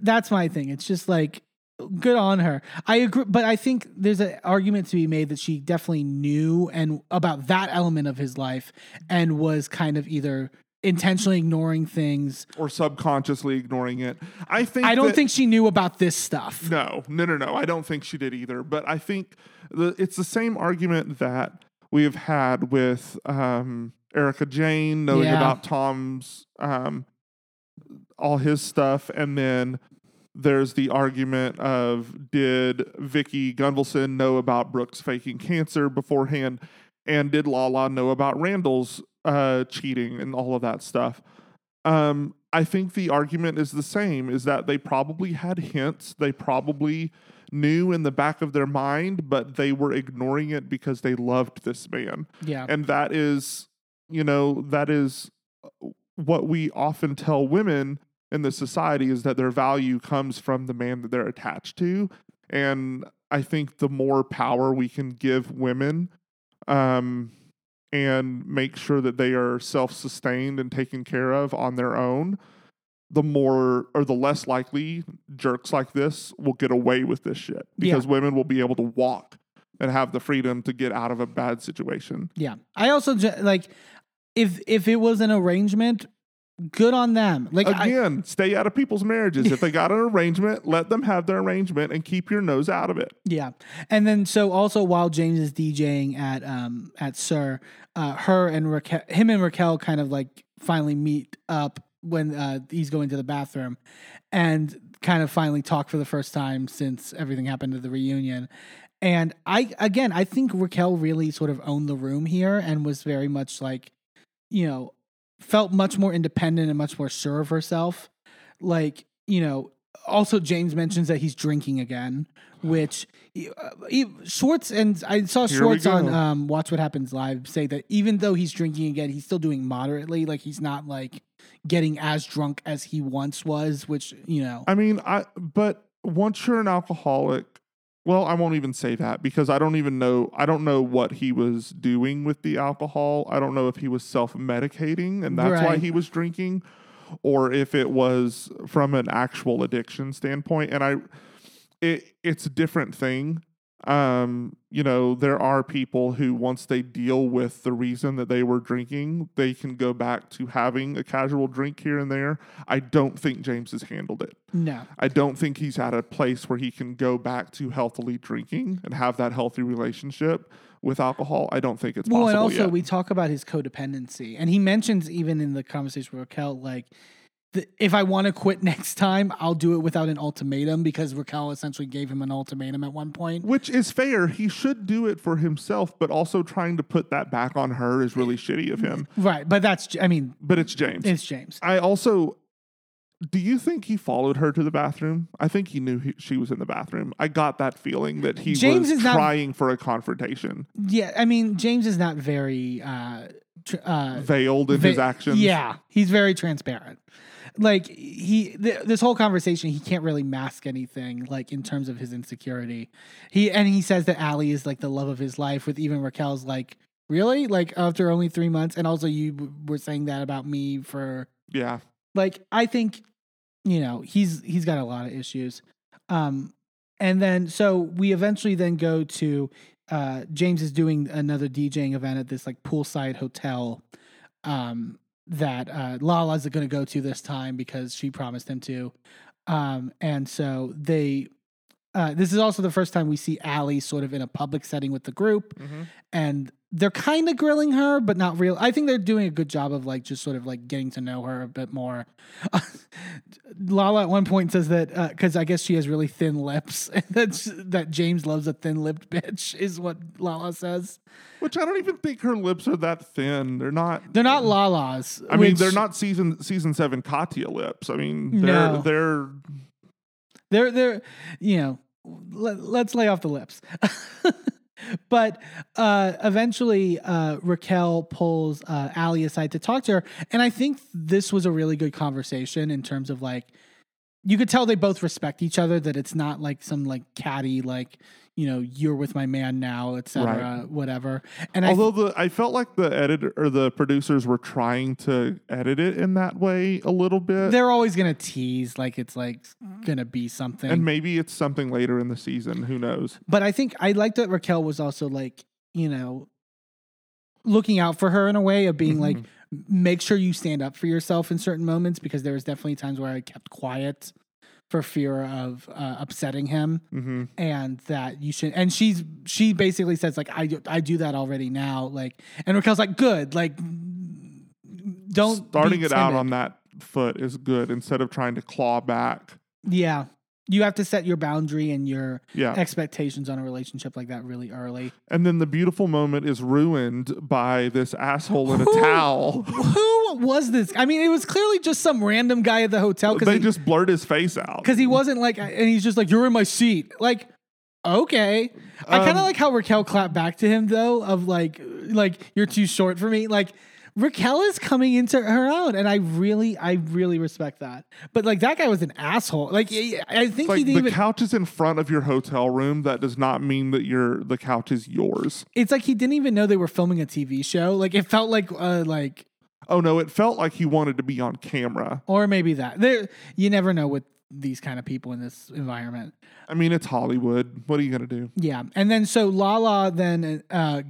that's my thing. It's just like good on her. I agree, but I think there's an argument to be made that she definitely knew and about that element of his life and was kind of either intentionally ignoring things. or subconsciously ignoring it. I think I don't that- think she knew about this stuff. No, no, no, no. I don't think she did either. But I think the, it's the same argument that we have had with um, Erika Jayne knowing Yeah. about Tom's um, all his stuff, and then there's the argument of did Vicki Gunvalson know about Brooks faking cancer beforehand, and did Lala know about Randall's uh, cheating and all of that stuff? Um, I think the argument is the same: is that they probably had hints, they probably knew in the back of their mind, but they were ignoring it because they loved this man, Yeah. and that is, you know, that is uh, what we often tell women in the society is that their value comes from the man that they're attached to, and I think the more power we can give women, um, and make sure that they are self-sustained and taken care of on their own, the more or the less likely jerks like this will get away with this shit because women will be able to walk and have the freedom to get out of a bad situation. Yeah. I also like if if it was an arrangement, good on them. Like I, Again, stay out of people's marriages. if they got an arrangement, let them have their arrangement and keep your nose out of it. yeah. And then so also while James is DJing at um at SUR, uh her and Raquel him and Raquel kind of like finally meet up when uh he's going to the bathroom and kind of finally talk for the first time since everything happened at the reunion. And I again, I think Raquel really sort of owned the room here and was very much like, you know, felt much more independent and much more sure of herself. Like, you know, also James mentions that he's drinking again, which uh, he- Schwartz and I saw Here Schwartz on um, Watch What Happens Live say that even though he's drinking again, he's still doing moderately. Like he's not like getting as drunk as he once was, which you know, I mean, I but once you're an alcoholic, well, I won't even say that because I don't even know I don't know what he was doing with the alcohol. I don't know if he was self-medicating and that's why he was drinking or if it was from an actual addiction standpoint and I it it's a different thing. Um, you know, there are people who once they deal with the reason that they were drinking, they can go back to having a casual drink here and there. I don't think James has handled it. no, I don't think he's at a place where he can go back to healthily drinking and have that healthy relationship with alcohol. I don't think it's Well, possible and also yet. we talk about his codependency, and he mentions even in the conversation with Raquel, like, the, if I want to quit next time, I'll do it without an ultimatum because Raquel essentially gave him an ultimatum at one point. Which is fair. He should do it for himself, but also trying to put that back on her is really shitty of him. Right, but that's, I mean, But it's James. it's James. I also. Do you think he followed her to the bathroom? I think he knew he, she was in the bathroom. I got that feeling that he James was is not- for a confrontation, Yeah, I mean, James is not very, uh, tr- uh, veiled in his actions. Yeah, he's very transparent. Like he, th- this whole conversation, he can't really mask anything. Like in terms of his insecurity, he and he says that Ally is like the love of his life. With even Raquel's like, really, like after only three months, and also you w- were saying that about me for yeah. like I think, you know, he's he's got a lot of issues. Um, and then so we eventually then go to uh, James is doing another DJing event at this like poolside hotel um, that uh, Lala's going to go to this time because she promised him to. Um, and so they. Uh, this is also the first time we see Ally sort of in a public setting with the group, and they're kind of grilling her, but not real. I think they're doing a good job of like just sort of like getting to know her a bit more. Lala at one point says that because I guess she has really thin lips, and that's that James loves a thin-lipped bitch, is what Lala says. Which I don't even think her lips are that thin. They're not. They're not Lala's. I mean, they're not season season seven Katya lips. I mean, they're No. they're They're they're you know let, let's lay off the lips. but uh eventually uh Raquel pulls uh aside to talk to her and I think this was a really good conversation in terms of like you could tell they both respect each other that it's not like some like catty like you know you're with my man now etc whatever and I although the I felt like the editor or the producers were trying to edit it in that way a little bit. they're always gonna tease like it's like gonna be something and maybe it's something later in the season. Who knows? But I think I like that Raquel was also like, you know, looking out for her in a way of being like, Mm-hmm. make sure you stand up for yourself in certain moments because there was definitely times where I kept quiet for fear of uh, upsetting him hmm and that you should and she's she basically says like I do, I do that already now like and Raquel's like good like don't Starting it out on that foot is good instead of trying to claw back. yeah You have to set your boundary and your Yeah. expectations on a relationship like that really early. And then the beautiful moment is ruined by this asshole in a Who- towel. Who was this? I mean, it was clearly just some random guy at the hotel They because just blurred his face out. because he wasn't like, and he's just like, "You're in my seat." Like, okay. I kind of Um, like how Raquel clapped back to him though, of like, like you're too short for me. Like Raquel is coming into her own, and I really, I really respect that. But like that guy was an asshole. Like I think like he the didn't even. couch is in front of your hotel room. That does not mean that your the couch is yours. it's like he didn't even know they were filming a TV show. Like it felt like, uh, like, Oh no, it felt like he wanted to be on camera. or maybe that. There, you never know with these kind of people in this environment. I mean, it's Hollywood. What are you gonna do? Yeah, and then so Lala then uh,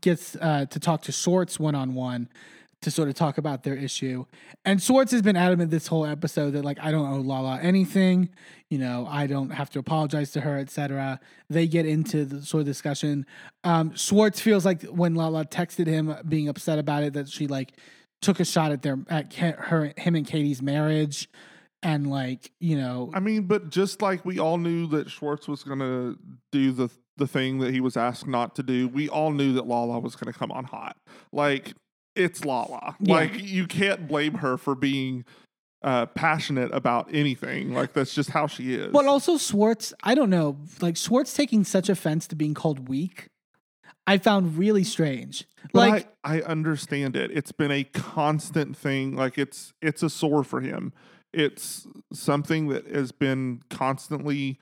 gets uh, to talk to Schwartz one on one to sort of talk about their issue, and Schwartz has been adamant this whole episode that like I don't owe Lala anything, you know, I don't have to apologize to her, etc. They get into the sort of discussion. Um, Schwartz feels like when Lala texted him being upset about it that she like took a shot at their at her him and Katie's marriage. And like you know, I mean, but just like we all knew that Schwartz was gonna do the the thing that he was asked not to do, we all knew that Lala was gonna come on hot. Like it's Lala. Yeah. Like you can't blame her for being uh, passionate about anything. Like that's just how she is. But also Schwartz, I don't know, like Schwartz taking such offense to being called weak, I found really strange. But like I, I understand it. It's been a constant thing. Like it's it's a sore for him. It's something that has been constantly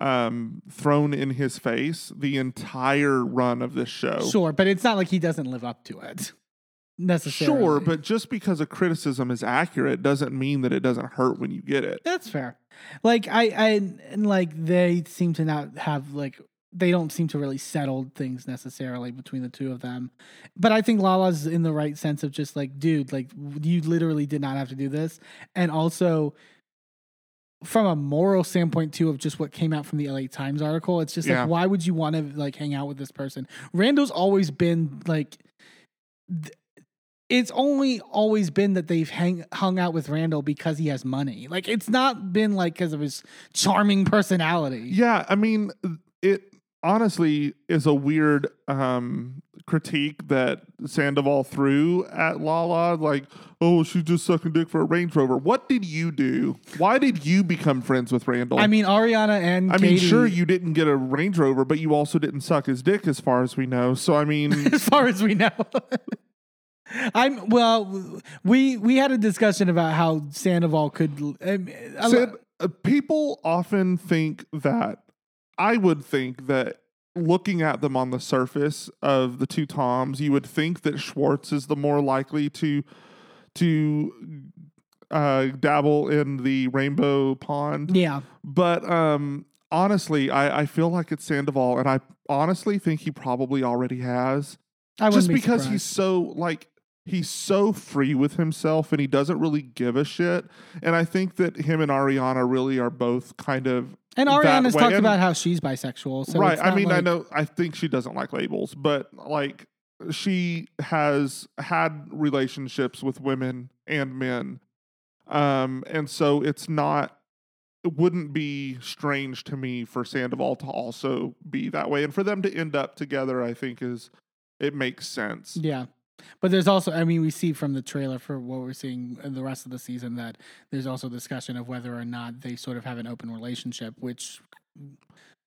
um thrown in his face the entire run of this show. sure, but it's not like he doesn't live up to it necessarily. Sure, but just because a criticism is accurate doesn't mean that it doesn't hurt when you get it. that's fair. Like I, I, and like they seem to not have like they don't seem to really settle things necessarily between the two of them. But I think Lala's in the right sense of just like, dude, like you literally did not have to do this, and also from a moral standpoint too of just what came out from the LA Times article, it's just Yeah. like why would you want to like hang out with this person? Randall's always been like th- it's only always been that they've hang, hung out with Randall because he has money. Like it's not been like because of his charming personality. Yeah, I mean, it honestly is a weird um, critique that Sandoval threw at Lala. Like, oh, she's just sucking dick for a Range Rover. What did you do? Why did you become friends with Randall? I mean, Ariana and I mean, Katie, sure, you didn't get a Range Rover, but you also didn't suck his dick, as far as we know. So, I mean, as far as we know. I'm well. We we had a discussion about how Sandoval could. Um, uh, people often think that I would think that looking at them on the surface of the two Toms, you would think that Schwartz is the more likely to to uh, dabble in the rainbow pond. yeah, But um, honestly, I, I feel like it's Sandoval, and I honestly think he probably already has. I just be because he's so like he's so free with himself and he doesn't really give a shit. And i think that him and ariana really are both kind of And Ariana's talked And- about how she's bisexual. So right i mean i know i think she doesn't like labels but like she has had relationships with women and men um and so it's not it wouldn't be strange to me for sandoval to also be that way and for them to end up together i think is it makes sense Yeah. But there's also, I mean, we see from the trailer for what we're seeing in the rest of the season that there's also discussion of whether or not they sort of have an open relationship, which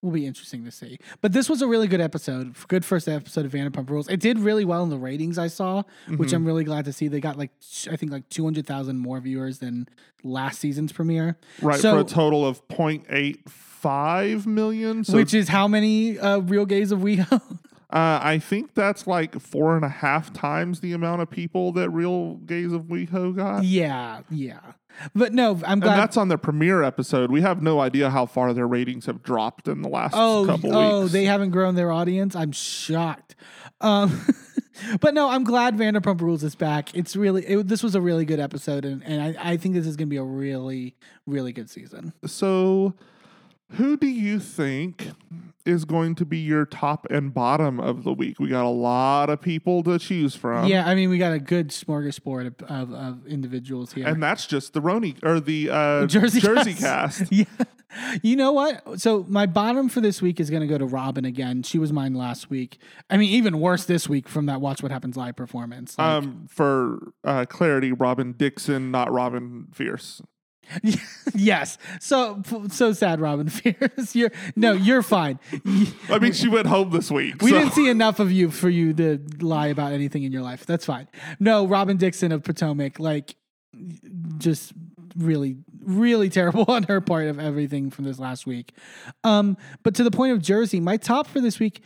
will be interesting to see. But this was a really good episode, good first episode of Vanderpump Rules. It did really well in the ratings I saw, which Mhm. I'm really glad to see. They got like, I think like 200,000 more viewers than last season's premiere, Right, So- for a total of 0.85 million. So which is how many uh, real gays have WeHo? uh, I think that's like four and a half times the amount of people that Real Gays of WeHo got. yeah, yeah. But no, I'm And that's on the premiere episode. We have no idea how far their ratings have dropped in the last Oh, couple oh, weeks. they haven't grown their audience. I'm shocked. Um, but no, I'm glad Vanderpump Rules is back. It's really it, this was a really good episode, and, and I, I think this is going to be a really really good season. so, who do you think is going to be your top and bottom of the week? We got a lot of people to choose from. yeah, I mean we got a good smorgasbord of, of, of individuals here. And that's just the Roni or the uh, Jersey Jersey cast. cast. yeah, You know what? So my bottom for this week is going to go to Robyn again. She was mine last week. I mean, even worse this week from that Watch What Happens live performance. Like, Um, for uh, clarity, Robyn Dixon, not Robin Fierce. yes. So so sad, Robin Fears. You're no, you're fine. I mean, she went home this week. We so- didn't see enough of you for you to lie about anything in your life. That's fine. No, Robyn Dixon of Potomac, like, just really, really terrible on her part of everything from this last week. Um, but to the point of Jersey, my top for this week,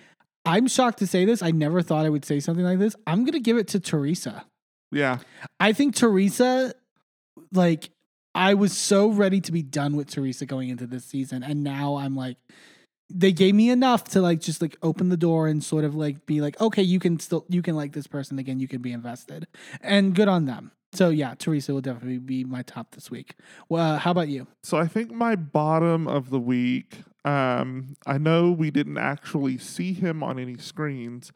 I'm shocked to say this. I never thought I would say something like this. I'm gonna give it to Teresa. Yeah. I think Teresa, like, I was so ready to be done with Teresa going into this season, and now I'm like, they gave me enough to like just like open the door and sort of like be like, okay, you can still you can like this person again, you can be invested, and good on them. So yeah, Teresa will definitely be my top this week. Well, uh, how about you? So I think my bottom of the week. Um, I know we didn't actually see him on any screens.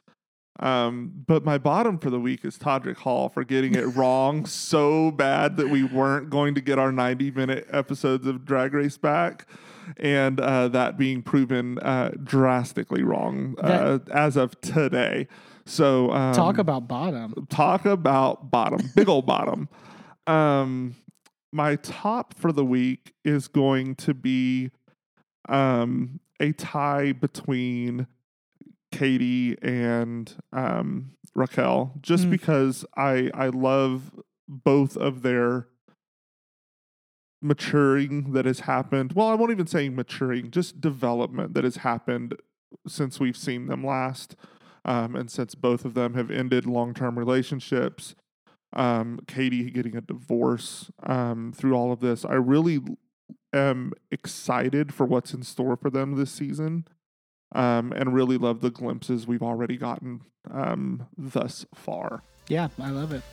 Um, but my bottom for the week is Todrick Hall for getting it wrong so bad that we weren't going to get our 90 minute episodes of Drag Race back. And uh, that being proven uh, drastically wrong uh, as of today. So um, Talk about bottom. talk about bottom, big old bottom. Um, my top for the week is going to be um, a tie between Katie and um, Raquel, just Mm. because I I love both of their maturing that has happened. Well, I won't even say maturing, just development that has happened since we've seen them last um, and since both of them have ended long term relationships, um, Katie getting a divorce um, through all of this, I really am excited for what's in store for them this season um, and really love the glimpses we've already gotten um, thus far. Yeah, I love it.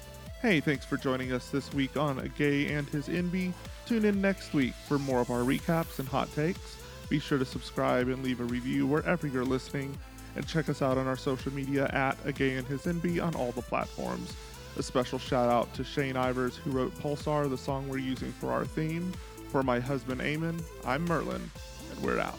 Hey, thanks for joining us this week on A Gay and His Envy. Tune in next week for more of our recaps and hot takes. Be sure to subscribe and leave a review wherever you're listening, and check us out on our social media at A Gay and His Envy on all the platforms. A special shout out to Shane Ivers, who wrote Pulsar, the song we're using for our theme. For my husband Eamon, I'm Merlin, and we're out.